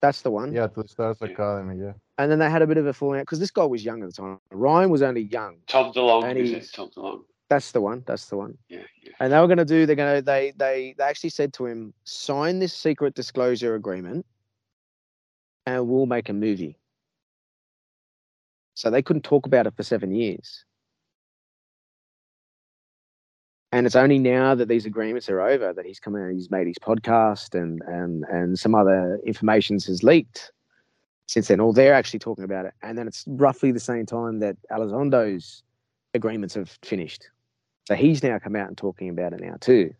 That's the one.
Yeah, to the Stars
Yeah.
Academy. Yeah.
And then they had a bit of a falling out because this guy was young at the time. Ryan was only young.
Tom DeLonge.
And
Is Tom DeLonge?
That's the one. That's the one.
Yeah, yeah.
And they were going to do. They're going to. They they they actually said to him, sign this secret disclosure agreement, and we'll make a movie. So they couldn't talk about it for seven years. And it's only now that these agreements are over that he's come out, he's made his podcast, and and and some other information has leaked since then. Or they're actually talking about it, and then it's roughly the same time that Elizondo's agreements have finished. So he's now come out and talking about it now too.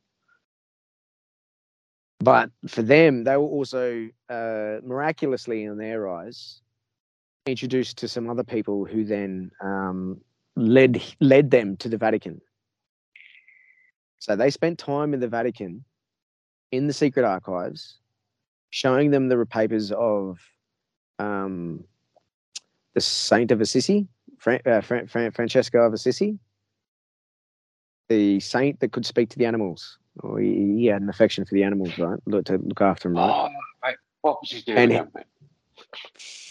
But for them, they were also uh, miraculously, in their eyes, introduced to some other people who then um, led led them to the Vatican. So they spent time in the Vatican, in the secret archives, showing them the papers of um, the Saint of Assisi, Fran- uh, Fran- Fran- Francesco of Assisi, the saint that could speak to the animals. Or he, he had an affection for the animals, right? Look to look after them, right?
Oh, right. What was his name
And-
mate?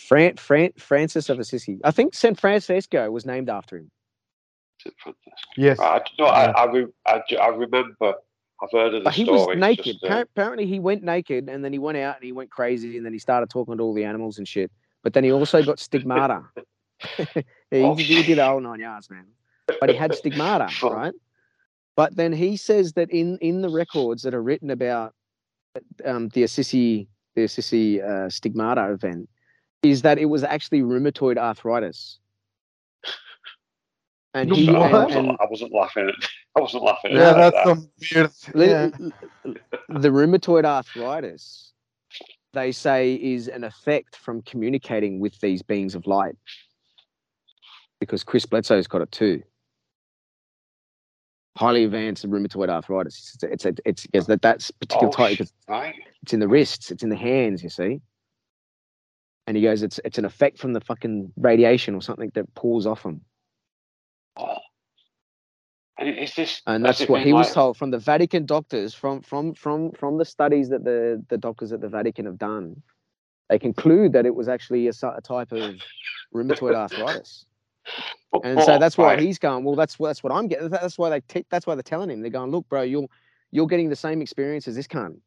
Fran, Fran, Francis of Assisi. I think San Francisco was named after him.
Is it Francis?
Yes.
Right, I, no, I, I, I, I remember I've heard of the
But he
story.
was naked.
just, uh,
Apparently, he went naked and then he went out and he went crazy and then he started talking to all the animals and shit. But then he also got stigmata. yeah, he,
Oh,
did- he did the whole nine yards, man. But he had stigmata, right? But then he says that in in the records that are written about um, the Assisi the Assisi uh, stigmata event is that it was actually rheumatoid arthritis. And he
I,
and,
wasn't,
and
I wasn't laughing. At, I wasn't laughing.
Yeah, that's
that.
some weird.
Li-
Yeah.
l- l- the rheumatoid arthritis they say is an effect from communicating with these beings of light because chris bledsoe's got it too highly advanced rheumatoid arthritis it's it's it's, it's, it's that that's particular
Oh,
type
shit, right.
it's in the wrists it's in the hands you see and he goes it's it's an effect from the fucking radiation or something that pulls off him."
Oh. And is this?
and
has
that's what he was told from the Vatican doctors from from from from the studies that the the doctors at the Vatican have done. They conclude that it was actually a, a type of rheumatoid arthritis, and so
oh,
that's why
right,
he's going. Well, that's what that's what I'm getting. That's why they t- that's why they're telling him. They're going, look, bro, you're you're getting the same experience as this cunt.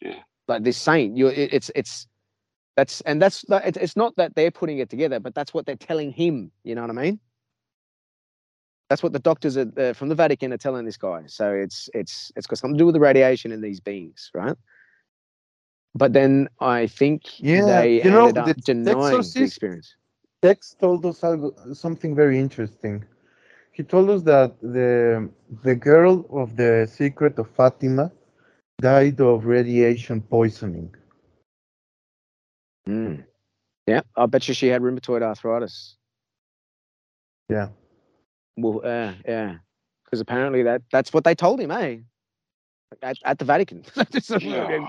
Yeah.
Like this saint, you it, it's it's that's and that's it's it's not that they're putting it together, but that's what they're telling him. You know what I mean? That's what the doctors are, uh, from the Vatican are telling this guy. So it's it's it's got something to do with the radiation in these beings, right? But then I think
Yeah,
they
you know,
up
the
denying the experience.
Tex told us algo, something very interesting. He told us that the the girl of the Secret of Fatima died of radiation poisoning.
Mm. Yeah, I bet you she had rheumatoid arthritis.
Yeah.
Well, uh, yeah, because apparently that that's what they told him, eh? At, at the Vatican.
Yeah.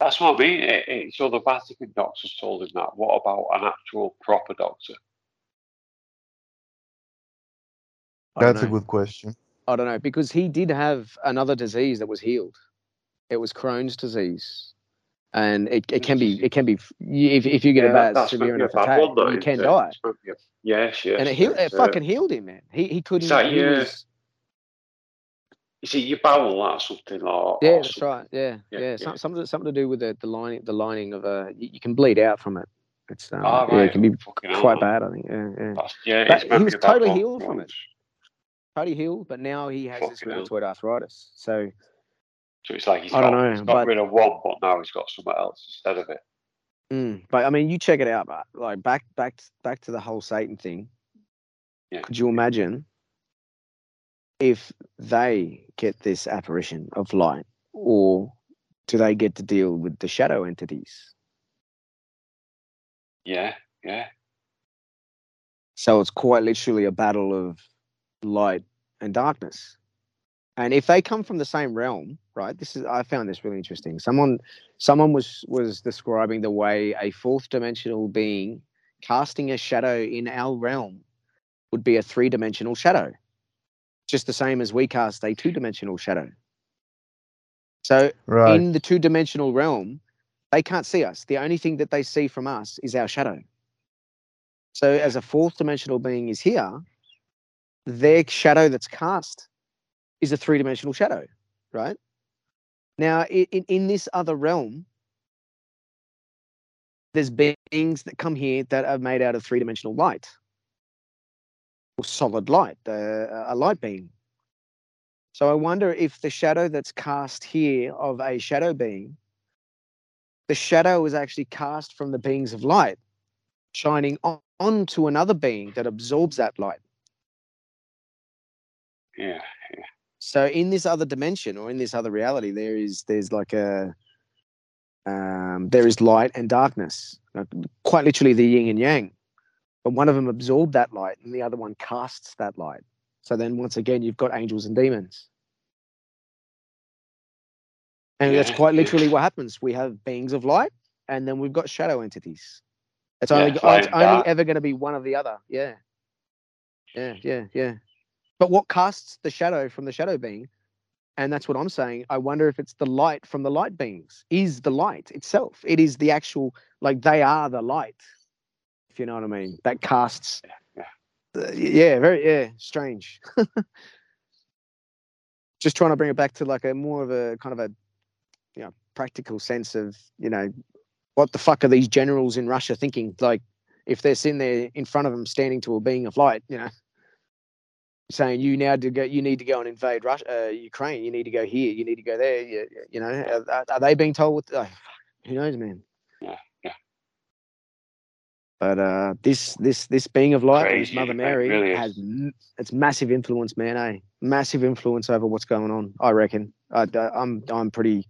That's what I mean. It, it, so the Vatican doctors told him that. What about an actual proper doctor?
That's a good question.
I don't know because he did have another disease that was healed. It was Crohn's disease, and it, it can be it can be if, if you get a bad
that's
severe enough attack,
one, though,
you can
it?
die.
Yes, yes.
And it healed, it
uh,
fucking healed him, man. He he couldn't.
that
he
your-
was-
Is it your bowel or something? Or,
yeah, that's
something?
right. Yeah,
Yeah,
yeah.
yeah.
Some, something something to do with the, the lining the lining of a. You, you can bleed out from it. It's um,
Ah,
yeah, it can be
Fucking
quite bad. I think. Yeah, yeah.
That's, yeah,
But he was totally healed from it. Totally healed, but now he has this
Fucking hell.
rheumatoid arthritis. So
So it's like he's
I
got,
don't know,
he's got
but-
rid of one, but now he's got something else instead of it.
Mm, but I mean, you check it out. But like back, back, back to the whole Satan thing.
Yeah.
Could you imagine if they get this apparition of light, or do they get to deal with the shadow entities?
Yeah, yeah.
So it's quite literally a battle of light and darkness. And if they come from the same realm, right? This is I found this really interesting. Someone someone was was describing the way a fourth dimensional being casting a shadow in our realm would be a three-dimensional shadow. Just the same as we cast a two-dimensional shadow. So
Right.
in the two-dimensional realm, they can't see us. The only thing that they see from us is our shadow. So as a fourth dimensional being is here, their shadow that's cast is a three-dimensional shadow, right? Now, in, in this other realm, there's beings that come here that are made out of three-dimensional light or solid light, uh, a light being. So I wonder if the shadow that's cast here of a shadow being, the shadow is actually cast from the beings of light, shining on, onto another being that absorbs that light.
Yeah.
So in this other dimension or in this other reality, there is there's like a um, there is light and darkness, quite literally the yin and yang. But one of them absorbed that light, and the other one casts that light. So then once again, you've got angels and demons, and that's quite literally what happens. We have beings of light, and then we've got shadow entities. It's
Yeah,
only it's only ever going to be one or the other. Yeah, yeah, yeah, yeah. But what casts the shadow from the shadow being and that's what I'm saying. I wonder if it's the light from the light beings, is the light itself. It is the actual, like they are the light, if you know what I mean. That casts.
Yeah,
Uh, yeah, very, yeah, strange. just trying to bring it back to like a more of a kind of a you know practical sense of you know what the fuck are these generals in Russia thinking? Like if they're sitting there in front of them, standing to a being of light, you know, saying you now to go, you need to go and invade Russia, uh, Ukraine. You need to go here. You need to go there. You, you know, are, are they being told? What, oh, who knows, man?
Yeah, yeah.
But uh, this this this being of light, this
Crazy,
Mother Mary,
really
has m- it's massive influence, man. Eh, massive influence over what's going on. I reckon. I, I'm I'm pretty.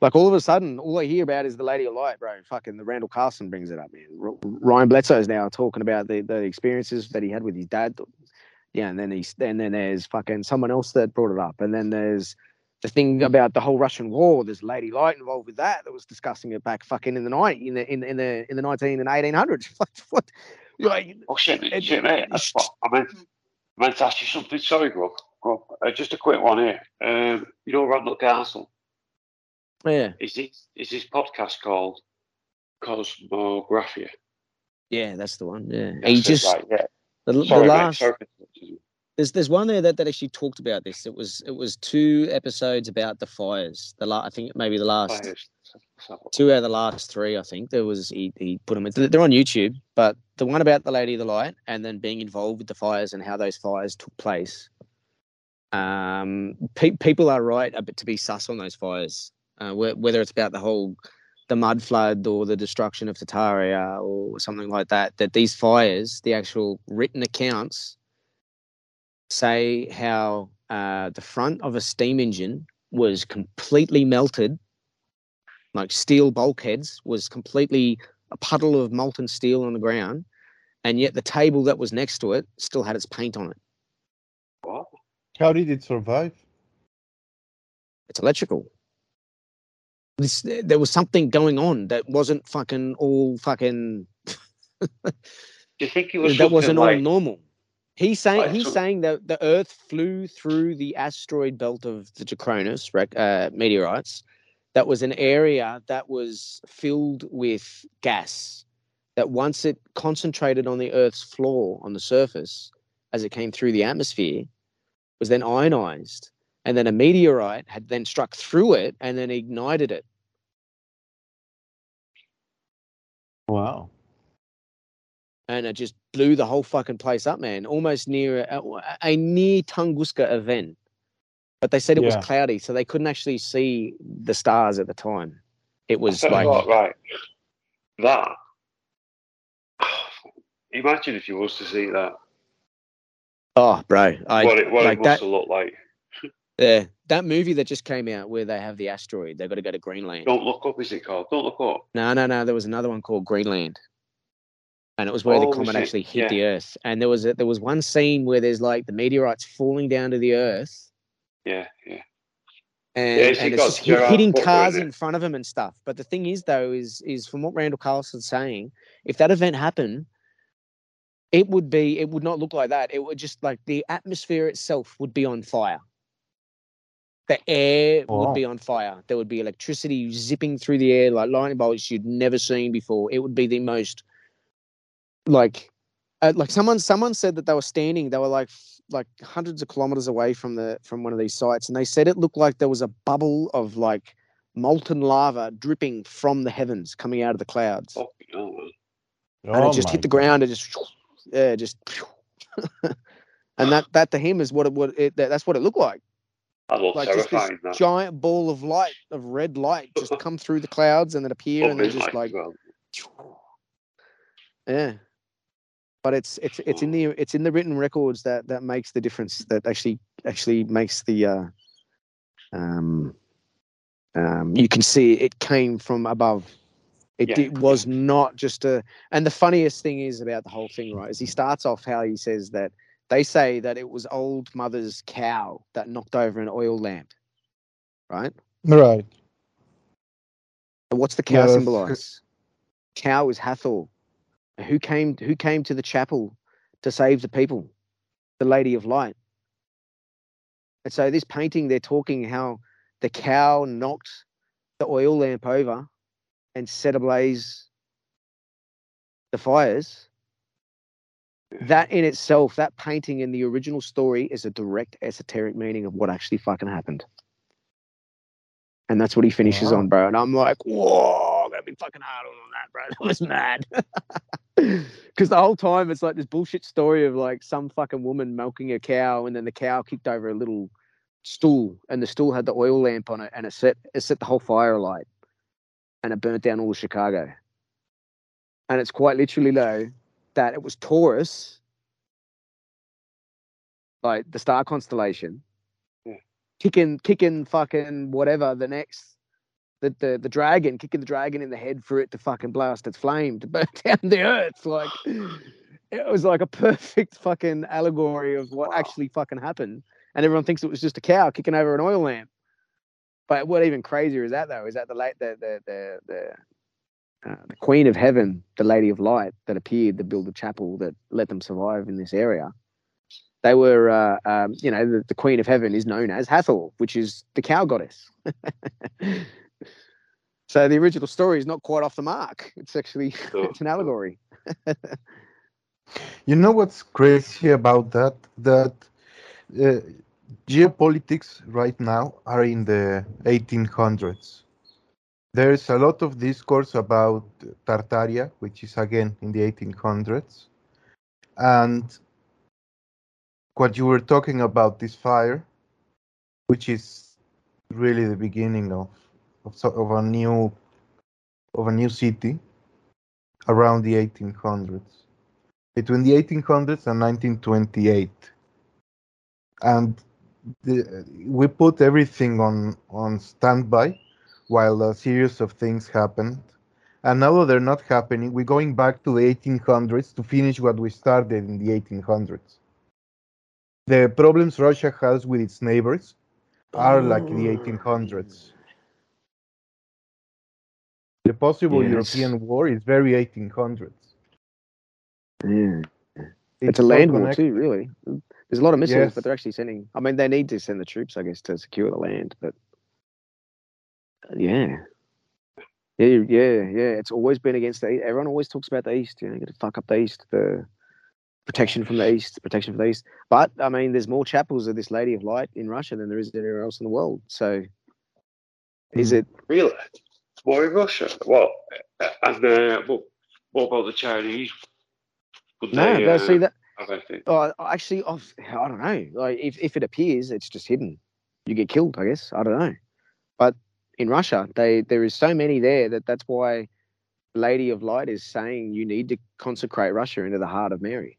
Like all of a sudden, all I hear about is the Lady of Light, bro. Fucking the Randall Carlson brings it up, man. R- Ryan Bledsoe's now talking about the, the experiences that he had with his dad. Yeah, and then he's and then there's fucking someone else that brought it up, and then there's the thing about the whole Russian war. There's Lady Light involved with that. That was discussing it back fucking in the night in the in, in the in the 19 and 1800s. what? what like,
Oh shit,
It-
shit, mate. That's what I meant. I meant to ask you something. Sorry, bro. Bro, uh, just a quick one here. Um, you know, Randall Carlson.
yeah,
Is this is this podcast called Kosmographia?
yeah, that's the one. Yeah,
That's
he just
right, yeah.
The, the
Sorry, mate.
last
Sorry for interrupting you.
There's there's one there that, that actually talked about this. It was it was two episodes about the fires. The la- I think maybe the last
Players. Let's have a look.
two out of the last three. I think there was he, he put them. In, they're on YouTube, but the one about the Lady of the Light and then being involved with the fires and how those fires took place. Um, pe- people are right a bit to be sus on those fires, uh, whe- whether it's about the whole the mud flood or the destruction of Tartaria or something like that. That these fires, the actual written accounts say how uh, the front of a steam engine was completely melted, like steel bulkheads was completely a puddle of molten steel on the ground, and yet the table that was next to it still had its paint on it.
What?
How did it survive?
It's electrical. This, there was something going on that wasn't fucking all fucking.
Do you think it was
that wasn't
something
all
like,
normal. He's saying
Like,
he's
so-
saying that the Earth flew through the asteroid belt of the Cronus uh, meteorites. That was an area that was filled with gas. That once it concentrated on the Earth's floor on the surface, as it came through the atmosphere, was then ionized, and then a meteorite had then struck through it and then ignited it.
Wow.
and it just blew the whole fucking place up, man. Almost near a, a near Tunguska event, but they said it
Yeah.
was cloudy, so they couldn't actually see the stars at the time. It was like,
what, right. That. Imagine if you was to see that.
oh, bro, I
what it, what
like
it must
that.
have looked like.
Yeah, that movie that just came out where they have the asteroid. They've got to go to Greenland.
Don't look up, is it called? Don't look up.
No, no, no. There was another one called Greenland, and it was where
Oh,
the comet actually hit
Yeah.
the Earth. And there was a, there was one scene where there's like the meteorites falling down to the Earth,
Yeah, yeah.
and,
Yeah,
and it's hitting
Butler,
cars in front of him and stuff. But the thing is, though, is is from what Randall Carlson's saying, if that event happened, it would be it would not look like that. It would just like the atmosphere itself would be on fire. The air
Wow.
would be on fire. There would be electricity zipping through the air like lightning bolts you'd never seen before. It would be the most like uh, like someone someone said that they were standing they were like like hundreds of kilometers away from the from one of these sites and they said it looked like there was a bubble of like molten lava dripping from the heavens coming out of the clouds
Fucking hell,
and
Oh
it just
my
hit the
God.
ground and just yeah just and that that to him is what it would it, that, that's what it looked like
That
like just this.
That.
giant ball of light of red light just come through the clouds and then appear and
Lovely
just like
well.
yeah but it's it's it's in the it's in the written records that that makes the difference that actually actually makes the uh um um you can see it came from above it,
Yeah,
it was not just a and the funniest thing is about the whole thing right is he starts off how he says that they say that it was old mother's cow that knocked over an oil lamp right
Right.
And what's the cow
that's-
symbolize? Cow is Hathor. Who came who came to the chapel to save the people? The Lady of Light. And so this painting they're talking how the cow knocked the oil lamp over and set ablaze the fires. That in itself, that painting in the original story is a direct esoteric meaning of what actually fucking happened. And that's what he finishes
Wow.
on, bro. And I'm like, whoa, gotta be fucking hard on that, bro. That was mad. Because the whole time it's like this bullshit story of like some fucking woman milking a cow, and then the cow kicked over a little stool, and the stool had the oil lamp on it, and it set it set the whole fire alight, and it burnt down all of Chicago. And it's quite literally though that it was Taurus, like the star constellation,
Yeah.
kicking kicking fucking whatever the next the, the the dragon, kicking the dragon in the head for it to fucking blast its flame to burn down the earth. Like it was like a perfect fucking allegory of what
Wow.
actually fucking happened. And everyone thinks it was just a cow kicking over an oil lamp. But what even crazier is that though? Is that the late the the the the uh, the Queen of Heaven, the Lady of Light, that appeared to build a chapel that let them survive in this area. They were, uh, um, you know, the, the Queen of Heaven is known as Hathor, which is the cow goddess. so the original story is not quite off the mark. It's actually it's an allegory.
You know what's crazy about that? That uh, geopolitics right now are in the 1800s. There's a lot of discourse about Tartaria, which is again in the 1800s. And what you were talking about, this fire, which is really the beginning of of, of a new of a new city around the 1800s between the 1800s and 1928 and the, we put everything on on standby while a series of things happened and now that they're not happening we're going back to the 1800s to finish what we started in the 1800s the problems russia has with its neighbors are like the 1800s the possible
Yes.
european war is very 1800s
Yeah. It's, a land war
connected.
too, really. There's a lot of missiles,
Yes.
but they're actually sending. I mean, they need to send the troops, I guess, to secure the land. But yeah, yeah, yeah, yeah. It's always been against the. E- Everyone always talks about the east. You know, get to fuck up the east, the protection from the east, protection from the east. But I mean, there's more chapels of this Lady of Light in Russia than there is anywhere else in the world. So, is
Mm.
it?
Really? More in Russia? What? Uh, And uh, what, what about the Chinese? Would
No,
they, uh,
see that. Oh, actually, I've, I don't know. Like, if, if it appears, it's just hidden. You get killed, I guess. I don't know. But in Russia, they there is so many there that that's why Lady of Light is saying you need to consecrate Russia into the heart of Mary.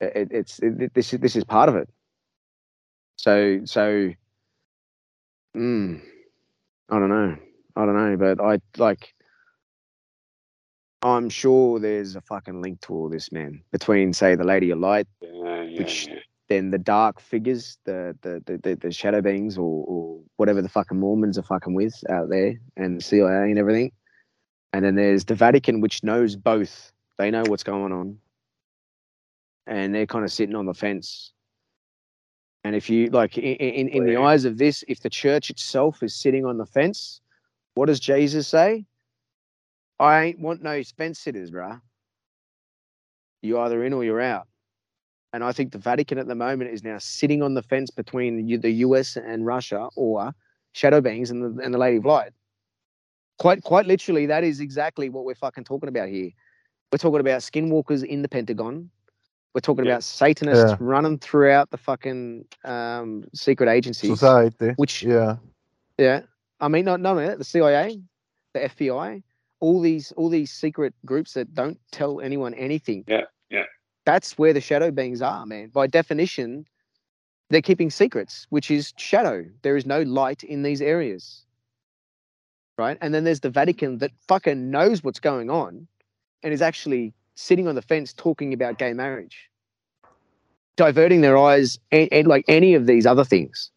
It, it's it, this is this is part of it. So so, mm, I don't know. I don't know, but I like. I'm sure there's a fucking link to all this, man. Between say the Lady of Light,
Yeah, yeah,
which-
yeah.
Then the dark figures, the the the, the, the shadow beings, or, or whatever the fucking Mormons are fucking with out there, and the CIA and everything. And then there's the Vatican, which knows both. They know what's going on, and they're kind of sitting on the fence. And if you like, in in, in the eyes of this, if the church itself is sitting on the fence, what does Jesus say? I ain't want no fence sitters, bruh. You either in or you're out. And I think the Vatican at the moment is now sitting on the fence between the US and Russia or shadow beings and the, and the Lady of Light. Quite, quite literally, that is exactly what we're fucking talking about here. We're talking about skinwalkers in the Pentagon. We're talking
Yeah.
about Satanists
Yeah.
running throughout the fucking um, secret agencies.
society
Which
yeah
yeah, I mean, not not only that, the CIA, the FBI, all these all these secret groups that don't tell anyone anything.
Yeah, yeah.
That's where the shadow beings are, man. By definition, they're keeping secrets, which is shadow. There is no light in these areas, right? And then there's the Vatican that fucking knows what's going on, and is actually sitting on the fence talking about gay marriage, diverting their eyes and, and like any of these other things.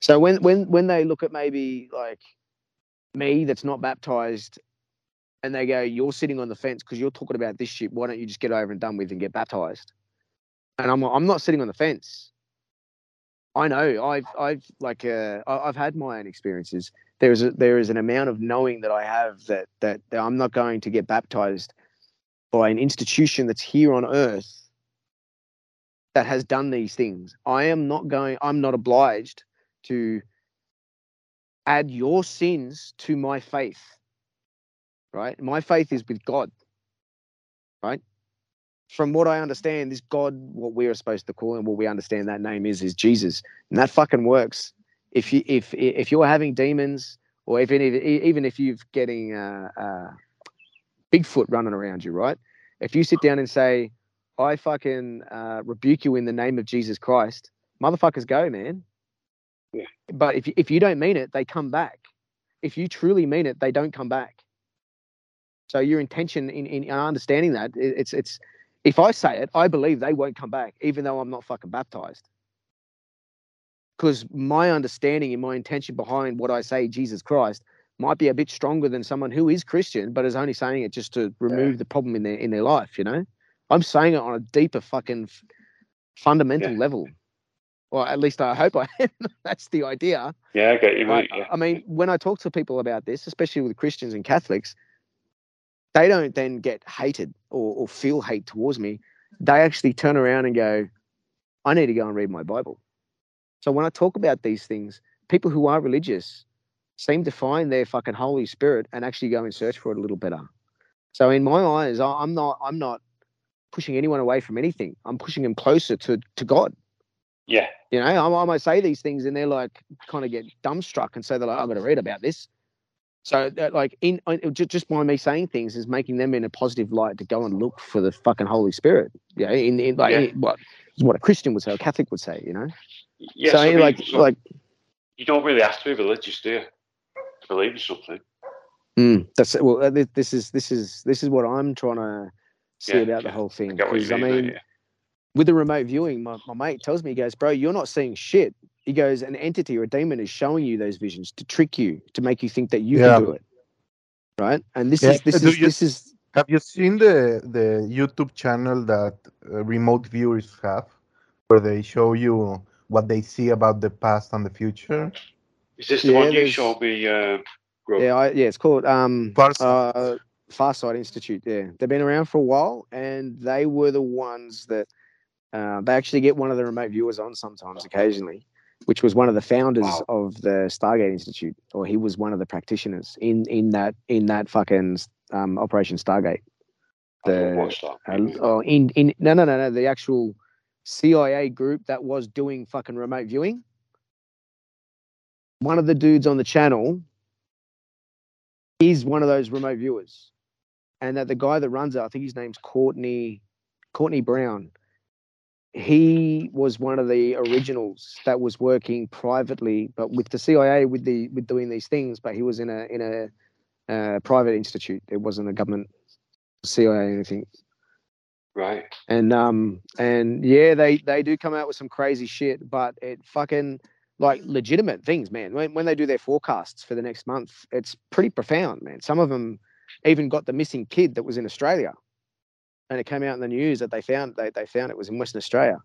So when when when they look at maybe like me that's not baptized, and they go, "You're sitting on the fence because you're talking about this shit. Why don't you just get over and done with and get baptized?" And I'm I'm not sitting on the fence. I know I've I've like uh, I've had my own experiences. There is a, there is an amount of knowing that I have that, that that I'm not going to get baptized by an institution that's here on earth that has done these things. I am not going, I'm not obliged to add your sins to my faith. Right? My faith is with God. Right? From what I understand, this God, what we are supposed to call him, what we understand that name is, is Jesus. And that fucking works. If you if if you're having demons, or if even even if you're getting uh, uh, Bigfoot running around you, right? If you sit down and say, I fucking uh, rebuke you in the name of Jesus Christ, motherfuckers go, man.
Yeah.
But if if you don't mean it, they come back. If you truly mean it, they don't come back. So your intention in, in understanding that it's it's if I say it, I believe they won't come back, even though I'm not fucking baptized. Because my understanding and my intention behind what I say, Jesus Christ, might be a bit stronger than someone who is Christian, but is only saying it just to remove yeah. the problem in their in their life. You know, I'm saying it on a deeper fucking fundamental yeah. level. Well, at least I hope I am. That's the idea.
Yeah, I.
Mate, yeah. I mean, when I talk to people about this, especially with Christians and Catholics, they don't then get hated or, or feel hate towards me. They actually turn around and go, I need to go and read my Bible. So when I talk about these things, people who are religious seem to find their fucking Holy Spirit and actually go and search for it a little better. So in my eyes, I'm not I'm not pushing anyone away from anything. I'm pushing them closer to to God.
Yeah.
You know, I, I might say these things and they're like kind of get dumbstruck and say they're like, I'm going to read about this. So that like in just by me saying things is making them in a positive light to go and look for the fucking Holy Spirit. Yeah, in, in like yeah. in, what what a Christian would say, a Catholic would say, you know.
Yeah, so, I mean, like like you don't really have to be religious, do you? To believe in something.
Mm, that's well. Uh, this is this is this is what I'm trying to see yeah, about yeah. the whole thing because I, mean, yeah. With the remote viewing, my, my mate tells me he goes, "Bro, you're not seeing shit he goes, an entity or a demon is showing you those visions to trick you, to make you think that you yeah. can do it. Right? And this yeah. is this is you, this is
have you seen the the YouTube channel that uh, remote viewers have where they show you what they see about the past and the future?
Is this the yeah, one you showed me? Uh,
yeah, I, yeah, it's called um, Farsight. Uh, Farsight Institute. Yeah, they've been around for a while, and they were the ones that uh, they actually get one of the remote viewers on sometimes, occasionally, which was one of the founders wow. of the Stargate Institute, or he was one of the practitioners in in that in that fucking um, Operation Stargate.
The
uh, oh, in in no no no no the actual CIA group that was doing fucking remote viewing. One of the dudes on the channel is one of those remote viewers, and that the guy that runs it, I think his name's Courtney Courtney Brown he was one of the originals that was working privately, but with the CIA, with the with doing these things. But he was in a in a uh, private institute. It wasn't a government CIA or anything.
Right.
And um and yeah, they they do come out with some crazy shit, but it fucking like legitimate things, man. When when they do their forecasts for the next month, it's pretty profound, man. Some of them even got the missing kid that was in Australia and it came out in the news that they found they, they found it was in Western Australia.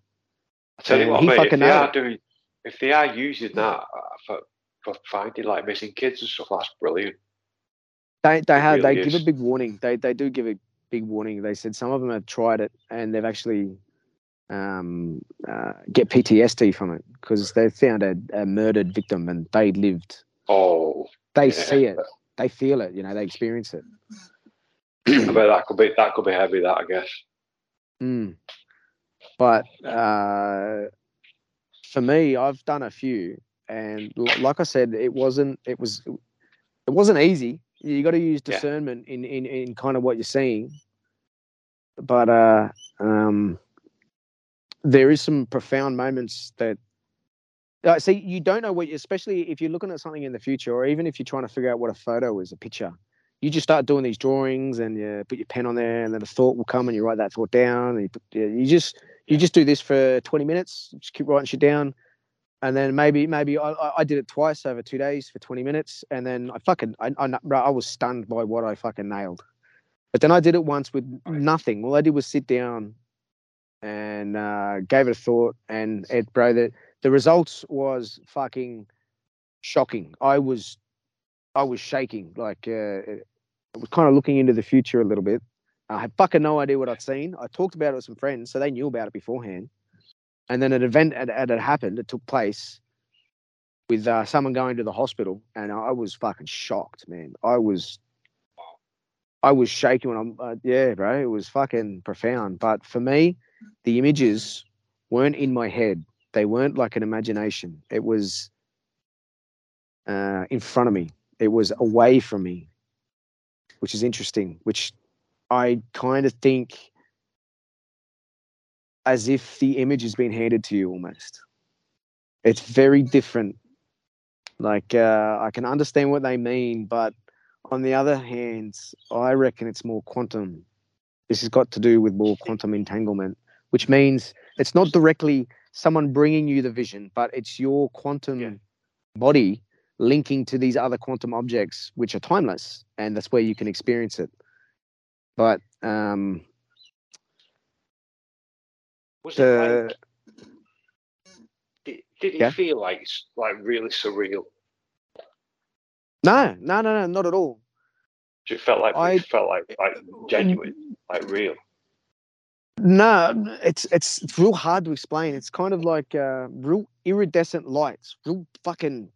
I tell you what, mate, if they are doing, if they are using that for, for finding like missing kids and stuff, that's brilliant.
They they it have really they is. give a big warning. They they do give a big warning. They said some of them have tried it and they've actually um, uh, get PTSD from it because they found a, a, murdered victim and they lived.
Oh,
they yeah. see it, they feel it. You know, they experience it.
I bet that could be that could be heavy. That I guess.
Mm. But uh, for me, I've done a few, and like I said, it wasn't. It was. It wasn't easy. You got to use discernment yeah. in, in in kind of what you're seeing. But uh, um, there is some profound moments that uh, see you don't know what especially if you're looking at something in the future or even if you're trying to figure out what a photo is a picture you just start doing these drawings and you put your pen on there and then a thought will come and you write that thought down and you, put, you just you just do this for 20 minutes just keep writing shit down. And then maybe maybe I, I did it twice over two days for 20 minutes and then i fucking I, I, I was stunned by what i fucking nailed. But then i did it once with nothing. All i did was sit down and uh, gave it a thought and it bro the, the results was fucking shocking. I was I was shaking. Like uh, I was kind of looking into the future a little bit, I had fucking no idea what I'd seen. I talked about it with some friends, so they knew about it beforehand. And then an event had, had, happened. It took place with uh, someone going to the hospital, and I was fucking shocked, man. I was, I was shaking when I'm, uh, yeah, bro. It was fucking profound. But for me, the images weren't in my head. They weren't like an imagination. It was uh, in front of me. It was away from me, which is interesting. Which I kind of think as if the image has been handed to you almost. It's very different. Like uh, I can understand what they mean, but on the other hand, I reckon it's more quantum. This has got to do with more quantum entanglement, which means it's not directly someone bringing you the vision, but it's your quantum
Yeah.
body linking to these other quantum objects, which are timeless, and that's where you can experience it. But um,
Was it like, did, did it
Yeah.
feel like like really surreal?
no, no, no, no, not at all.
It felt like
I-
it felt like like genuine, like real.
No, it's it's it's real hard to explain. It's kind of like uh, real iridescent lights, real fucking.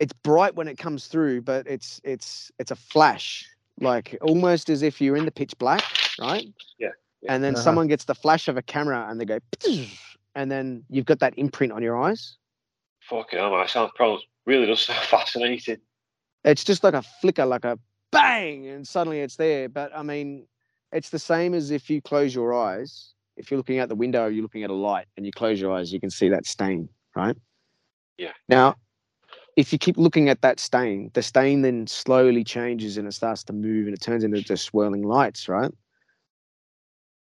It's bright when it comes through, but it's it's it's a flash, like almost as if you're in the pitch black, right?
Yeah, yeah.
And then
Uh-huh.
someone gets the flash of a camera, and they go, and then you've got that imprint on your eyes.
Fucking hell, man, it sounds probably really does sound fascinating.
It's just like a flicker, like a bang, and suddenly it's there. But I mean, it's the same as if you close your eyes. If you're looking out the window, you're looking at a light, and you close your eyes, you can see that stain, right?
Yeah.
Now, if you keep looking at that stain, the stain then slowly changes and it starts to move and it turns into just swirling lights, right?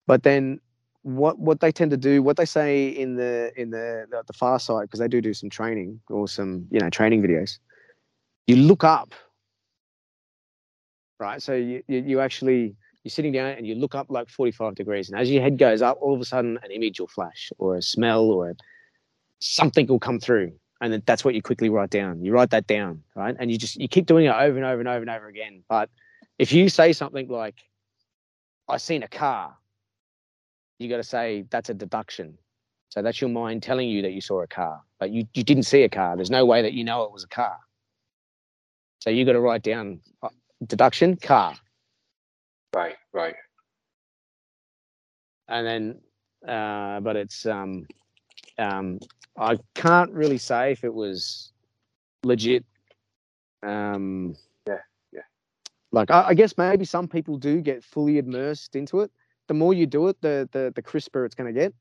But then what what they tend to do, what they say in the in the the, the Farsight, because they do do some training or some you know training videos, you look up, right? So you you, you actually you're sitting down and you look up like 45 degrees, and as your head goes up, all of a sudden an image will flash or a smell or a, something will come through, and that's what you quickly write down. You write that down, right? And you just you keep doing it over and over and over and over again. But if you say something like, "I seen a car," you got to say that's a deduction. So that's your mind telling you that you saw a car, but you, you didn't see a car. There's no way that you know it was a car. So you got to write down uh, deduction car,
Right, right.
and then uh, but it's um um I can't really say if it was legit. Um,
Yeah, yeah.
Like I, I guess maybe some people do get fully immersed into it. The more you do it, the the the crisper it's going to get.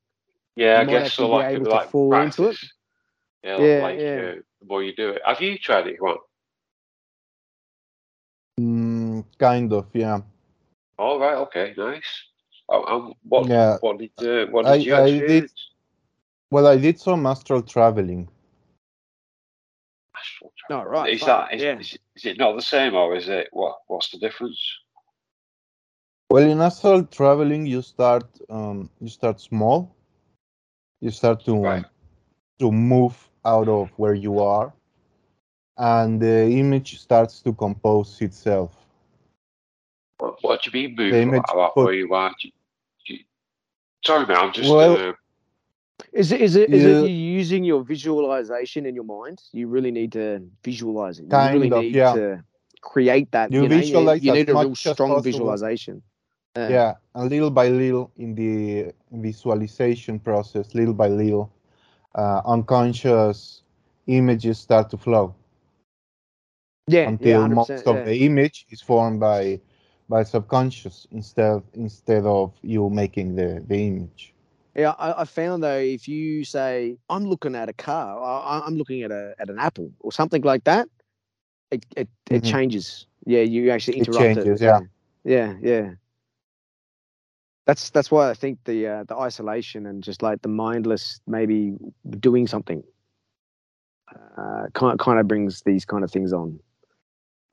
Yeah, I
You might
guess so.
actually be
Like,
able to
like
fall into it.
Yeah,
Yeah,
like
yeah.
Uh, the more you do it. Have you tried it? Juan?
Mm, kind of, yeah.
All right. Okay. Nice. Oh, um, what?
Yeah.
What did uh, what did
I-
you
I did-
experience?
Well, I did some astral traveling.
Astral
No,
travel.
right.
Is
fuck,
that is,
yeah.
is, it- is it not the same or is it what? What's the difference?
Well, in astral traveling, you start um, you start small. You start to
Right.
to move out of where you are, and the image starts to compose itself.
What, what do you mean move
The image
about where you are? Do you- do you- sorry, man. I'm just.
Well-
uh,
Is it is it is
You-
it using your visualization in your mind? You really need to visualize it. You really
of,
need
yeah.
to create that.
You
You, know, you-
visualize
you,
as
need a real strong
possible.
visualization. Uh,
Yeah, and little by little in the visualization process, little by little, uh, unconscious images start to flow
yeah,
until
yeah,
most of
yeah.
the image is formed by by subconscious instead instead of you making the the image.
Yeah, I, I found though, if you say I'm looking at a car, I, I'm looking at a at an apple or something like that, it it, it
Mhm.
changes. Yeah, you actually
It
interrupt it.
changes, yeah.
yeah, yeah. That's that's why I think the uh, the isolation and just like the mindless maybe doing something uh, kind kind of brings these kind of things on,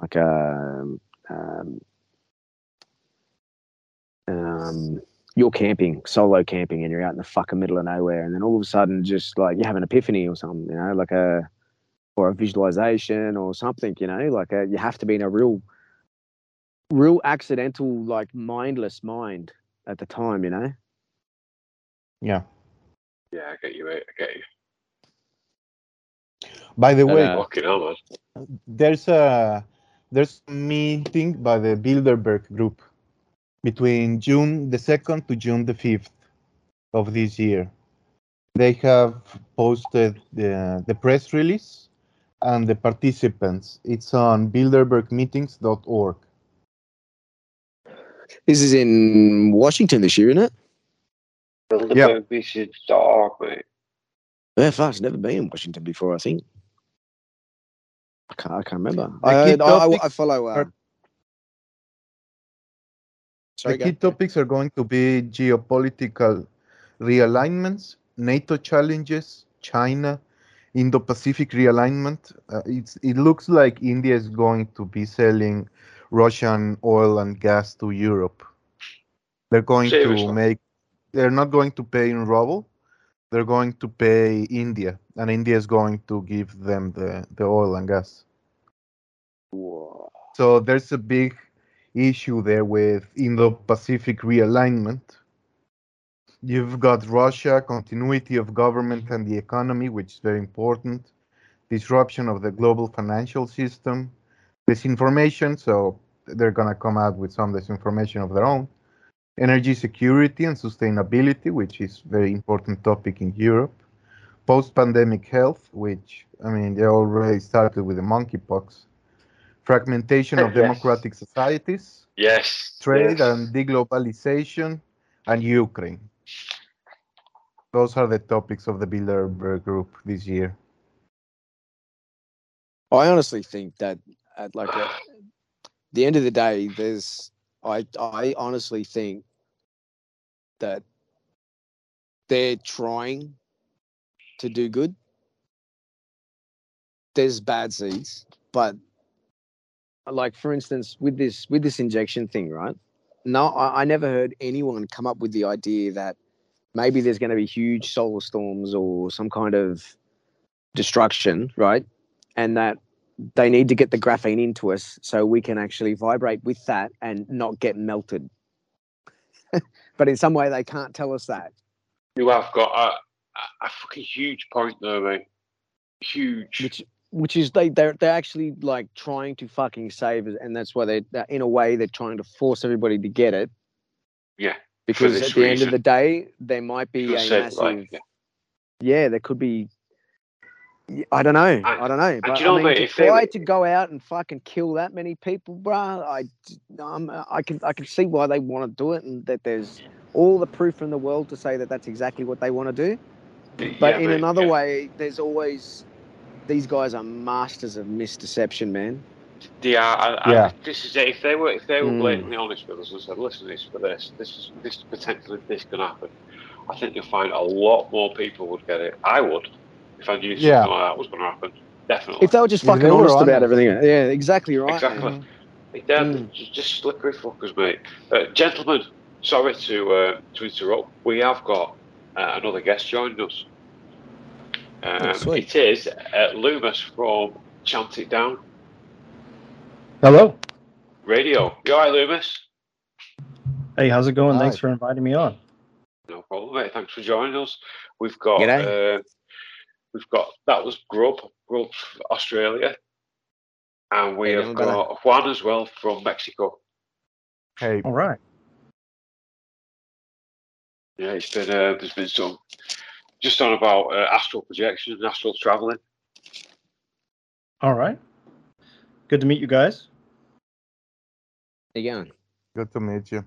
like um, um, um, you're camping, solo camping, and you're out in the fucking middle of nowhere, and then all of a sudden, just like you have an epiphany or something, you know, like a or a visualization or something, you know, like a, you have to be in a real real accidental, like mindless mind at the time, you know.
Yeah.
Yeah, I get you, mate. I get you.
By the way,
Uh,
Fucking hell, man.
there's a there's a meeting by the Bilderberg Group between June the second to June the fifth of this year. They have posted the the press release and the participants. It's on bilderbergmeetings.org.
This is in Washington this year, isn't it?
Bilderberg Beach is dark, mate.
Yeah, fuck, it's never been in Washington before. I think. I can't. I can't remember.
The
I,
key
I, I,
topics
I follow. Uh,
are-
sorry,
the key topics are going to be geopolitical realignments, NATO challenges, China, Indo-Pacific realignment. Uh, it looks like India is going to be selling Russian oil and gas to Europe. They're going
Seriously?
to make. They're not going to pay in ruble. They're going to pay India, and India is going to give them the, the oil and gas.
Whoa.
So there's a big issue there with Indo-Pacific realignment. You've got Russia, continuity of government and the economy, which is very important. Disruption of the global financial system. Disinformation, so they're gonna come out with some disinformation of their own. Energy security and sustainability, which is very important topic in Europe. Post-pandemic health, which I mean they already started with the monkeypox fragmentation of
Yes.
democratic societies,
Yes.
trade
yes.
and deglobalization, and Ukraine. Those are the topics of the Bilderberg Group this year.
I honestly think that at like at the end of the day, there's I I honestly think that they're trying to do good. There's bad seeds, but like for instance, with this with this injection thing, right? No, I, I never heard anyone come up with the idea that maybe there's going to be huge solar storms or some kind of destruction, right? And that they need to get the graphene into us so we can actually vibrate with that and not get melted. but in some way, they can't tell us that.
You have got a, a, fucking huge point there, mate. Huge.
which which is they they're they're actually like trying to fucking save it and that's why they they're- in a way they're trying to force everybody to get it.
Yeah,
Because at the end of the day, there might be a
said,
massive.
like, yeah.
yeah, there could be. I don't know. I, don't know. But
you know,
I mean, to try
were-
to go out and fucking kill that many people, bruh, I, um, I can I can see why they want to do it, and that there's all the proof in the world to say that that's exactly what they want to do. But
Yeah,
in another
yeah.
way, there's always these guys are masters of misdeception, man.
They are. I, I,
Yeah.
this is it. If they were, if they were
Mm.
blatantly honest with us and said, "Listen, this for this. This is this potentially this can happen," I think you'll find a lot more people would get it. I would, if I knew something
Yeah.
like that was going to happen. Definitely.
If they were just
If they
fucking
were
honest, about everything, yeah, exactly right.
Exactly.
man.
They're
Mm.
ju- just slippery fuckers, mate. Uh, gentlemen, sorry to uh, to interrupt. We have got uh, another guest joining us. Um,
sweet.
it is uh, Luemas from Chant It Down
Hello.
Radio. You alright, Luemas?
Hey, how's it going?
Hi.
Thanks for inviting me on.
No problem, mate. Thanks for joining us. We've got
G'day.
uh, we've got that was Grub, Grub Australia, and we
How you
have
doing, brother?
got Juan as well from Mexico.
Hey,
All right.
Yeah, it's been uh, there's been some just on about uh, astral projection and astral traveling.
All right. Good to meet you guys.
How you going?
good to meet you.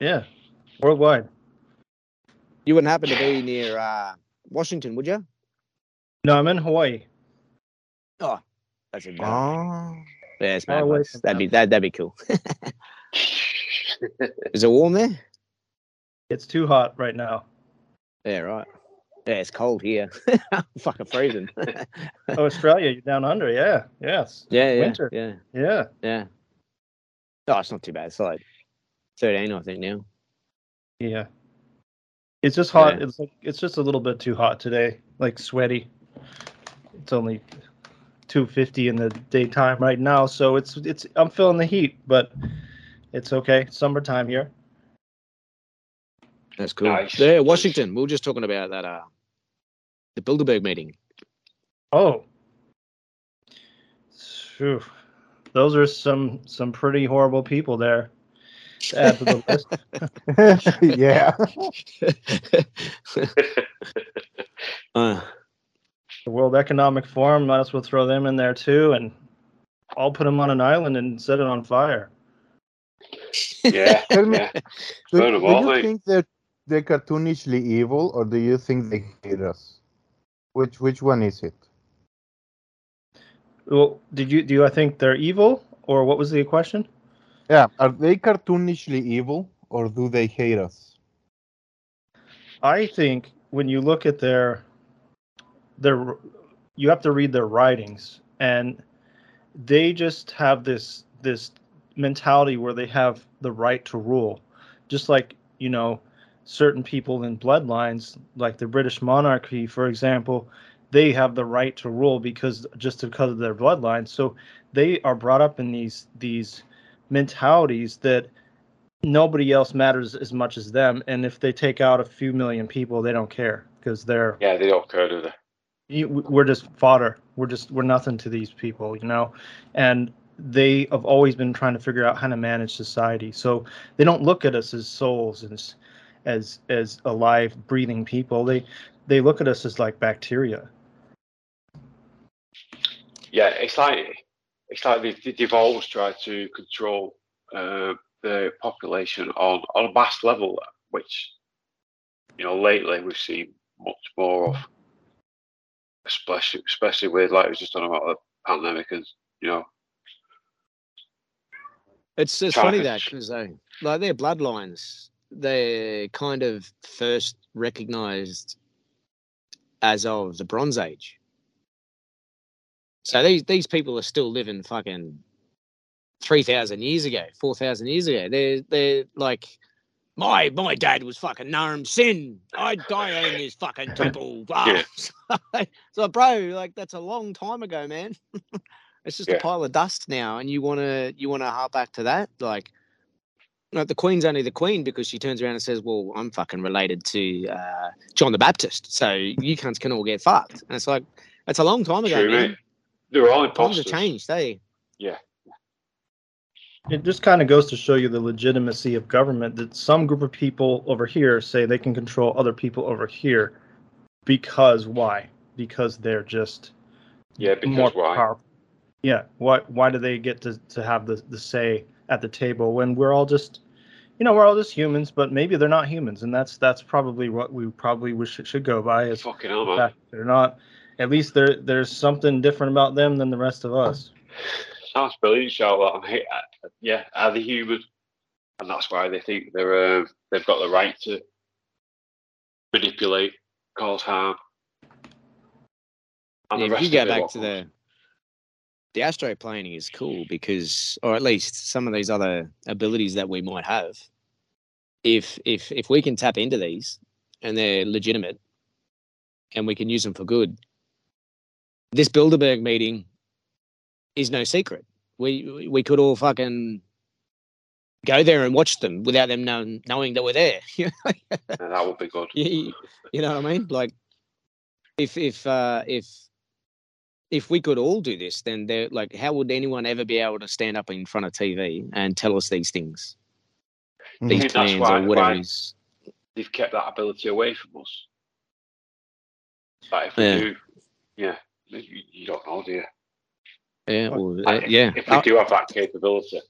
Yeah. Worldwide.
You wouldn't happen to be near uh, Washington, would you?
No, I'm in Hawaii.
Oh, that's a
Oh,
yeah, it's
Far
place. That'd be
town.
that, that'd be cool. Is it warm there?
It's too hot right now.
Yeah, right. Yeah, it's cold here. fucking freezing.
Oh, Australia, you're down under. Yeah. Yes.
yeah, yeah,
Winter.
yeah,
Yeah.
yeah. Oh, it's not too bad. It's like thirteen, I think now.
Yeah. It's just hot.
Yeah.
It's like it's just a little bit too hot today. Like sweaty. It's only 250 in the daytime right now, so it's it's I'm feeling the heat, but it's okay. Summertime here.
That's cool.
Nice.
Yeah, Washington. We were just talking about that. Uh, the Bilderberg meeting.
Oh. Phew. Those are some some pretty horrible people there. to add to the list.
yeah.
uh,
The World Economic Forum, might as well throw them in there too, and I'll put them on an island and set it on fire.
Yeah, yeah.
Do, do you think that they're cartoonishly evil, or do you think they hate us? Which which one is it?
Well, did you do I think they're evil, or what was the question?
Yeah, are they cartoonishly evil, or do they hate us?
I think when you look at their their you have to read their writings and they just have this this mentality where they have the right to rule just like you know certain people in bloodlines like the British monarchy for example they have the right to rule because just because of their bloodline so they are brought up in these these mentalities that nobody else matters as much as them. And if they take out a few million people they don't care because they're
Yeah, they don't care, do they?
you, we're just fodder. We're just we're nothing to these people you know? And they have always been trying to figure out how to manage society. So they don't look at us as souls and as as as alive breathing people they they look at us as like bacteria.
Yeah, it's like it's like they, they've always tried to control uh, the population on on a mass level, which you know lately we've seen much more of, especially especially with like we was just talking about the pandemic and you know
it's it's funny that because they like their bloodlines, they're kind of first recognized as of the Bronze Age. So these these people are still living fucking three thousand years ago, four thousand years ago. They're they're like my my dad was fucking Naram Sin. I'd die in his fucking temple.
Yeah.
so, so, bro, like that's a long time ago, man. it's just
Yeah.
a pile of dust now, and you wanna you wanna harp back to that, like. Like the Queen's only the Queen because she turns around and says, "Well, I'm fucking related to uh, John the Baptist, so you cunts can all get fucked." And it's like, it's a long time ago,
true,
man.
mate. They're all imposters.
Times have
imposters.
changed, eh?
it just kind of goes to show you the legitimacy of government that some group of people over here say they can control other people over here because why because they're just
Yeah, because
more
why?
powerful. Yeah. Why? Why do they get to, to have the, the say at the table when we're all just, you know, we're all just humans, but maybe they're not humans, and that's that's probably what we probably wish it should go by is
Fucking hell, man.
fact they're not. At least there there's something different about them than the rest of us.
Sounds brilliant, Charlotte. I'm hate, uh, yeah, are they human? And that's why they think they're uh, they've got the right to manipulate, cause harm. And
Yeah, if you
rest
go
of it,
back to
comes-
the the astroplaning is cool because, or at least some of these other abilities that we might have, if if if we can tap into these and they're legitimate, and we can use them for good, this Bilderberg meeting is no secret. We we could all fucking go there and watch them without them knowing knowing that we're there.
Yeah, that would be good.
you, you know what I mean? Like, if if uh, if if we could all do this, then they're like, how would anyone ever be able to stand up in front of TV and tell us these things,
Mhm.
these
think that's
plans
why-
or whatever
why-
it is?
They've kept that ability away from us. But if we
Yeah.
do, yeah, you, you don't know, do you?
Yeah, well, uh,
if-
yeah.
If we
Uh,
do have that capability,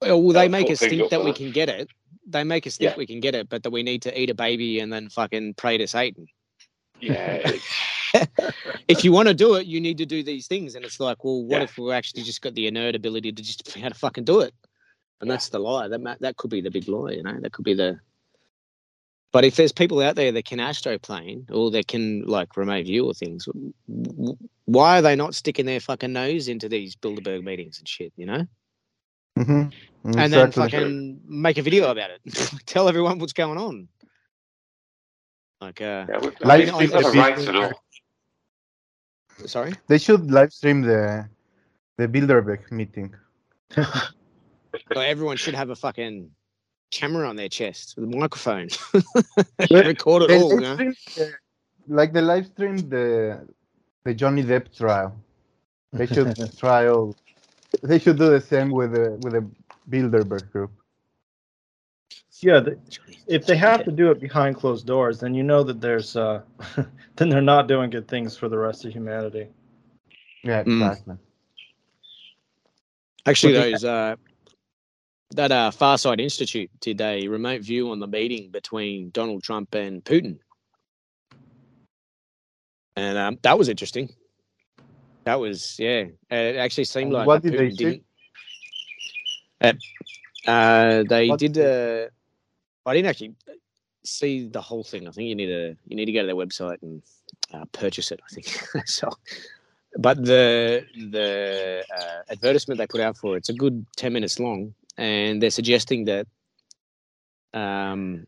well, well, they make us think that we can get it. They make us think
Yeah.
we can get it, but that we need to eat a baby and then fucking pray to Satan.
yeah, it's-
if you want to do it, you need to do these things. And it's like, well, what
Yeah.
if we're actually just got the inert ability to just be able to fucking do it? And
Yeah.
that's the lie. That that could be the big lie, you know. That could be the. But if there's people out there that can astroplane or that can like remote view or things, w- w- why are they not sticking their fucking nose into these Bilderberg meetings and shit? You know,
Mhm.
and then
Exactly.
fucking make a video about it, tell everyone what's going on. Like, uh,
yeah, we,
Like-
I mean, we've got right to know.
Sorry.
They should live stream the the Bilderberg meeting.
Well, everyone should have a fucking camera on their chest with a microphone. Record it
They
all. You
live
know?
stream like the live stream the the Johnny Depp trial. They should trial. They should do the same with the with the Bilderberg group.
Yeah, the, if they have to do it behind closed doors, then you know that there's uh, then they're not doing good things for the rest of humanity.
Yeah,
Mm.
exactly.
Actually,
But
those uh, that uh, Farsight Institute did a remote view on the meeting between Donald Trump and Putin, and um, that was interesting. That was yeah. It actually seemed like
what did they
Putin
say?
didn't. Uh, uh, they
What
did.
did
Uh, I didn't actually see the whole thing. I think you need to you need to go to their website and uh, purchase it. I think so. But the the uh, advertisement they put out for it, it's a good ten minutes long, and they're suggesting that um,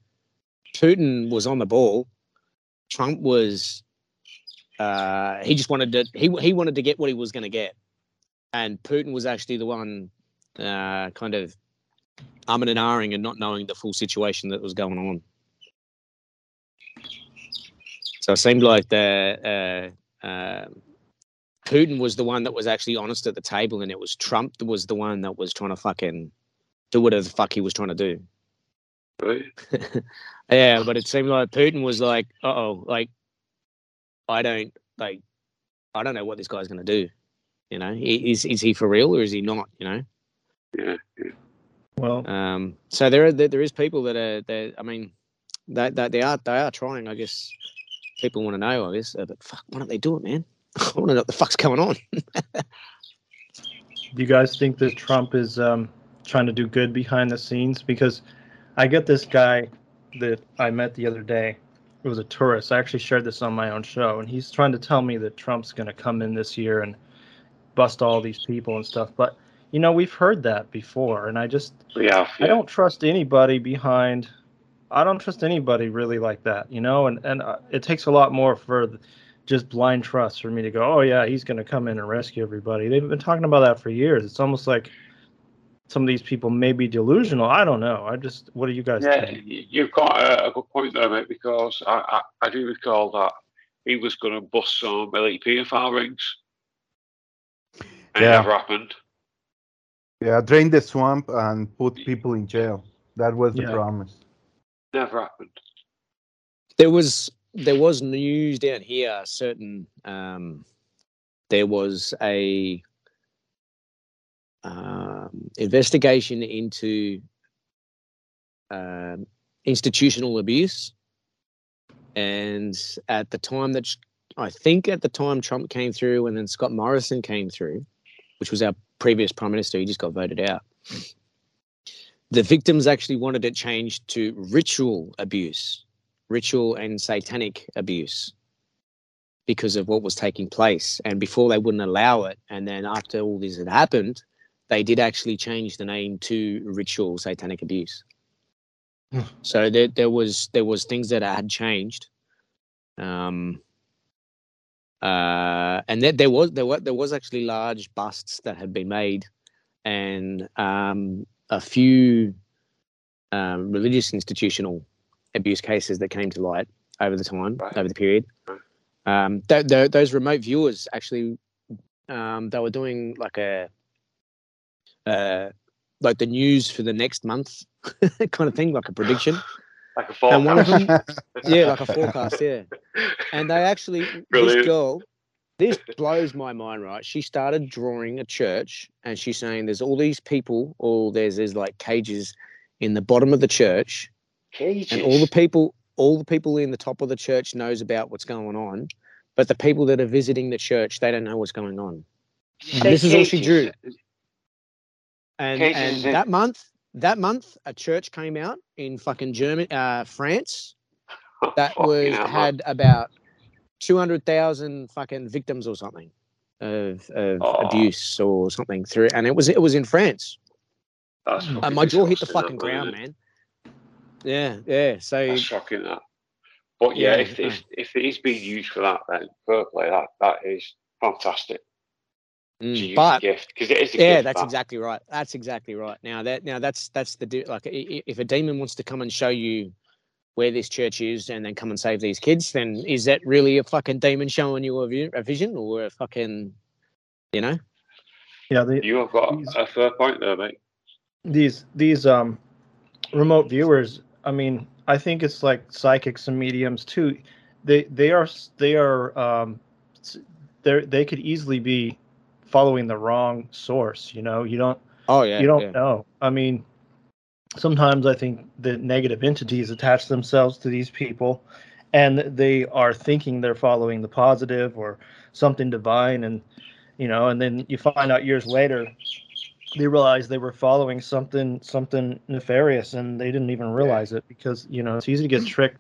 Putin was on the ball. Trump was uh, he just wanted to he he wanted to get what he was going to get, and Putin was actually the one uh, kind of umming and ahhing and not knowing the full situation that was going on. So it seemed like the uh, uh, Putin was the one that was actually honest at the table, and it was Trump that was the one that was trying to fucking do whatever the fuck he was trying to do.
Right?
yeah, but it seemed like Putin was like, "Uh oh, like I don't like, I don't know what this guy's going to do." You know, is is he for real or is he not? You know.
Yeah. Yeah.
Well,
Um, so there are there, there is people that are that I mean, that that they are they are trying. I guess people want to know. I guess, uh, but fuck, why don't they do it, man? I want to know what the fuck's going on.
do you guys think that Trump is um, trying to do good behind the scenes? Because I get this guy that I met the other day. It was a tourist. I actually shared this on my own show, and he's trying to tell me that Trump's going to come in this year and bust all these people and stuff. But you know, we've heard that before, and I just
Yeah.
I don't trust anybody behind. I don't trust anybody really like that, you know. And and uh, it takes a lot more for th- just blind trust for me to go, oh yeah, he's going to come in and rescue everybody. They've been talking about that for years. It's almost like some of these people may be delusional. I don't know. I just, what do you guys
Yeah,
think?
you've got a, a good point there, mate, because I, I, I do recall that he was going to bust some elite paedophile rings. And
Yeah.
it never happened.
Yeah, drain the swamp and put people in jail. That was the
Yeah.
promise.
Never happened.
there was there was news down here. Certain um, there was a um, investigation into um, institutional abuse, and at the time that I think at the time Trump came through, and then Scott Morrison came through, which was our previous prime minister, he just got voted out. The victims actually wanted it changed to ritual abuse ritual and satanic abuse because of what was taking place. And before they wouldn't allow it, and then after all this had happened, they did actually change the name to ritual satanic abuse. so there, there was there was things that had changed. Um, uh, and there, there was there were there was actually large busts that had been made, and um, a few um, religious institutional abuse cases that came to light over the time,
Right.
over the period. Um, th- th- those remote viewers actually, um, they were doing like a, uh, like the news for the next month kind of thing, like a prediction.
Like a
And one of them, yeah, like a forecast, yeah. And they actually, this girl, this blows my mind, right? She started drawing a church and she's saying there's all these people, all there's, there's like cages in the bottom of the church
Cages.
and all the people all the people in the top of the church knows about what's going on but the people that are visiting the church they don't know what's going on
Say
this is all she
drew.
and
Cages
and that month that month a church came out in fucking german uh france that was
hell,
had about 200,000 fucking victims or something of, of
Oh.
abuse or something through and it was it was in France and my jaw hit the fucking
that,
ground man yeah yeah so
That's shocking. That. But yeah,
Yeah,
if, if if it is being used for that, then fair play. That that is fantastic.
Mm, but
gift because it is a
yeah,
gift.
that's
that.
exactly right. That's exactly right. Now that now that's that's the de- like i- i- if a demon wants to come and show you where this church is and then come and save these kids, then is that really a fucking demon showing you a, view, a vision or a fucking, you know?
Yeah, the,
You have got
He's-
a fair point there, mate.
these these um remote viewers i mean i think it's like psychics and mediums too they they are they are um they they could easily be following the wrong source you know? You don't
Oh yeah,
you don't
yeah.
know. I mean sometimes i think the negative entities attach themselves to these people and they are thinking they're following the positive or something divine and you know and then you find out years later they realized they were following something something nefarious and they didn't even realize it because you know it's easy to get tricked.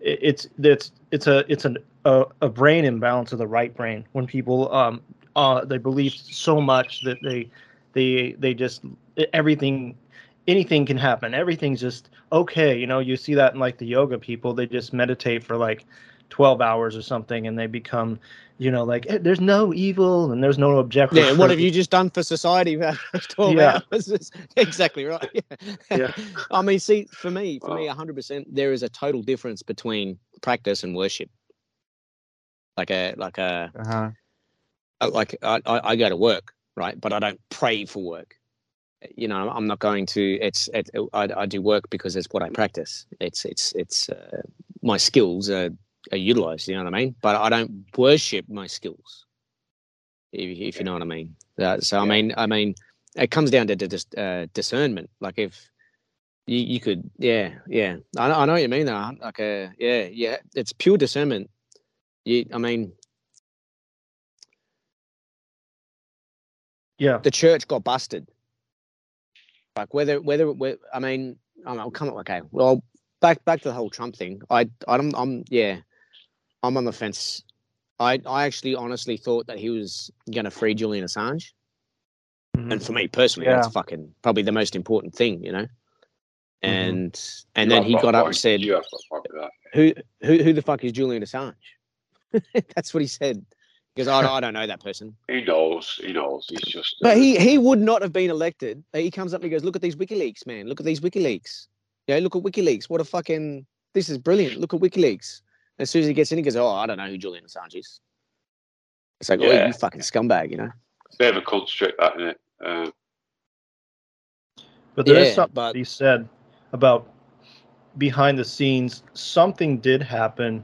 It's it's it's a it's an, a, a brain imbalance of the right brain when people um uh they believe so much that they they they just everything anything can happen everything's just okay you know you see that in like the yoga people they just meditate for like 12 hours or something and they become you know like "Eh, there's no evil and there's no objective
Yeah, what have you just done for society for 12
Yeah.
hours? Exactly right. Yeah.
Yeah.
I mean, see, for me, for me,
Wow.
100%, there is a total difference between practice and worship. Like a, like a,
Uh-huh.
Like I, I I go to work, right? But I don't pray for work. You know, I'm not going to. It's it, I, I do work because it's what I practice. It's it's it's uh, my skills are, are utilized. You know what I mean? But I don't worship my skills. If, if you know what I mean. Uh, so I mean, I mean, it comes down to dis, uh, discernment. Like if you, you could, yeah, yeah. I, know- I know what you mean though. Like, uh, yeah, yeah. It's pure discernment. You, I mean,
yeah
the church got busted. Like whether whether whe- I mean, I will come up okay. Well, back back to the whole Trump thing. I I'm I'm yeah, I'm on the fence. I I actually honestly thought that he was gonna free Julian Assange,
Mhm.
and for me personally, that's fucking probably the most important thing, you know. And and
You
then he
got
got up and said,
You have got a point with that.
"Who who who the fuck is Julian Assange?" that's what he said. Because I, don't- I don't know that person.
He knows. He knows. He's just.
But
uh,
he he would not have been elected. He comes up and he goes, "Look at these WikiLeaks, man. Look at these WikiLeaks. Yeah, look at WikiLeaks. What a fucking this is brilliant. Look at WikiLeaks." As soon as he gets in, he goes, "Oh, I don't know who Julian Assange is." It's like, "Oh, you fucking scumbag," you know?
bit of a construct, that isn't it? Uh,
But there is
Yeah,
something
but-
to be said about behind the scenes. Something did happen,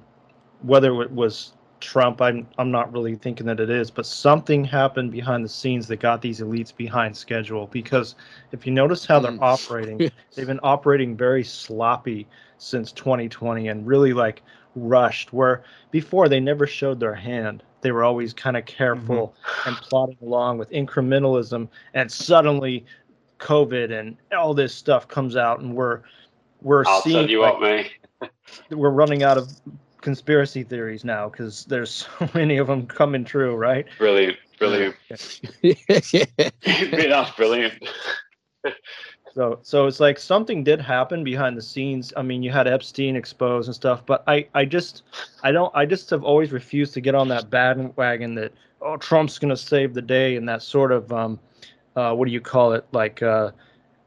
whether it was Trump. I'm I'm not really thinking that it is, but something happened behind the scenes that got these elites behind schedule. Because if you notice how they're
Mm.
operating, they've been operating very sloppy since 2020 and really like rushed. Where before they never showed their hand. They were always kind of careful and plodding along with incrementalism, and suddenly COVID and all this stuff comes out, and we're we're
I'll
seeing
tell you
like,
what, mate.
we're running out of conspiracy theories now because there's so many of them coming true, right?
Brilliant, brilliant.
yeah.
That's brilliant.
So so it's like something did happen behind the scenes. I mean, you had Epstein exposed and stuff, but I I just I don't I just have always refused to get on that bandwagon that oh Trump's gonna save the day and that sort of um uh what do you call it like uh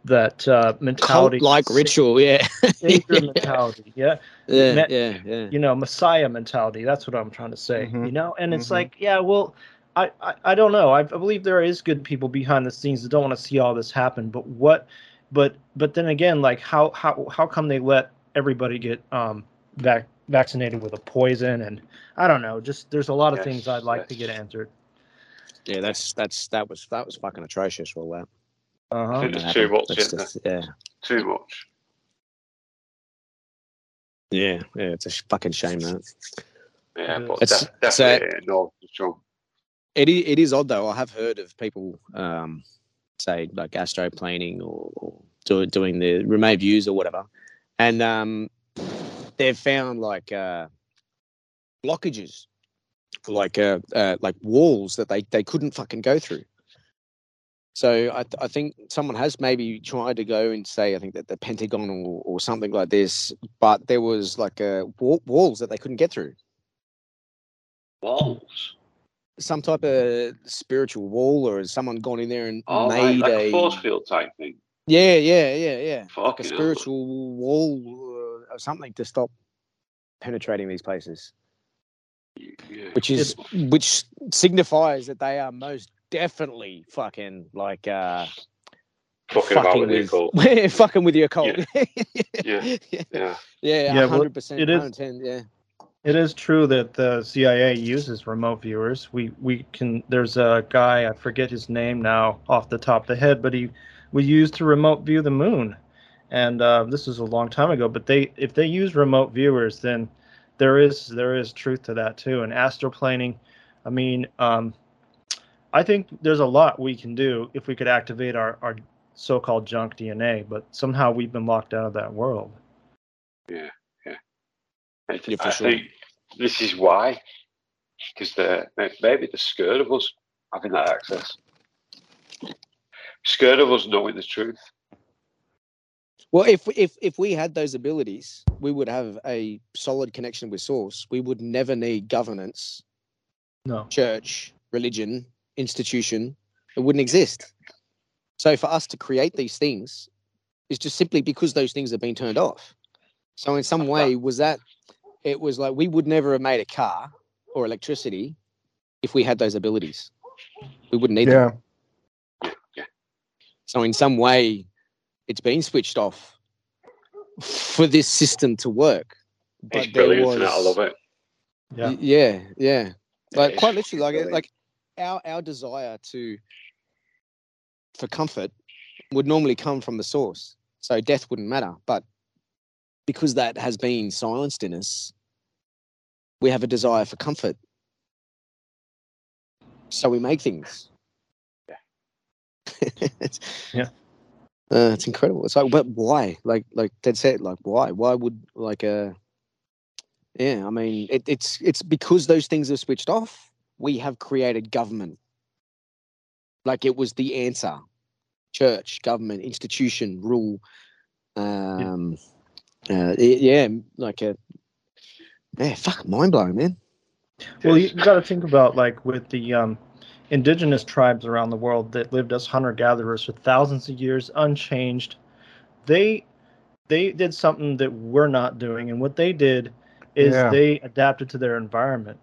that uh mentality
Cult-like ritual, yeah,
savior mentality yeah
yeah,
Me-
yeah, yeah.
you know messiah mentality that's what i'm trying to say
Mhm.
you know and it's
Mhm.
like yeah well I, I i don't know I, I believe there is good people behind the scenes that don't want to see all this happen but what but but then again like how how how come they let everybody get um vac- vaccinated with a poison and i don't know just there's a lot of
Yes,
things i'd like to get answered
Yeah, that's that's that was that was fucking atrocious. All that.
Uh-huh
It's
That
too
happened.
much, isn't
just- yeah,
Too much.
yeah, yeah. It's a fucking shame that.
Yeah, but
is.
def-
It's, uh,
definitely no to
It is, it is odd though. I have heard of people, um, say like astroplaning or, or do, doing the remote views or whatever, and um, they've found like uh, blockages, like uh, uh, like walls that they, they couldn't fucking go through. So I, th- I think someone has maybe tried to go and say I think that the Pentagon or, or something like this, but there was like uh, wa- walls that they couldn't get through.
Walls.
some type of spiritual wall, or has someone gone in there and
Oh, right,
made
like a
a
force field type thing.
yeah, yeah, yeah, yeah, like a
Fucking hell.
spiritual wall uh, or something to stop penetrating these places,
Yeah.
which is which signifies that they are most definitely fucking like uh
Fucking, about with,
with
the occult.
fucking with your cult.
Yeah.
yeah,
Yeah.
yeah, hundred percent,
it is-
yeah.
It is true that the CIA uses remote viewers. We we can. There's a guy I forget his name now off the top of the head, but he we used to remote view the moon, and uh, this was a long time ago. But they if they use remote viewers, then there is there is truth to that too. And astroplaning, I mean, um, I think there's a lot we can do if we could activate our our so-called junk DNA. But somehow we've been locked out of that world.
I,
Yeah, for
I
sure.
think this is why, because they're maybe they're scared of us having that access. Scared of us knowing the truth.
Well, if if if we had those abilities, we would have a solid connection with source. We would never need governance,
No.
church, religion, institution. It wouldn't exist. So for us to create these things is just simply because those things have been turned off. So in some way, was that it was like we would never have made a car or electricity if we had those abilities. We wouldn't need them.
Yeah.
So in some way, it's been switched off for this system to work. But
It's brilliant,
was,
and I love it.
Yeah.
Yeah, yeah. Like
It's
quite literally, like
brilliant.
like our our desire to for comfort would normally come from the source. So death wouldn't matter, but because that has been silenced in us, we have a desire for comfort. So we make things. It's-
Yeah.
Uh, it's incredible. It's like, but why? Like, like Ted said, like, why? Why would like uh yeah, I mean, it, it's it's because those things are switched off. We have created government. Like it was the answer: church, government, institution, rule. Um, uh, yeah, like a yeah, fuck, mind blowing, man.
Well, you, you got to think about like with the um, indigenous tribes around the world that lived as hunter gatherers for thousands of years, unchanged. They they did something that we're not doing, and what they did is
Yeah.
they adapted to their environment.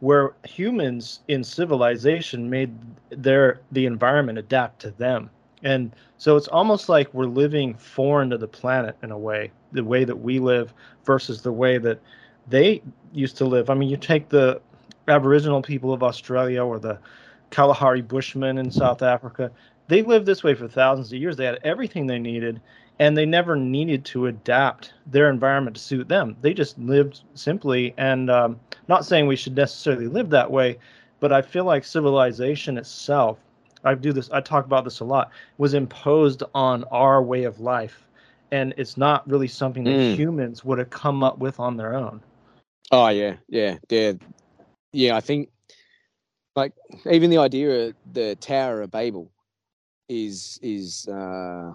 Where humans in civilization made their the environment adapt to them, and so it's almost like we're living foreign to the planet in a way, the way that we live versus the way that they used to live. I mean, you take the Aboriginal people of Australia or the Kalahari Bushmen in South Africa, they lived this way for thousands of years. They had everything they needed, and they never needed to adapt their environment to suit them. They just lived simply. And um, not saying we should necessarily live that way, but I feel like civilization itself, I do this, I talk about this a lot, was imposed on our way of life. And it's not really something that
Mm.
humans would have come up with on their own.
Oh yeah, yeah, yeah, yeah. I think like even the idea of the Tower of Babel is is uh,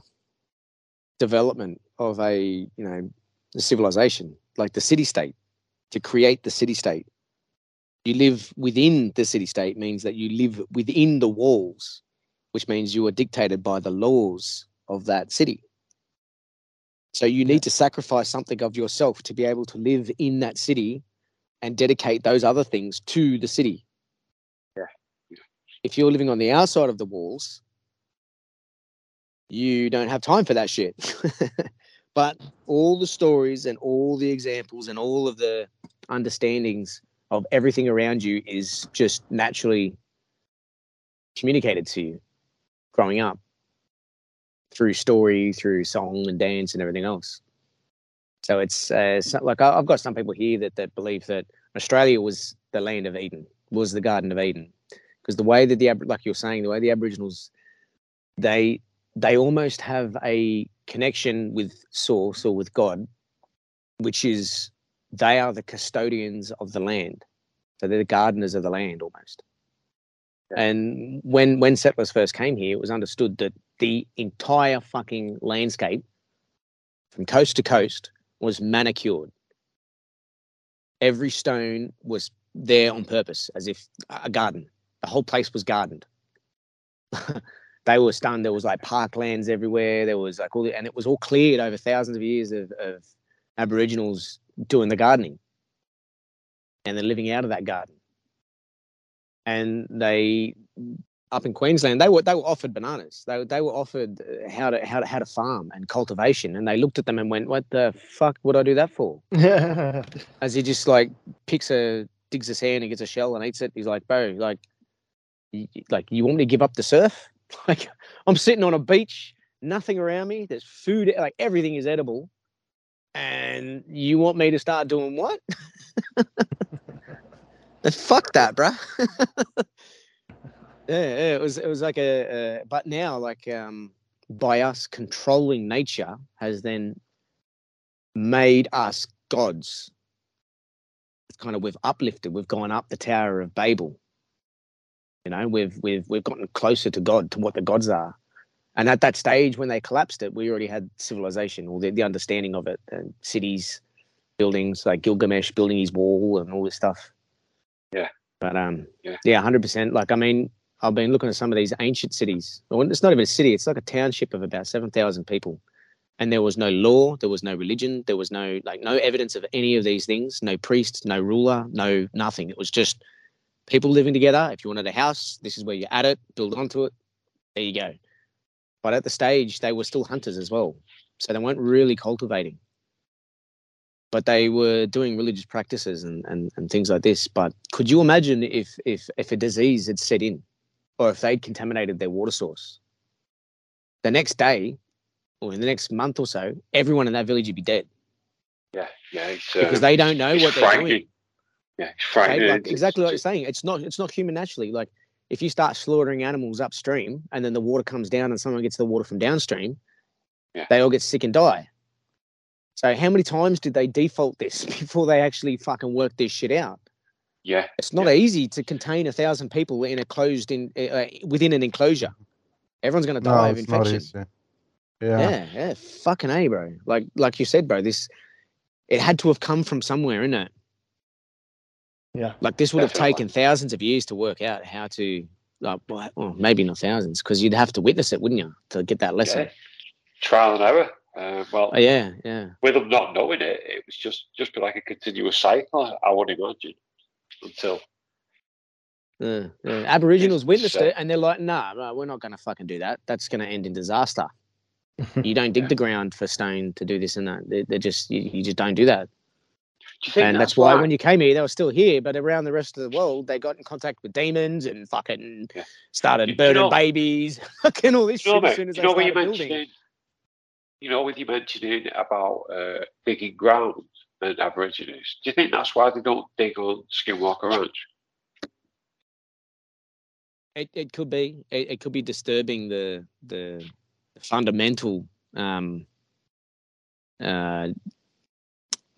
development of a you know a civilization like the city state to create the city state. You live within the city state means that you live within the walls, which means you are dictated by the laws of that city. So you need to sacrifice something of yourself to be able to live in that city and dedicate those other things to the city.
Yeah.
If you're living on the outside of the walls, you don't have time for that shit. but all the stories and all the examples and all of the understandings of everything around you is just naturally communicated to you growing up through story, through song and dance and everything else. So it's uh, like I've got some people here that, that believe that Australia was the land of Eden, was the Garden of Eden, because the way that the like you're saying, the way the Aboriginals, they they almost have a connection with Source or with God, which is they are the custodians of the land, so they're the gardeners of the land almost. And when when settlers first came here, it was understood that the entire fucking landscape from coast to coast was manicured. Every stone was there on purpose, as if a garden. The whole place was gardened. they were stunned. There was like parklands everywhere. There was like all, the, and it was all cleared over thousands of years of, of Aboriginals doing the gardening, and then living out of that garden. And they up in Queensland, they were they were offered bananas. They they were offered uh, how to how to how to farm and cultivation, and they looked at them and went, "What the fuck would I do that for?" As he just like picks a digs his hand and gets a shell and eats it. He's like, "Bro, like, you, like you want me to give up the surf? Like, I'm sitting on a beach, nothing around me. There's food, like everything is edible, and you want me to start doing what?" Fuck that, bruh. yeah, yeah, it was it was like a, a but now like um by us controlling nature has then made us gods. It's kind of we've uplifted, we've gone up the Tower of Babel. You know, we've we've we've gotten closer to God, to what the gods are. And at that stage when they collapsed it, we already had civilization or the, the understanding of it and cities, buildings like Gilgamesh building his wall and all this stuff.
Yeah.
But um
Yeah.
yeah, hundred percent. Like I mean, I've been looking at some of these ancient cities. Well, It's not even a city; it's like a township of about seven thousand people, and there was no law, there was no religion, there was no like no evidence of any of these things. No priest, no ruler, no nothing. It was just people living together. If you wanted a house, this is where you add it, build onto it. There you go. But at the stage, they were still hunters as well, so they weren't really cultivating. But they were doing religious practices and, and, and things like this. But could you imagine if if if a disease had set in? or if they'd contaminated their water source. The next day, or in the next month or so, everyone in that village would be dead
Yeah, yeah. Uh,
because they don't know what they're doing.
Yeah, it's
okay? Like exactly what you're saying. It's not it's not human naturally. Like if you start slaughtering animals upstream and then the water comes down and someone gets the water from downstream,
Yeah.
they all get sick and die. So how many times did they default this before they actually fucking work this shit out?
Yeah,
It's not easy to contain a thousand people in a closed in uh, within an enclosure. Everyone's going to
No,
die of
it's not
infection.
easy. Yeah.
Yeah, yeah, fucking a, bro. Like, like you said, bro. This, it had to have come from somewhere, innit?
Yeah.
Like this would have
Definitely.
taken thousands of years to work out how to, like, well, well, maybe not thousands, because you'd have to witness it, wouldn't you, to get that lesson?
yeah. Trial and error. Uh, well,
Oh, yeah, yeah.
with them not knowing it, it was just just be like a continuous cycle. I would imagine until
Uh, yeah. Aboriginals witnessed it, and they're like, "Nah, no, we're not going to fucking do that. That's going to end in disaster. you don't dig
Yeah.
the ground for stone to do this and that. They, they're just, you, you just don't do that.
Do you think
and that's, why, when you came here, they were still here, but around the rest of the world, they got in contact with demons and fucking
Yeah.
started
You- you
burning
know-
babies, fucking all this
you know,
shit as soon as
you know when you mentioned you know, with you mentioning about uh, digging ground and Aborigines, do you think that's why they don't dig on Skinwalker Ranch?
It, it could be. It, it could be disturbing the the fundamental um, uh,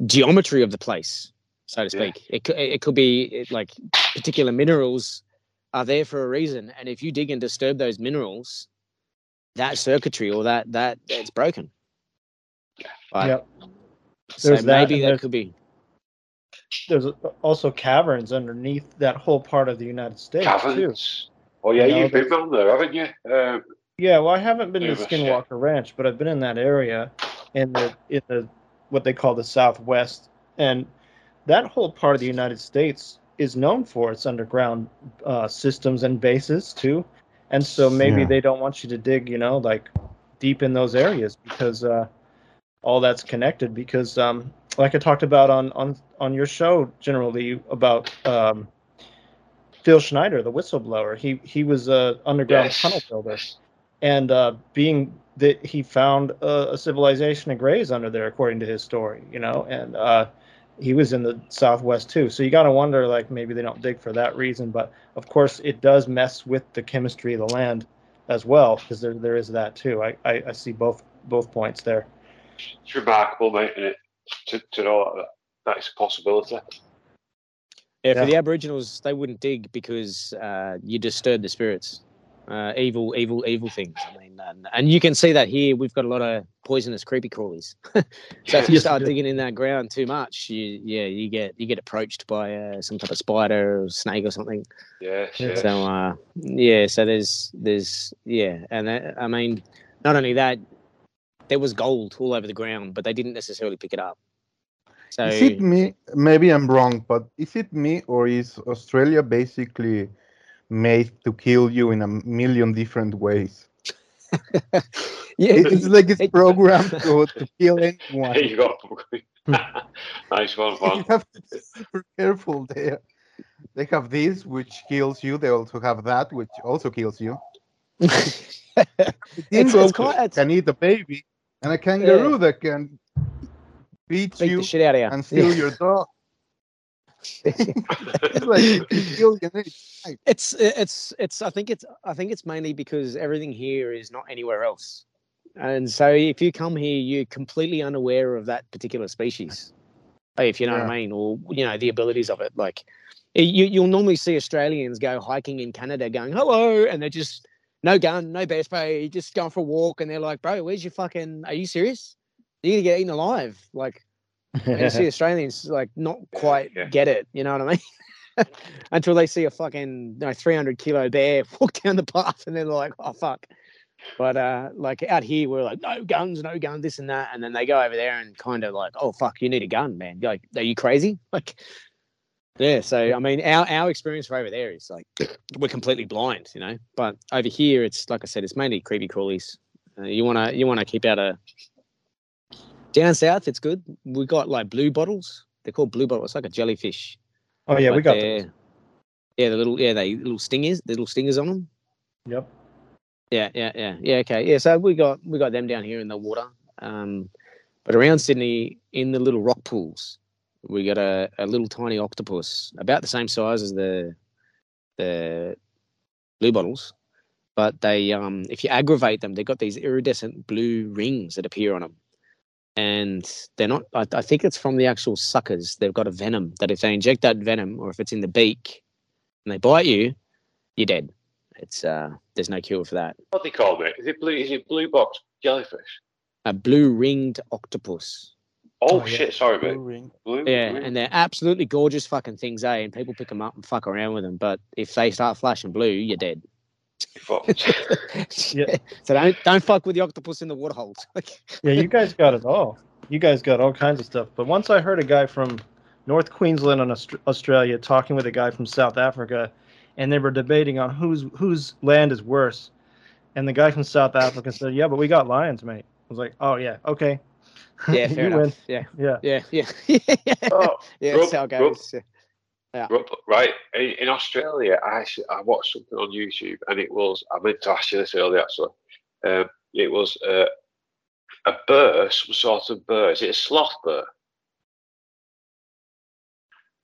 geometry of the place, so to
Yeah.
speak. It could it could be like particular minerals are there for a reason, and if you dig and disturb those minerals, that circuitry or that that it's broken. But,
Yep.
So
There's
maybe
and
that could be.
There's also caverns underneath that whole part of the United States too.
Caverns. Oh yeah,
You know,
you've been
there's-
down there, haven't you? Um,
Yeah, well, I haven't been to
Nervous, yeah.
Skinwalker Ranch, but I've been in that area in the in the what they call the Southwest, and that whole part of the United States is known for its underground uh, systems and bases too. And so maybe
Yeah.
they don't want you to dig, you know, like deep in those areas because uh, all that's connected. Because, um, like I talked about on on on your show, generally about um, Phil Schneider, the whistleblower. He he was a underground
yes.
tunnel builder and uh, being that he found a, a civilization of grays under there, according to his story, you know, and uh, he was in the Southwest too. So you got to wonder, like maybe they don't dig for that reason, but of course it does mess with the chemistry of the land as well, because there there is that too. I, I, I see both both points there.
it's remarkable, mate, isn't it, to, to know that that is a possibility.
Yeah, for
Yeah.
the Aboriginals, they wouldn't dig because uh, you disturb the spirits. Uh, evil, evil, evil things. I mean, and, and you can see that here. We've got a lot of poisonous creepy crawlies. so if you
Yes,
start
we
digging in that ground too much, you yeah, you get you get approached by uh, some type of spider or snake or something.
Yeah.
yes.
So uh, yeah, so there's there's yeah, and that, I mean, not only that, there was gold all over the ground, but they didn't necessarily pick it up. So
Is it me? Maybe I'm wrong, but is it me or is Australia basically made to kill you in a million different ways?
yeah,
It's like it's programmed to, to kill anyone.
There you go. Hmm. nice one,
You have to be super careful there. They have this, which kills you. They also have that, which also kills you.
it's,
Dingo
it's quite
can eat a baby, and a kangaroo that can beat
beat
you
the shit out of you
and steal your dog. It's like you can kill you any time.
it's it's i think it's i think it's mainly because everything here is not anywhere else. And so if you come here you're completely unaware of that particular species if you know what i mean or you know the abilities of it. Like eh, you, you'll normally see australians go hiking in canada going hello and they're just no gun no bear spray just going for a walk and they're like bro where's your fucking are you serious? You're gonna get eaten alive. Like and you see Australians like not quite
yeah.
get it, you know what I mean? Until they see a fucking you know, 300 kilo bear walk down the path and they're like, oh, fuck. But uh, like out here, we're like, no guns, no guns, this and that. And then they go over there and kind of like, oh, fuck, you need a gun, man. Like, are you crazy? Like, yeah. So, I mean, our, our experience for over there is like, we're completely blind, you know? But over here, it's like I said, it's mainly creepy crawlies. Uh, you want to you want to keep out of down south, it's good. We got like blue bottles. They're called blue bottles. It's like a jellyfish.
Oh yeah, we got those.
Yeah, the little yeah, they little stingers, the little stingers on them.
Yep.
Yeah, yeah, yeah, yeah. Okay, yeah. So we got we got them down here in the water. Um, but around Sydney, in the little rock pools, we got a, a little tiny octopus, about the same size as the the blue bottles. But they, um, if you aggravate them, they've got these iridescent blue rings that appear on them, and they're not. I, I think it's from the actual suckers. They've got a venom that if they inject that venom, or if it's in the beak, and they bite you, you're dead. It's uh, there's no cure for that.
What they call it? Is it blue? Is it blue box jellyfish?
A blue ringed octopus.
Oh,
Oh, yeah.
shit! Sorry, mate.
Blue ring.
Blue.
Yeah,
blue.
and they're absolutely gorgeous fucking things, eh? And people pick them up and fuck around with them. But if they start flashing blue, you're dead.
Fuck.
Yeah.
So don't don't fuck with the octopus in the water holes.
Yeah, you guys got it all. You guys got all kinds of stuff. But once I heard a guy from North Queensland and Australia talking with a guy from South Africa, and they were debating on whose whose land is worse. And the guy from South Africa said, "Yeah, but we got lions, mate." I was like, "Oh yeah, okay."
yeah, fair enough.
win.
Yeah,
Yeah.
yeah, yeah, yeah.
Oh,
yeah,
Rob,
that's how it
Rob.
goes. Yeah.
Right. In, Australia, I I watched something on YouTube, and it was. I meant to ask you this earlier, actually. Um, it was uh, a bird, some sort of bird. Is it a sloth bird?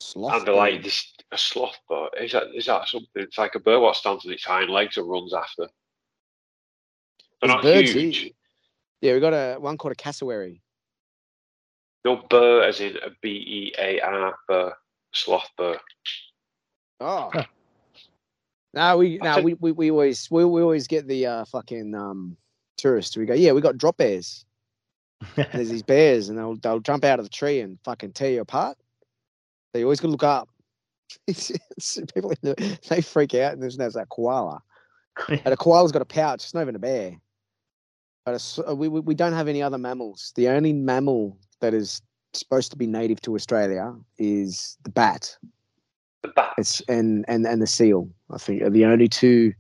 Sloth
and they're like this a sloth bird. Is that is that something? It's like a bird what stands on its hind legs and runs after. They're not
birds
huge.
here. Yeah, we got a one called a cassowary.
No bird as in a B E A R bird, sloth Bear.
Oh. No, we
I
no,
said-
we, we, we always we, we always get the uh, fucking um tourists. We go, yeah, we got drop bears. There's these bears, and they'll they'll jump out of the tree and fucking tear you apart. So you always got to look up. It's- it's- People in the, they freak out, and there's, there's that koala. And a koala's got a pouch. It's not even a bear. But it's, uh, we, we we don't have any other mammals. The only mammal that is supposed to be native to Australia is the bat.
The bat.
It's and and and the seal. I think are the only two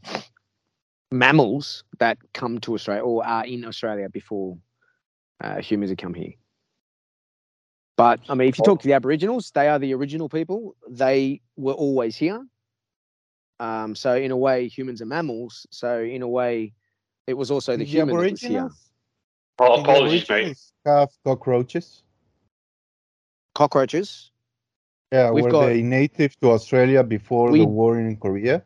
mammals that come to Australia or are in Australia before uh, humans have come here. But I mean, if you talk to the Aboriginals, they are the original people. They were always here. Um, so in a way, humans are mammals. So in a way, it was also the
The
human that was here.
Oh, apologies, mate.
Aboriginals cockroaches.
Cockroaches.
Yeah,
We've
were
got-
they native to Australia before
We-
the war in Korea?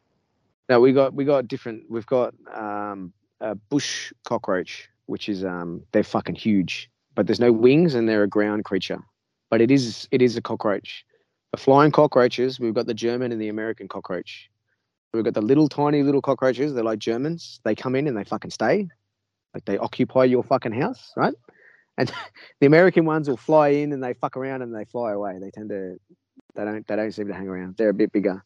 No, we got we got different. We've got um, a bush cockroach, which is um, they're fucking huge, but there's no wings and they're a ground creature. But it is it is a cockroach. The flying cockroaches, we've got the German and the American cockroach. We've got the little tiny little cockroaches. They're like Germans. They come in and they fucking stay. Like they occupy your fucking house, right? And the American ones will fly in and they fuck around and they fly away. They tend to they don't they don't seem to hang around. They're a bit bigger.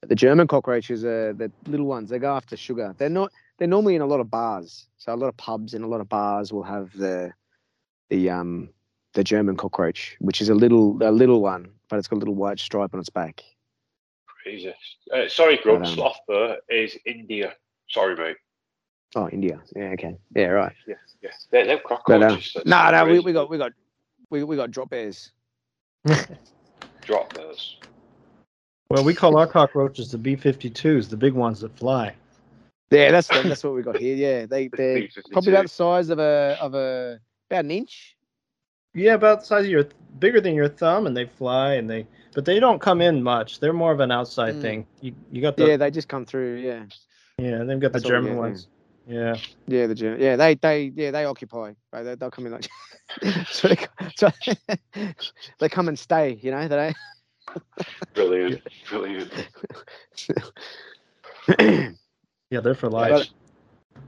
But the German cockroaches are the little ones. They go after sugar. They're not they're normally in a lot of bars. So a lot of pubs and a lot of bars will have the the um the German cockroach, which is a little a little one, but it's got a little white stripe on its back.
Jesus. Uh, sorry, Grub.
um,
Slothbear is India. Sorry, mate.
Oh, India. Yeah, okay. Yeah, right.
Yeah, yeah. They're, they're
But uh,
cockroaches.
no, no, we,
crazy.
we got we got we, we got drop bears.
drop those.
Well, we call our cockroaches the B-52s, the big ones that fly.
Yeah, that's that's what we got here. Yeah, they they're
B-52.
probably about the size of a of a about an inch.
Yeah, about the size of your bigger than your thumb, and they fly and they, but they don't come in much. They're more of an outside
Mm.
thing. You you got the
Yeah,
yeah,
they just come through. Yeah, yeah,
they've got the
That's
German
get, yeah.
ones. Yeah,
yeah, the gym. Yeah, they they yeah they occupy. Right? They, they'll come in like so, they, so they come and stay. You know, they
Brilliant. Brilliant.
don't.
yeah, they're for life.
But-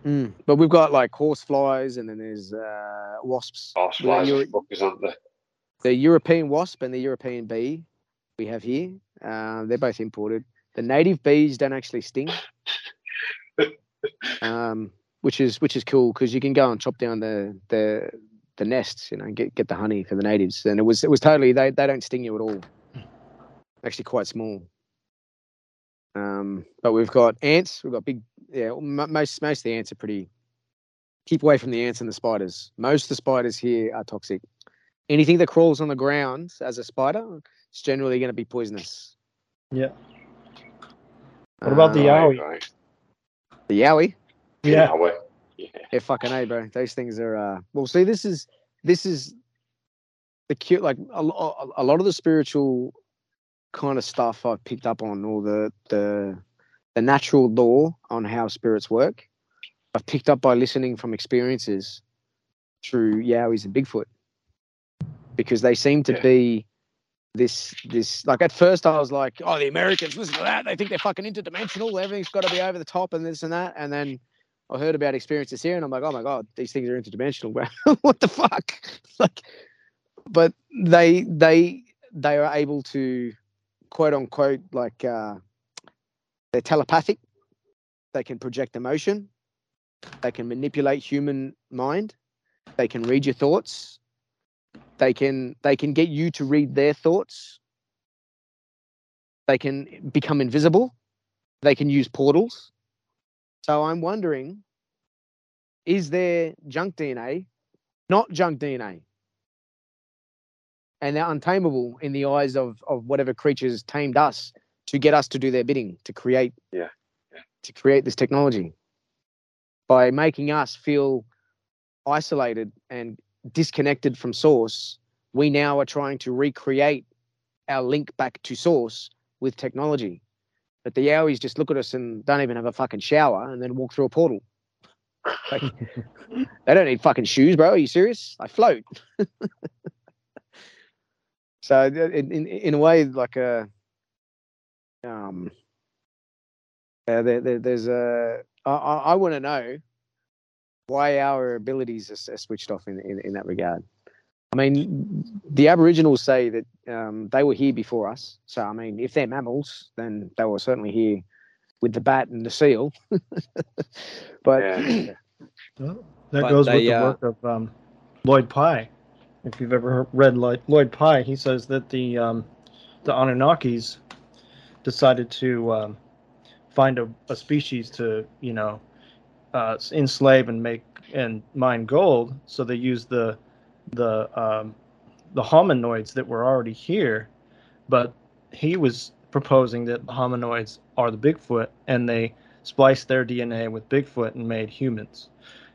Mm. But we've got like horse flies, and then there's uh, wasps.
Horse flies
you're-
and fuckers, aren't they?
the European wasp and the European bee we have here. Uh, they're both imported. The native bees don't actually sting, um, which is which is cool because you can go and chop down the the the nests, you know, and get get the honey for the natives. And it was it was totally they they don't sting you at all. Actually, quite small. Um, but we've got ants. We've got big. Yeah, m- most most of the ants are pretty. Keep away from the ants and the spiders. Most of the spiders here are toxic anything that crawls on the ground as a spider is generally going to be poisonous.
Yeah. What about the yowie?
Right.
The yowie?
Yeah,
we- Yeah.
Yeah, fucking a, bro. Those things are. Uh... Well, see, this is this is the cute. Like a, a lot of the spiritual kind of stuff I've picked up on, or the the the natural law on how spirits work. I've picked up by listening from experiences through Yowies and Bigfoot because they seem to
Yeah.
be this this like at first I was like, oh, the Americans listen to that. They think they're fucking interdimensional. Everything's got to be over the top and this and that. And then I heard about experiences here, and I'm like, oh my god, these things are interdimensional. what the fuck? like, but they they they are able to quote unquote like uh, they're telepathic. They can project emotion. They can manipulate human mind. They can read your thoughts. They can they can get you to read their thoughts. They can become invisible. They can use portals. So I'm wondering, is there junk DNA, not junk DNA? And they're untamable in the eyes of, of whatever creatures tamed us to get us to do their bidding, to create
Yeah, yeah.
to create this technology. By making us feel isolated and disconnected from source, we now are trying to recreate our link back to source with technology. But the Yowies just look at us and don't even have a fucking shower and then walk through a portal. Like, they don't need fucking shoes, bro. Are you serious? I float. so in, in in a way, like a um, uh, there, there, there's a I, I, I want to know why our abilities are, are switched off in, in in that regard. I mean, the Aboriginals say that um, they were here before us. So, I mean, if they're mammals, then they were certainly here with the bat and the seal. but
Yeah.
Well, that
But
goes with the
uh,
work of um, Lloyd Pye. If you've ever read Lloyd, Lloyd Pye, he says that the um, the Anunnakis decided to um, find a, a species to you know uh, enslave and make and mine gold. So they used the the um, the hominoids that were already here, but he was proposing that the hominoids are the Bigfoot, and they spliced their DNA with Bigfoot and made humans.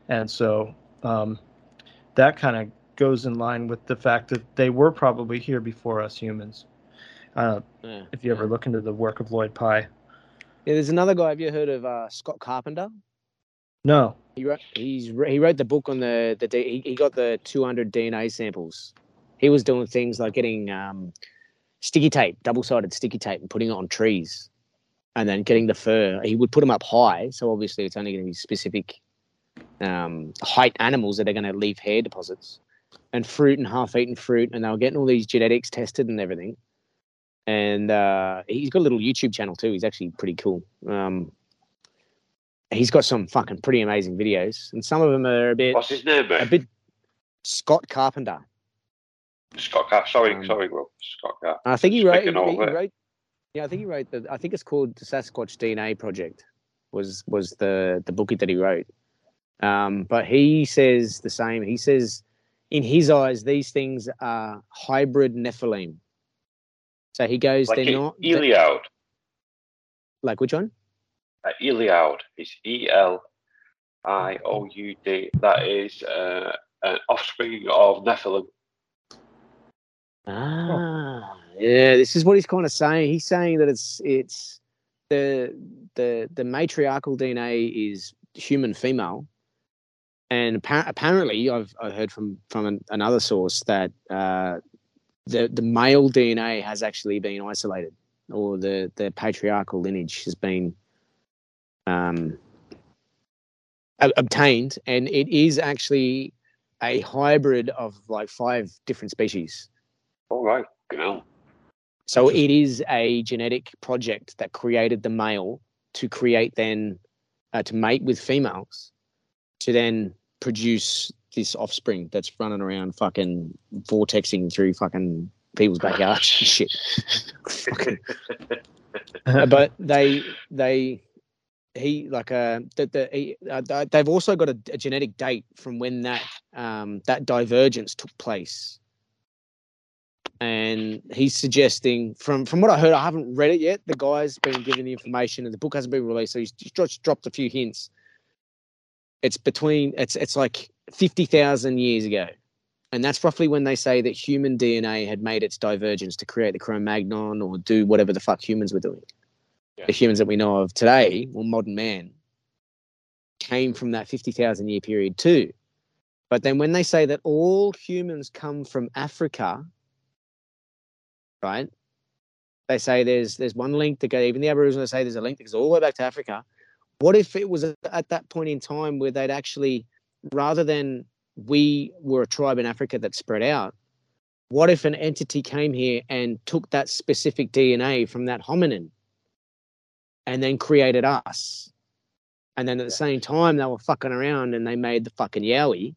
And so um, that kind of goes in line with the fact that they were probably here before us humans. Uh,
yeah.
if you ever look into the work of Lloyd Pye.
Yeah, there's another guy. Have you heard of uh, Scott Carpenter?
No.
He wrote he's he wrote the book on the the he, he got the 200 DNA samples. He was doing things like getting um, sticky tape, double sided sticky tape, and putting it on trees, and then getting the fur. He would put them up high, so obviously it's only going to be specific um, height animals that are going to leave hair deposits, and fruit and half-eaten fruit, and they were getting all these genetics tested and everything. And uh, he's got a little YouTube channel too. He's actually pretty cool. Um, he's got some fucking pretty amazing videos, and some of them are a bit
What's his name,
a bit Scott Carpenter.
Scott Carr. Sorry,
Um,
sorry, Will. Scott Carr.
I think he wrote, he,
a note of
he wrote. Yeah, I think he wrote the. I think it's called the Sasquatch DNA Project. Was was the the book that he wrote. Um, but he says the same. He says, in his eyes, these things are hybrid Nephilim. So he goes,
Like
they're not they're- like which one?
Uh, Elioud. It's E L I O U D. That is uh, an offspring of Nephilim.
Ah, yeah. This is what he's kind of saying. He's saying that it's it's the the the matriarchal DNA is human female, and appa- apparently I've I heard from from an, another source that uh, the the male DNA has actually been isolated, or the the patriarchal lineage has been um, obtained, and it is actually a hybrid of like five different species.
All right. You.
So it is a genetic project that created the male to create then uh, to mate with females to then produce this offspring that's running around fucking vortexing through fucking people's backyards and shit. But they they he like uh the, the he, uh, they've also got a, a genetic date from when that um that divergence took place. And he's suggesting from from what i heard i haven't read it yet the guy's been given the information and the book hasn't been released so he's just dropped a few hints. It's between it's it's like 50,000 years ago. And that's roughly when they say that human DNA had made its divergence to create the Cro-Magnon or do whatever the fuck humans were doing.
Yeah.
The humans that we know of today, well, modern man, came from that 50,000 year period too. But then when they say that all humans come from Africa, right? They say there's there's one link to go, even the Aboriginals say there's a link that goes all the way back to Africa. What if it was at that point in time where they'd actually, rather than we were a tribe in Africa that spread out. What if an entity came here and took that specific DNA from that hominin and then created us? And then at the same time, they were fucking around and they made the fucking Yowie.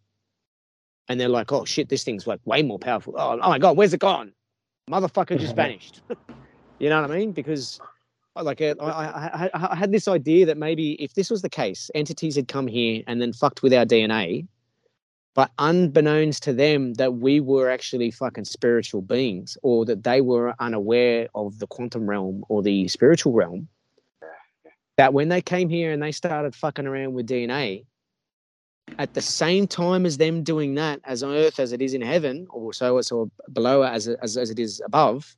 And they're like, oh shit, this thing's like way more powerful. Oh, oh my God, where's it gone? Motherfucker just vanished. you know what I mean? Because like uh, I, I, I, I had this idea that maybe if this was the case, entities had come here and then fucked with our DNA, but unbeknownst to them that we were actually fucking spiritual beings or that they were unaware of the quantum realm or the spiritual realm that when they came here and they started fucking around with dna at the same time as them doing that as on earth as it is in heaven or so it's or below as, as, as it is above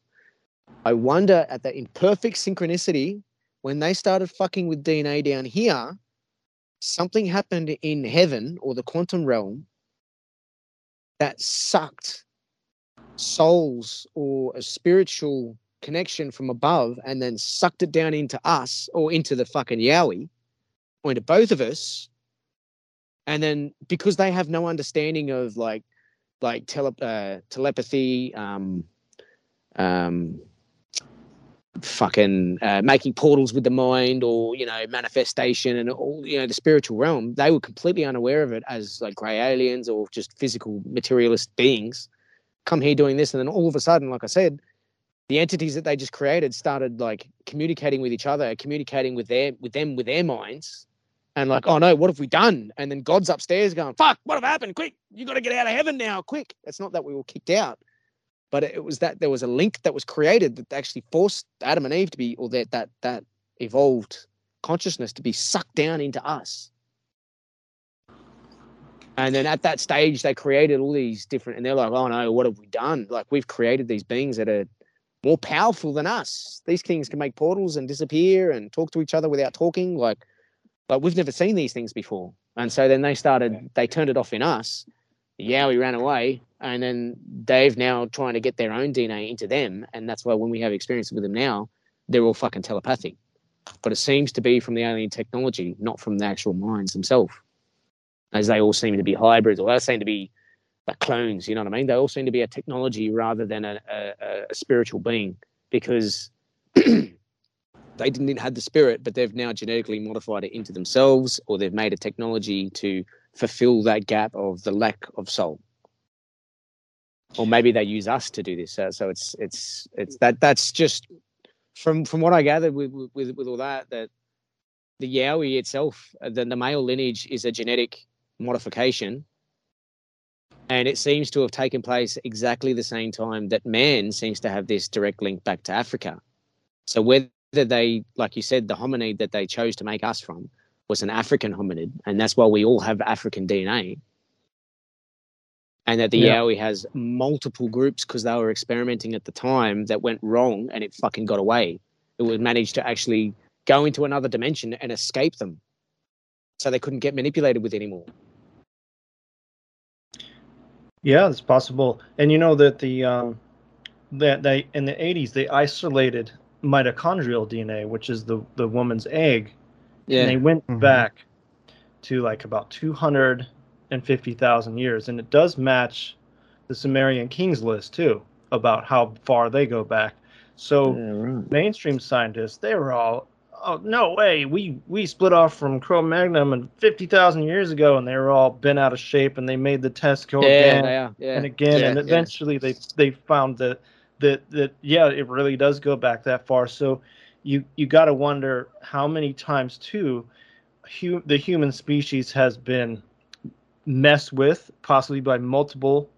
i wonder at that imperfect synchronicity when they started fucking with dna down here something happened in heaven or the quantum realm that sucked souls or a spiritual connection from above and then sucked it down into us or into the fucking Yowie or into both of us. And then because they have no understanding of like like tele- uh, telepathy, um, um, fucking uh, making portals with the mind or you know manifestation and all you know the spiritual realm they were completely unaware of it as like gray aliens or just physical materialist beings come here doing this and then all of a sudden like i said the entities that they just created started like communicating with each other communicating with their with them with their minds and like oh no what have we done and then god's upstairs going fuck what have happened quick you got to get out of heaven now quick it's not that we were kicked out but it was that there was a link that was created that actually forced Adam and Eve to be, or that that that evolved consciousness to be sucked down into us. And then at that stage, they created all these different, and they're like, "Oh no, what have we done? Like we've created these beings that are more powerful than us. These things can make portals and disappear and talk to each other without talking. Like, like we've never seen these things before." And so then they started, they turned it off in us. Yeah, we ran away, and then they've now trying to get their own DNA into them, and that's why when we have experience with them now, they're all fucking telepathic. but it seems to be from the alien technology, not from the actual minds themselves, as they all seem to be hybrids or they seem to be like clones. You know what I mean? They all seem to be a technology rather than a, a, a spiritual being because they didn't have the spirit, but they've now genetically modified it into themselves, or they've made a technology to fulfill that gap of the lack of soul. Or maybe they use us to do this. So, so it's it's it's that that's just from from what I gathered with with with all that that the Yowie itself, uh, the, the male lineage is a genetic modification, and it seems to have taken place exactly the same time that man seems to have this direct link back to Africa. So whether they, like you said, the hominid that they chose to make us from was an African hominid, and that's why we all have African DNA. And that the
Yeah.
Yowie has multiple groups because they were experimenting at the time that went wrong and it fucking got away. It would manage to actually go into another dimension and escape them. So they couldn't get manipulated with anymore.
Yeah, it's possible. And you know that the um, that they in the 80s they isolated mitochondrial DNA, which is the the woman's egg, and they went
Mhm.
back to like about 250,000 years, and it does match the Sumerian kings list too about how far they go back. So
right.
mainstream scientists they were all oh no way we we split off from cro-magnon and 50,000 years ago and they were all bent out of shape and they made the test go
Yeah,
again
are. Yeah.
and again
Yeah,
and
yeah.
eventually they they found that that that yeah it really does go back that far so you you got to wonder how many times too hu- the human species has been messed with possibly by multiple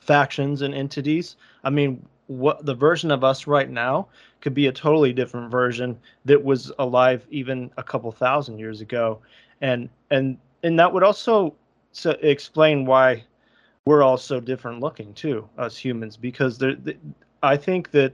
factions and entities i mean what the version of us right now could be a totally different version that was alive even a couple thousand years ago. And and and that would also so explain why we're all so different looking too us humans because there th- i think that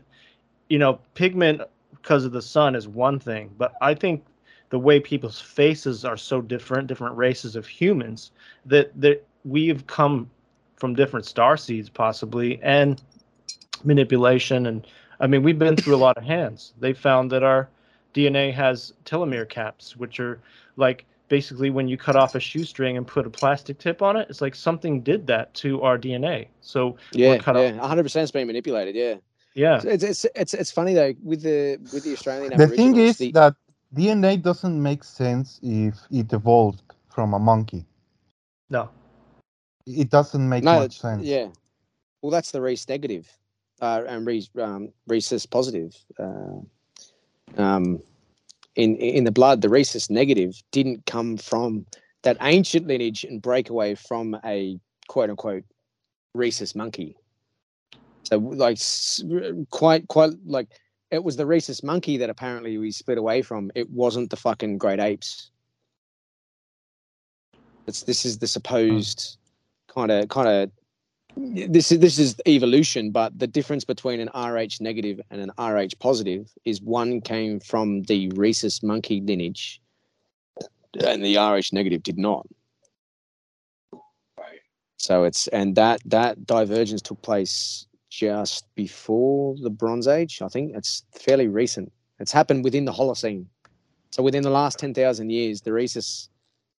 you know pigment because of the sun is one thing but i think the way people's faces are so different different races of humans that that we've come from different star seeds possibly and manipulation and i mean we've been through a lot of hands they found that our dna has telomere caps which are like basically when you cut off a shoestring and put a plastic tip on it it's like something did that to our dna so
Yeah,
cut
yeah,
off.
100% has been manipulated. Yeah,
yeah
So it's, it's it's it's funny though with the with the Australian.
The thing is
the-
that DNA doesn't make sense if it evolved from a monkey.
no
It doesn't make
no,
much sense.
yeah. Well, that's the rhesus negative, uh, and rhesus um, rhesus positive. Uh, um, in in the blood, the rhesus negative didn't come from that ancient lineage and break away from a quote unquote rhesus monkey. So like quite quite like it was the rhesus monkey that apparently we split away from. It wasn't the fucking great apes. It's this is the supposed kind of kind of this is this is evolution, but the difference between an RH negative and an RH positive is one came from the rhesus monkey lineage, and the RH negative did not.
Right.
So it's and that that divergence took place just before the Bronze Age. I think it's fairly recent. It's happened within the Holocene. So within the last ten thousand years, the rhesus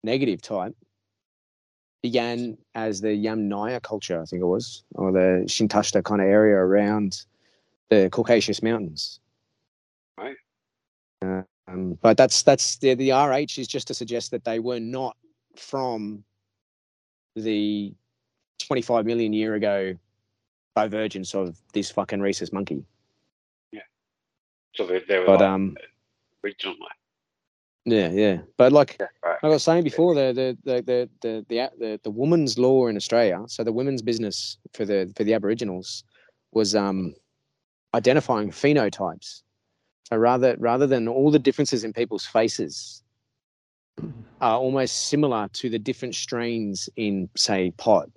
negative type began as the Yamnaya culture, I think it was, or the Shintashta kind of area around the Caucasus Mountains.
Right.
Uh, um, but that's that's the the RH is just to suggest that they were not from the 25 million year ago divergence of this fucking rhesus monkey. Yeah.
So they, they were
But
like,
um,
originally.
Yeah, yeah. But like
Yeah, right.
like I was saying before, the the the the the the, the, the woman's law in Australia, so the women's business for the for the Aboriginals was um identifying phenotypes. So rather rather than all the differences in people's faces are almost similar to the different strains in say pot.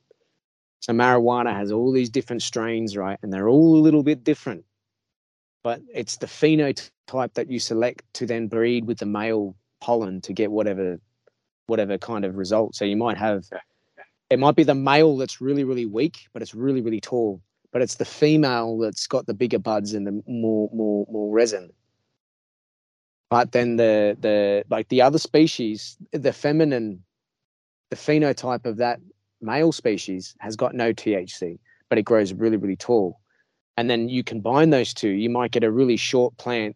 So marijuana has all these different strains, right? And they're all a little bit different. But it's the phenotype that you select to then breed with the male pollen to get whatever whatever kind of result. So you might have it might be the male that's really, really weak, but it's really, really tall. But it's the female that's got the bigger buds and the more more more resin. But then the the like the other species, the feminine, the phenotype of that male species has got no THC, but it grows really really tall. And then you combine those two, you might get a really short plant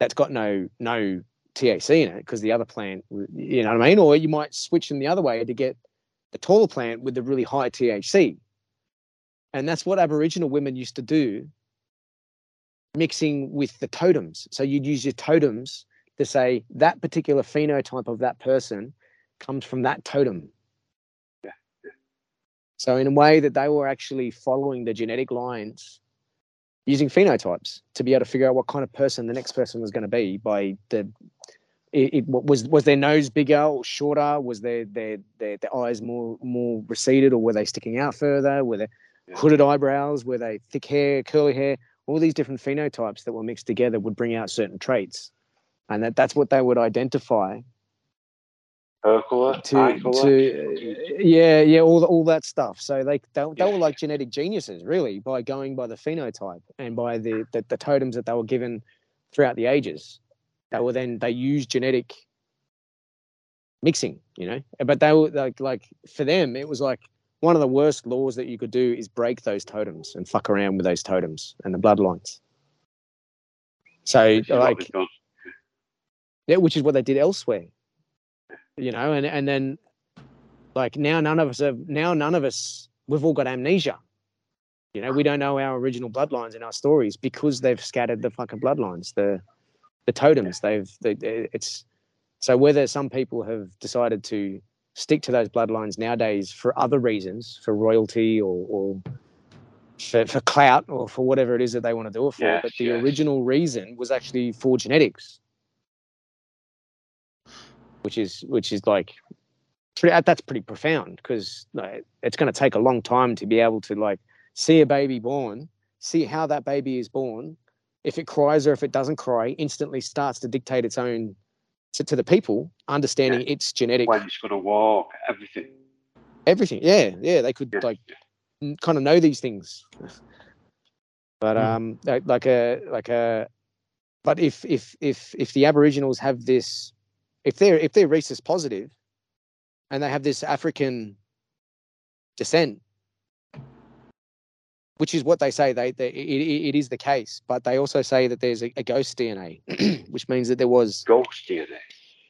that's got no no THC in it because the other plant, you know what I mean? Or you might switch them the other way to get the taller plant with the really high THC. And that's what Aboriginal women used to do, mixing with the totems. So you'd use your totems to say that particular phenotype of that person comes from that totem.
Yeah.
So in a way that they were actually following the genetic lines using phenotypes to be able to figure out what kind of person the next person was going to be by the it, it, was was their nose bigger or shorter? Was their, their their their eyes more more receded or were they sticking out further? Were they hooded eyebrows? Were they thick hair curly hair? All these different phenotypes that were mixed together would bring out certain traits. And that that's what they would identify
Eye
to to yeah yeah all all that stuff. So they they, they were like genetic geniuses really by going by the phenotype and by the, the the totems that they were given throughout the ages. They were then they used genetic mixing you know? But they were like like for them it was like one of the worst laws that you could do is break those totems and fuck around with those totems and the bloodlines. So
Which is what
like yeah, which is what they did elsewhere. You know, and and then like now none of us have now none of us we've all got amnesia. You know, we don't know our original bloodlines and our stories because they've scattered the fucking bloodlines, the the totems. They've they, it's so whether some people have decided to stick to those bloodlines nowadays for other reasons, for royalty or, or for, for clout or for whatever it is that they want to do it for.
Yes,
but the
yes.
original reason was actually for genetics which is which is like pretty, that's pretty profound because like, it's going to take a long time to be able to like see a baby born, see how that baby is born, if it cries or if it doesn't cry, instantly starts to dictate its own to, to the people, understanding its genetic
When it's going to walk, everything.
everything. Yeah, yeah, they could
Yeah.
like kind of know these things. But
Hmm.
um, like, like a like a, but if if if if the Aboriginals have this, if they're if they're rhesus positive, and they have this African descent, which is what they say they, they it, it, it is the case, but they also say that there's a, a ghost DNA, which means that there was
Ghost DNA.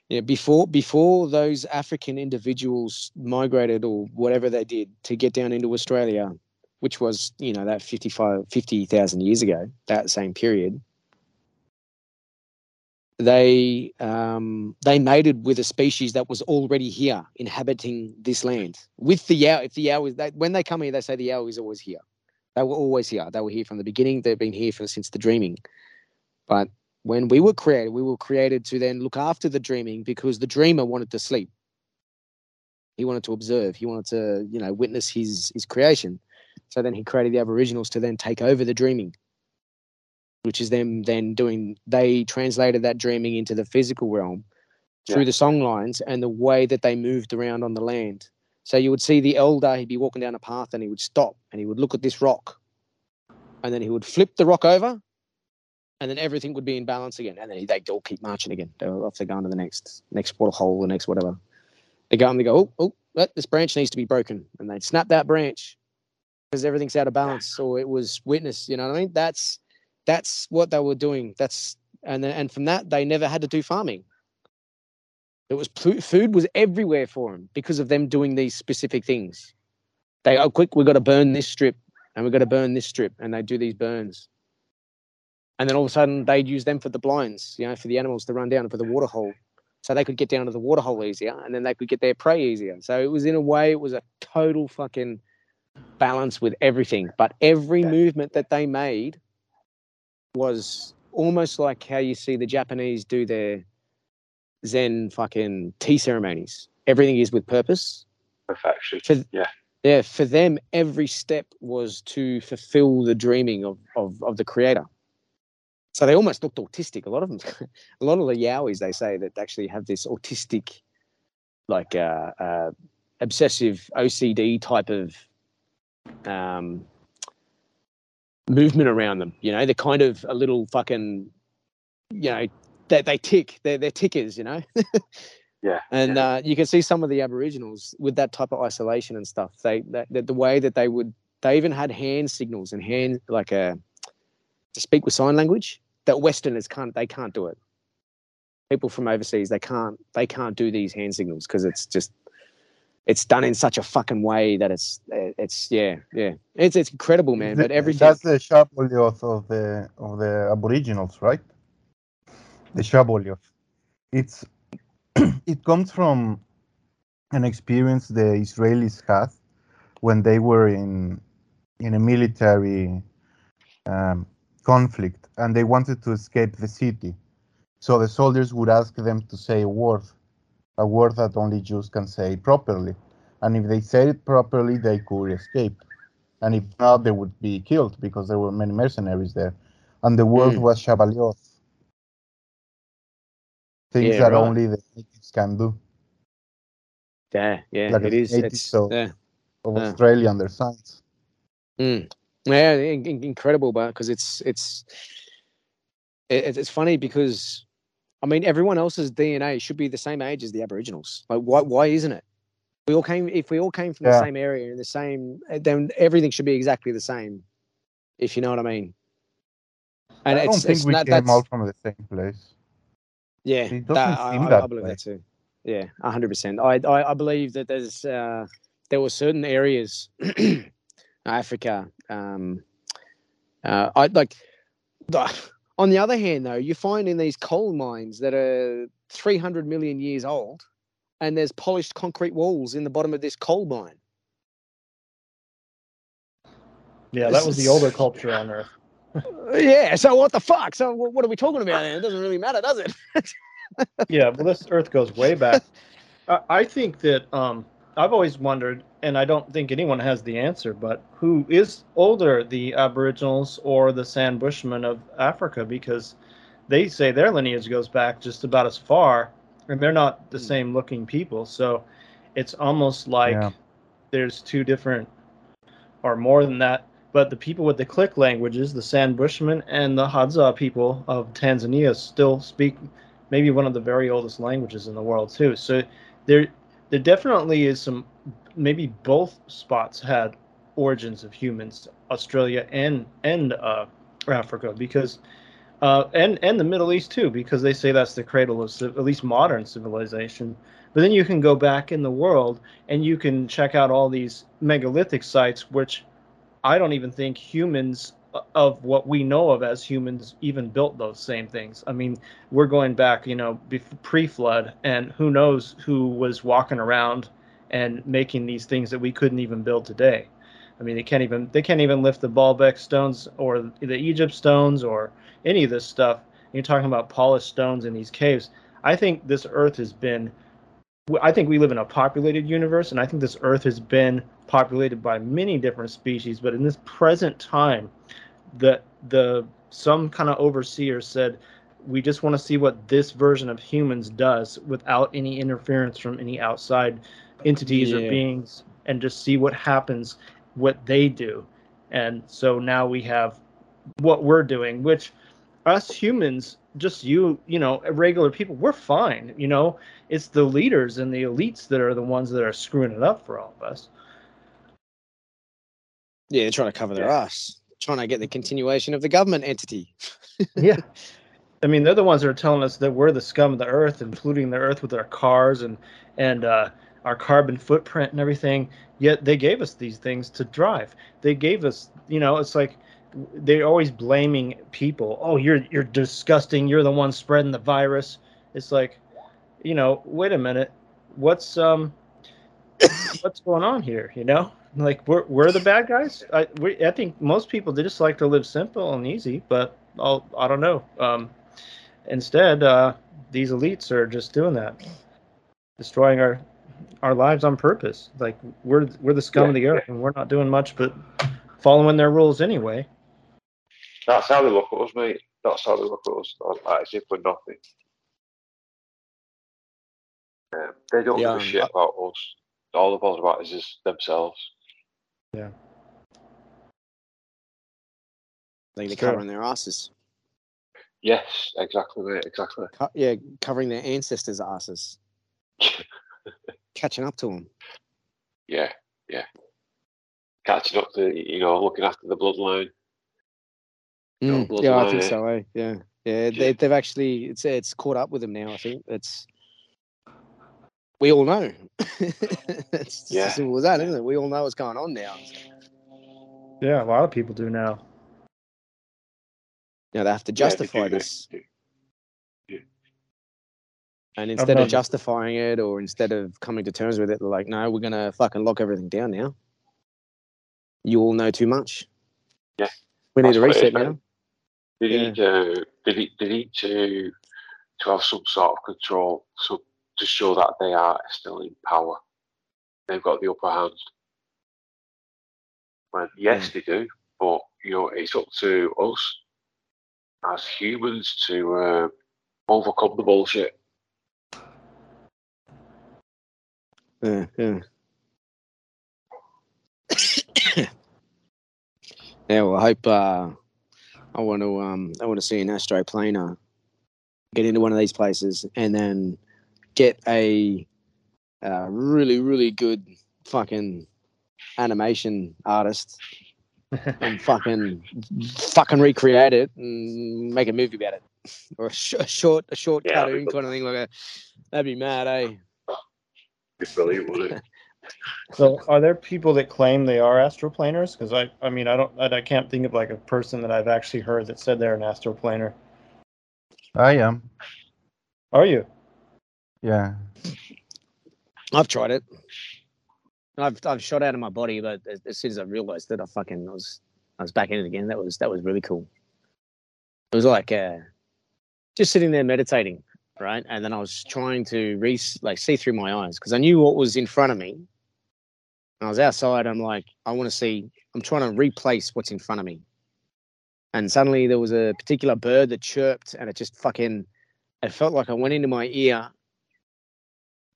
yeah, before before those African individuals migrated or whatever they did to get down into Australia, which was, you know, that 55 50,000 years ago, that same period, they um, they mated with a species that was already here inhabiting this land. With the Yao, if the Yao is they, when they come here, they say the Yao is always here. They were always here. They were here from the beginning. They've been here for since the dreaming. But when we were created, we were created to then look after the dreaming because the dreamer wanted to sleep. He wanted to observe. He wanted to, you know, witness his his creation. So then he created the Aboriginals to then take over the dreaming, which is them then doing. They translated that dreaming into the physical realm through
Yeah.
the song lines and the way that they moved around on the land. So you would see the elder. He'd be walking down a path and he would stop and he would look at this rock, and then he would flip the rock over, and then everything would be in balance again. And then they'd all keep marching again. They were off they go on to the next next portal hole, the next whatever. They go and they go, oh, oh, this branch needs to be broken, and they'd snap that branch because everything's out of balance, or it was witness. You know what I mean? That's that's what they were doing. That's and then and from that they never had to do farming. It was food was everywhere for them because of them doing these specific things. They oh quick, we've got to burn this strip, and we've got to burn this strip, and they do these burns. And then all of a sudden they'd use them for the blinds, you know, for the animals to run down for the water hole. So they could get down to the water hole easier and then they could get their prey easier. So it was in a way, it was a total fucking balance with everything. But every movement that they made was almost like how you see the Japanese do their Zen fucking tea ceremonies. Everything is with purpose.
Perfection.
For,
Yeah.
Yeah, for them, every step was to fulfill the dreaming of, of, of the creator. So they almost looked autistic. A lot of them, a lot of the Yowies, they say that actually have this autistic, like uh, uh, obsessive OCD type of um, movement around them. You know, they're kind of a little fucking, you know, they, they tick. They're, they're tickers, you know.
Yeah.
and
yeah.
uh, you can see some of the Aboriginals with that type of isolation and stuff. They that, that the way that they would they even had hand signals and hand like a to speak with sign language that Westerners can't they can't do it. People from overseas they can't they can't do these hand signals because it's just it's done in such a fucking way that it's it's yeah yeah it's it's incredible man.
The-
But everything
That's the Shabolioth of the of the Aboriginals, right? The Shabolioth. It's it comes from an experience the Israelis had when they were in in a military um, conflict and they wanted to escape the city. So the soldiers would ask them to say a word, a word that only Jews can say properly. And if they said it properly, they could escape. And if not, they would be killed because there were many mercenaries there. And the word
Mm.
was Shabalioth. Things
Yeah,
that
right.
only the natives can do.
yeah yeah
like
it
a
it's
so-
yeah.
Of
Yeah.
Australia and their signs.
Mm. Yeah, in- in- incredible, but because it's it's it's funny because I mean everyone else's DNA should be the same age as the Aboriginals. Like why why isn't it? We all came if we all came from the same area and the same, eh, then everything should be exactly the same. If you know what I mean. And
I don't
it's,
think
it's
we
not,
came all from the same place.
yeah,
it
that,
doesn't
I,
seem
I,
that
I believe
way.
that too. Yeah, hundred percent. I, I I believe that there's uh, there were certain areas, Africa. Um, uh, I like. The- On the other hand, though, you find in these coal mines that are 300 million years old, and there's polished concrete walls in the bottom of this coal mine.
Yeah, that was the older culture on Earth.
Yeah. So what the fuck? So what are we talking about? Then it doesn't really matter, does it?
Yeah, well, this Earth goes way back. I, I think that um, I've always wondered, and I don't think anyone has the answer, but who is older, the Aboriginals or the San Bushmen of Africa? Because they say their lineage goes back just about as far, and they're not the
Hmm.
same looking people. So it's almost like
Yeah.
there's two different, or more than that. But the people with the click languages, the San Bushmen and the Hadza people of Tanzania, still speak maybe one of the very oldest languages in the world too. So there there definitely is some maybe both spots had origins of humans, Australia and and uh, Africa, because uh, and and the Middle East too, because they say that's the cradle of at least modern civilization. But then you can go back in the world and you can check out all these megalithic sites, which I don't even think humans of what we know of as humans even built those same things. I mean, we're going back, you know, pre-flood, and who knows who was walking around and making these things that we couldn't even build today. I mean, they can't even they can't even lift the Baalbek stones or the Egypt stones or any of this stuff. You're talking about polished stones in these caves. I think this Earth has been. I think we live in a populated universe, and I think this Earth has been populated by many different species. But in this present time, the the some kind of overseer said we just want to see what this version of humans does without any interference from any outside entities or beings and just see what happens what they do and so now we have what we're doing which us humans just you you know regular people we're fine you know? It's the leaders and the elites that are the ones that are screwing it up for all of us.
Yeah, they're trying to cover their ass, trying to get the continuation of the government entity.
yeah. I mean they're the ones that are telling us that we're the scum of the earth and polluting the earth with our cars and and uh, our carbon footprint and everything yet they gave us these things to drive. They gave us you know it's like they're always blaming people. Oh you're you're disgusting. You're the one spreading the virus. It's like you know wait a minute. What's um what's going on here you know? Like we're, we're the bad guys? I, we, I think most people they just like to live simple and easy but I'll, i don't know. Um, instead uh, these elites are just doing that. Destroying our our lives on purpose. Like we're we're the scum of the earth and we're not doing much but following their rules anyway
That's how they look at us, mate. That's how they look at us. Like, as if we're nothing. Um, they don't
Yeah,
give a shit about us. All they're bothered about is just themselves.
Like they're
Sure.
covering their asses.
Yes, exactly, mate. Exactly.
Co- yeah, covering their ancestors' asses, catching up to them.
Yeah, yeah. Catching up to you know, looking after the bloodline. No,
Mm, yeah, I think so. Eh? Yeah, yeah. They, they've actually it's it's caught up with them now. I think it's we all know. it's just
Yeah.
as simple as that, isn't it? We all know what's going on now.
Yeah, a lot of people do now.
Now they have to justify
do, they
this,
do.
and instead of justifying it or instead of coming to terms with it, they're like, "No, we're gonna fucking lock everything down now." You all know too much.
Yeah.
we need
That's
a
what it is,
reset
mate.
now.
They
Yeah.
need uh, they need, they need to to have some sort of control, so to show that they are still in power. They've got the upper hand. Well, yes, they do, but you know it's up to us as humans to uh, overcome the bullshit.
Yeah, yeah. yeah, well, I hope uh, I want to um, I want to see an astroplaner get into one of these places and then get a uh, really really good fucking animation artist and fucking fucking recreate it and make a movie about it. Or a, sh- a short a short
Yeah,
cartoon kind of thing like a that'd be mad eh?
It's brilliant, wouldn't it?
So, are there people that claim they are astroplaners? Because I, I mean, I don't, I, I can't think of like a person that I've actually heard that said they're an astroplaner.
I am.
Are you?
Yeah.
I've tried it. I've I've shot out of my body, but as, as soon as I realized that I fucking was I was back in it again. That was that was really cool. It was like uh, just sitting there meditating, right? And then I was trying to re like see through my eyes because I knew what was in front of me. I was outside. I'm like, I want to see. I'm trying to replace what's in front of me. And suddenly there was a particular bird that chirped, and it just fucking. It felt like I went into my ear,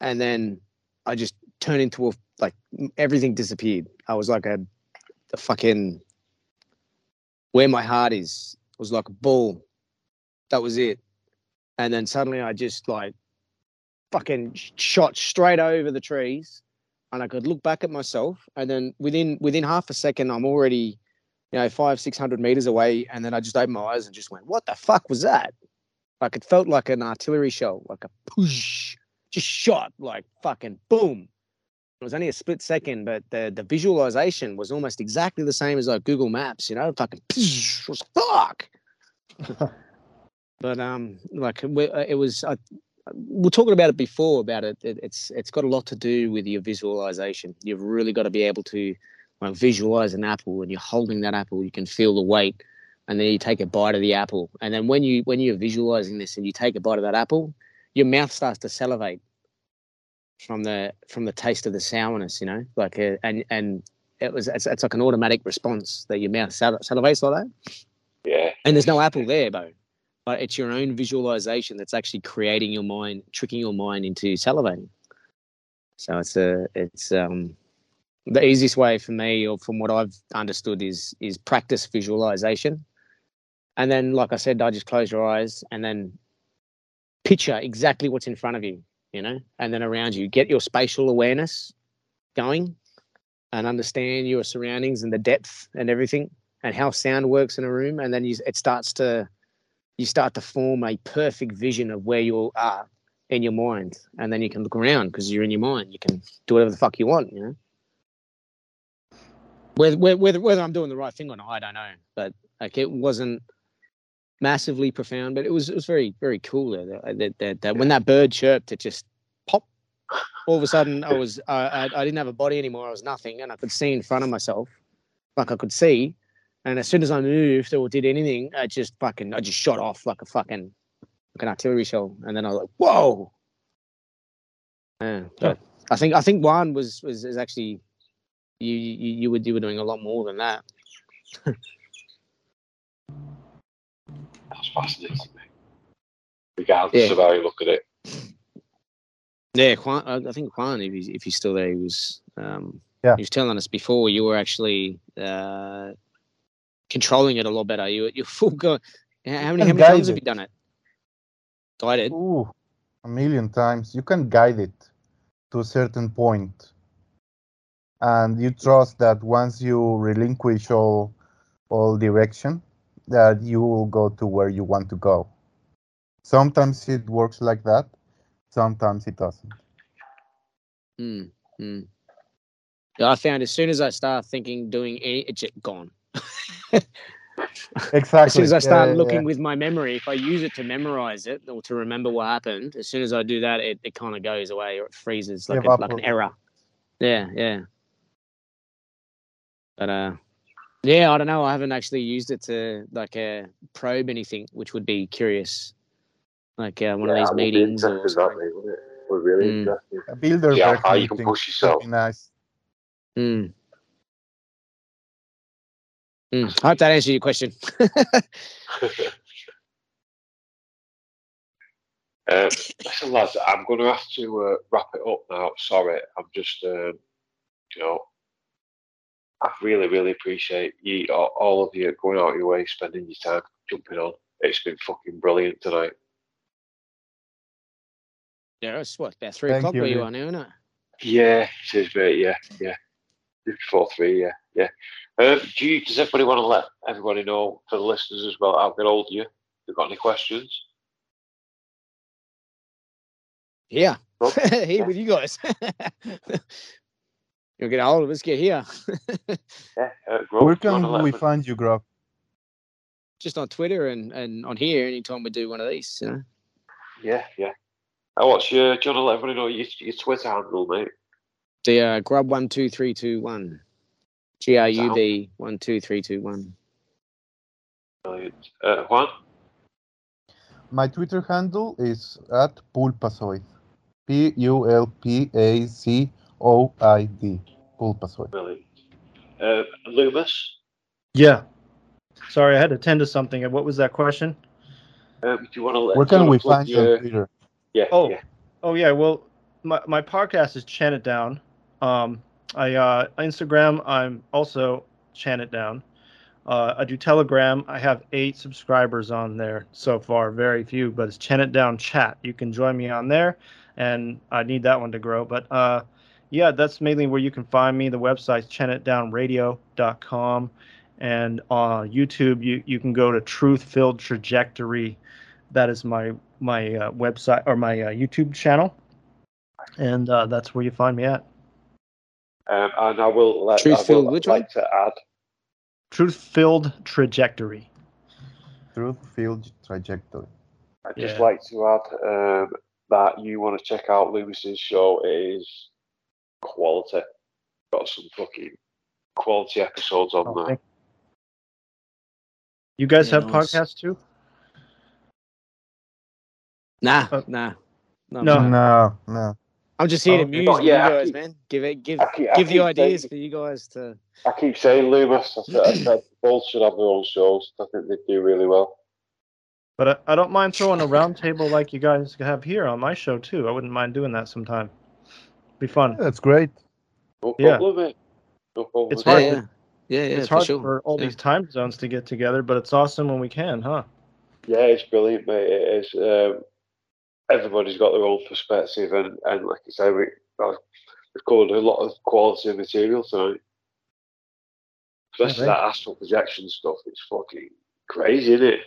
and then I just turned into a like everything disappeared. I was like a, a fucking where my heart is it was like a ball. That was it. And then suddenly I just like fucking shot straight over the trees and I could look back at myself and then within within half a second I'm already you know five six hundred meters away and then I just opened my eyes and just went what the fuck was that like it felt like an artillery shell like a push just shot like fucking boom it was only a split second, but the, the visualization was almost exactly the same as like Google Maps, you know, fucking it was fuck. but um, like uh, it was, I, we are talking about it before about it. it. It's it's got a lot to do with your visualization. You've really got to be able to like visualize an apple, and you're holding that apple, you can feel the weight, and then you take a bite of the apple, and then when you when you're visualizing this and you take a bite of that apple, your mouth starts to salivate from the from the taste of the sourness, you know, like uh, and and it was it's, it's like an automatic response that your mouth sal- salivates like that,
Yeah,
and there's no apple there, Bo, but it's your own visualization that's actually creating your mind, tricking your mind into salivating. So it's a it's um the easiest way for me, or from what I've understood, is is practice visualization, and then like I said, I just close your eyes and then picture exactly what's in front of you you know, and then around you. Get your spatial awareness going and understand your surroundings and the depth and everything and how sound works in a room. And then you, it starts to, you start to form a perfect vision of where you are in your mind. And then you can look around because you're in your mind. You can do whatever the fuck you want, you know. Whether, whether, whether I'm doing the right thing or not, I don't know. But like it wasn't massively profound, but it was it was very very cool. That, that, that, that when that bird chirped, it just popped. All of a sudden, I was I I didn't have a body anymore. I was nothing, and I could see in front of myself, like I could see. And as soon as I moved or did anything, I just fucking I just shot off like a fucking like an artillery shell, and then I was like, whoa. Yeah, but I think I think one was was is actually you you you were you were doing a lot more than that.
that's fascinating, mate. Regardless
Yeah.
of how you look at it.
Yeah, Juan, I I think Juan, if he's, if he's still there, he was. Um,
Yeah.
He was telling us before you were actually uh, controlling it a lot better. You you're full go. How many, how many times have you done it? Guided.
Ooh, a million times. You can guide it to a certain point, and you trust that once you relinquish all all direction, that you will go to where you want to go. Sometimes it works like that. Sometimes it doesn't.
Mm, mm. I found as soon as I start thinking, doing any, it's gone.
Exactly.
As soon as I start
yeah,
looking
yeah.
with my memory, if I use it to memorize it or to remember what happened, as soon as I do that, it, it kind of goes away or it freezes like, a, like an error. Yeah, yeah. But uh, yeah, I don't know. I haven't actually used it to like uh, probe anything, which would be curious, like uh, one of these
that would
meetings or
interesting, that,
something.
mate, wouldn't it? Would really
Mm.
interesting.
A builder
See how you can push yourself.
nice.
Mm. Mm. I hope that answers your question.
Um, listen, lads, I'm going to have to uh, wrap it up now. Sorry, I'm just, um, you know, I really, really appreciate you, all, all of you, going out of your way, spending your time jumping on. It's been fucking brilliant tonight.
yeah, it's what about three
Thank
o'clock
you,
where you are now, isn't it?
Yeah, it is, mate. Yeah, yeah. Before three, yeah, yeah. Um, do you, does everybody want to let everybody know, for the listeners as well, how get hold of you? If you've got any questions?
Yeah,
Well,
here with you guys. You'll get a hold of us. Get here.
Yeah, uh, Grub,
Where
do you wanna
can we
everybody-
find you, Grub?
Just on Twitter and, and on here anytime we do one of these. You know.
Yeah, yeah. Uh, what's your, do you want to let everybody know your, your Twitter handle, mate?
The uh, grub one two three two one. G R U B one two three two one.
Brilliant. Uh, Juan?
My Twitter handle is at Pulpazoid. P U L P A C O I D. Pulpazoid.
Brilliant. Uh, Luemas?
Yeah. Sorry, I had to attend to something. What was that question?
Um, do you want to
Where can we
plug
find you
your,
on Twitter?
Yeah,
Oh.
yeah.
Oh yeah, well, my, my podcast is Chant It Down. Um, I uh, Instagram, I'm also Chant It Down. Uh, I do Telegram. I have eight subscribers on there so far, very few, but it's Chant It Down Chat. You can join me on there, and I need that one to grow. But uh, yeah, that's mainly where you can find me. The website's chantitdownradio.com, and on YouTube, you you can go to Truth Filled Trajectory. That is my my uh, website or my uh, YouTube channel, and uh, that's where you find me at.
Um, and I will let
Truth
I will
filled which
like
one?
to add
Truth Filled Trajectory.
Truth Field Trajectory.
I'd just
Yeah.
like to add um, that you want to check out Luemas's show. It is quality. Got some fucking quality episodes on
Oh,
there.
You guys
Yeah,
have
nice.
podcasts too?
Nah,
Uh,
nah. No,
No.
No, no.
I'm just here to muse
But yeah,
you guys,
keep-
man. Give it, give,
I keep, I
give the ideas
saying-
for you guys to.
I keep saying Luemas. I said, I said both should have their own shows. I think they do really well.
But I, I don't mind throwing a round table like you guys have here on my show too. I wouldn't mind doing that sometime. Be fun.
That's great.
No
Yeah.
problem, mate. No.
It's hard
yeah,
to-
yeah, yeah,
it's
for
hard
sure.
for all
Yeah.
these time zones to get together, but it's awesome when we can, huh?
Yeah, it's brilliant, mate. It is. Um, everybody's got their own perspective, and, and like I say, we, we've covered a lot of quality material tonight. Especially
Yeah,
that astral projection stuff. It's fucking crazy, isn't it?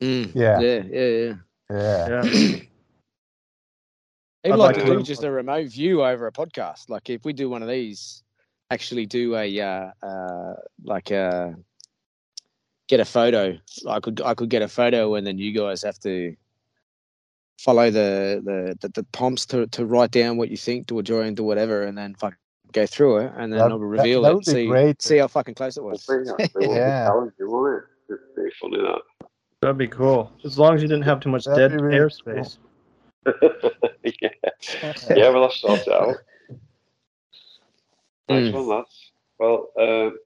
Mm,
Yeah.
yeah, yeah, yeah.
Yeah.
Yeah.
I'd
I'd
like
like
to
to
do
do-
just a remote view over a podcast. Like if we do one of these, actually do a uh, uh, like uh get a photo. I could I could get a photo, and then you guys have to follow the the the, the prompts to, to write down what you think to a drawing to whatever, and then fuck go through it, and then
That-
I'll reveal
that
it.
would be
See
great.
see how fucking close it was.
think that's the
Yeah.
it? It's pretty funny that.
That'd be cool. As long as you didn't have too much
That'd
dead
be really
airspace.
yeah. yeah, well, that's sorted out. Nice
Mm.
one, lads. Well, um,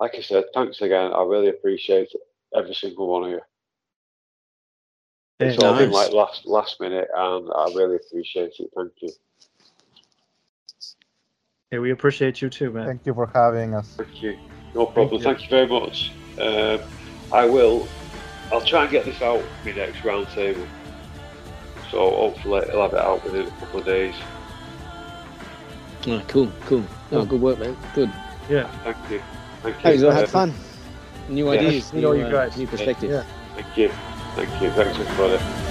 like I said, thanks again. I really appreciate every single one of you. It's
Hey,
all been like last last minute, and I really appreciate it. Thank you.
Hey, we appreciate you too, man.
Thank you for having us.
Thank you. No problem.
you.
Thank you, very much. Um, I will. I'll try and get this out my next round table. So hopefully I'll have it out within a couple of days.
Oh, cool, cool. Oh, good work, man. Good.
Yeah.
Thank you. Thank you.
Hey, well, had
Uh,
fun. New
Yeah,
ideas,
you know,
new,
you
uh,
guys.
new perspective.
Yeah.
Thank you. Thank you. Thanks for it.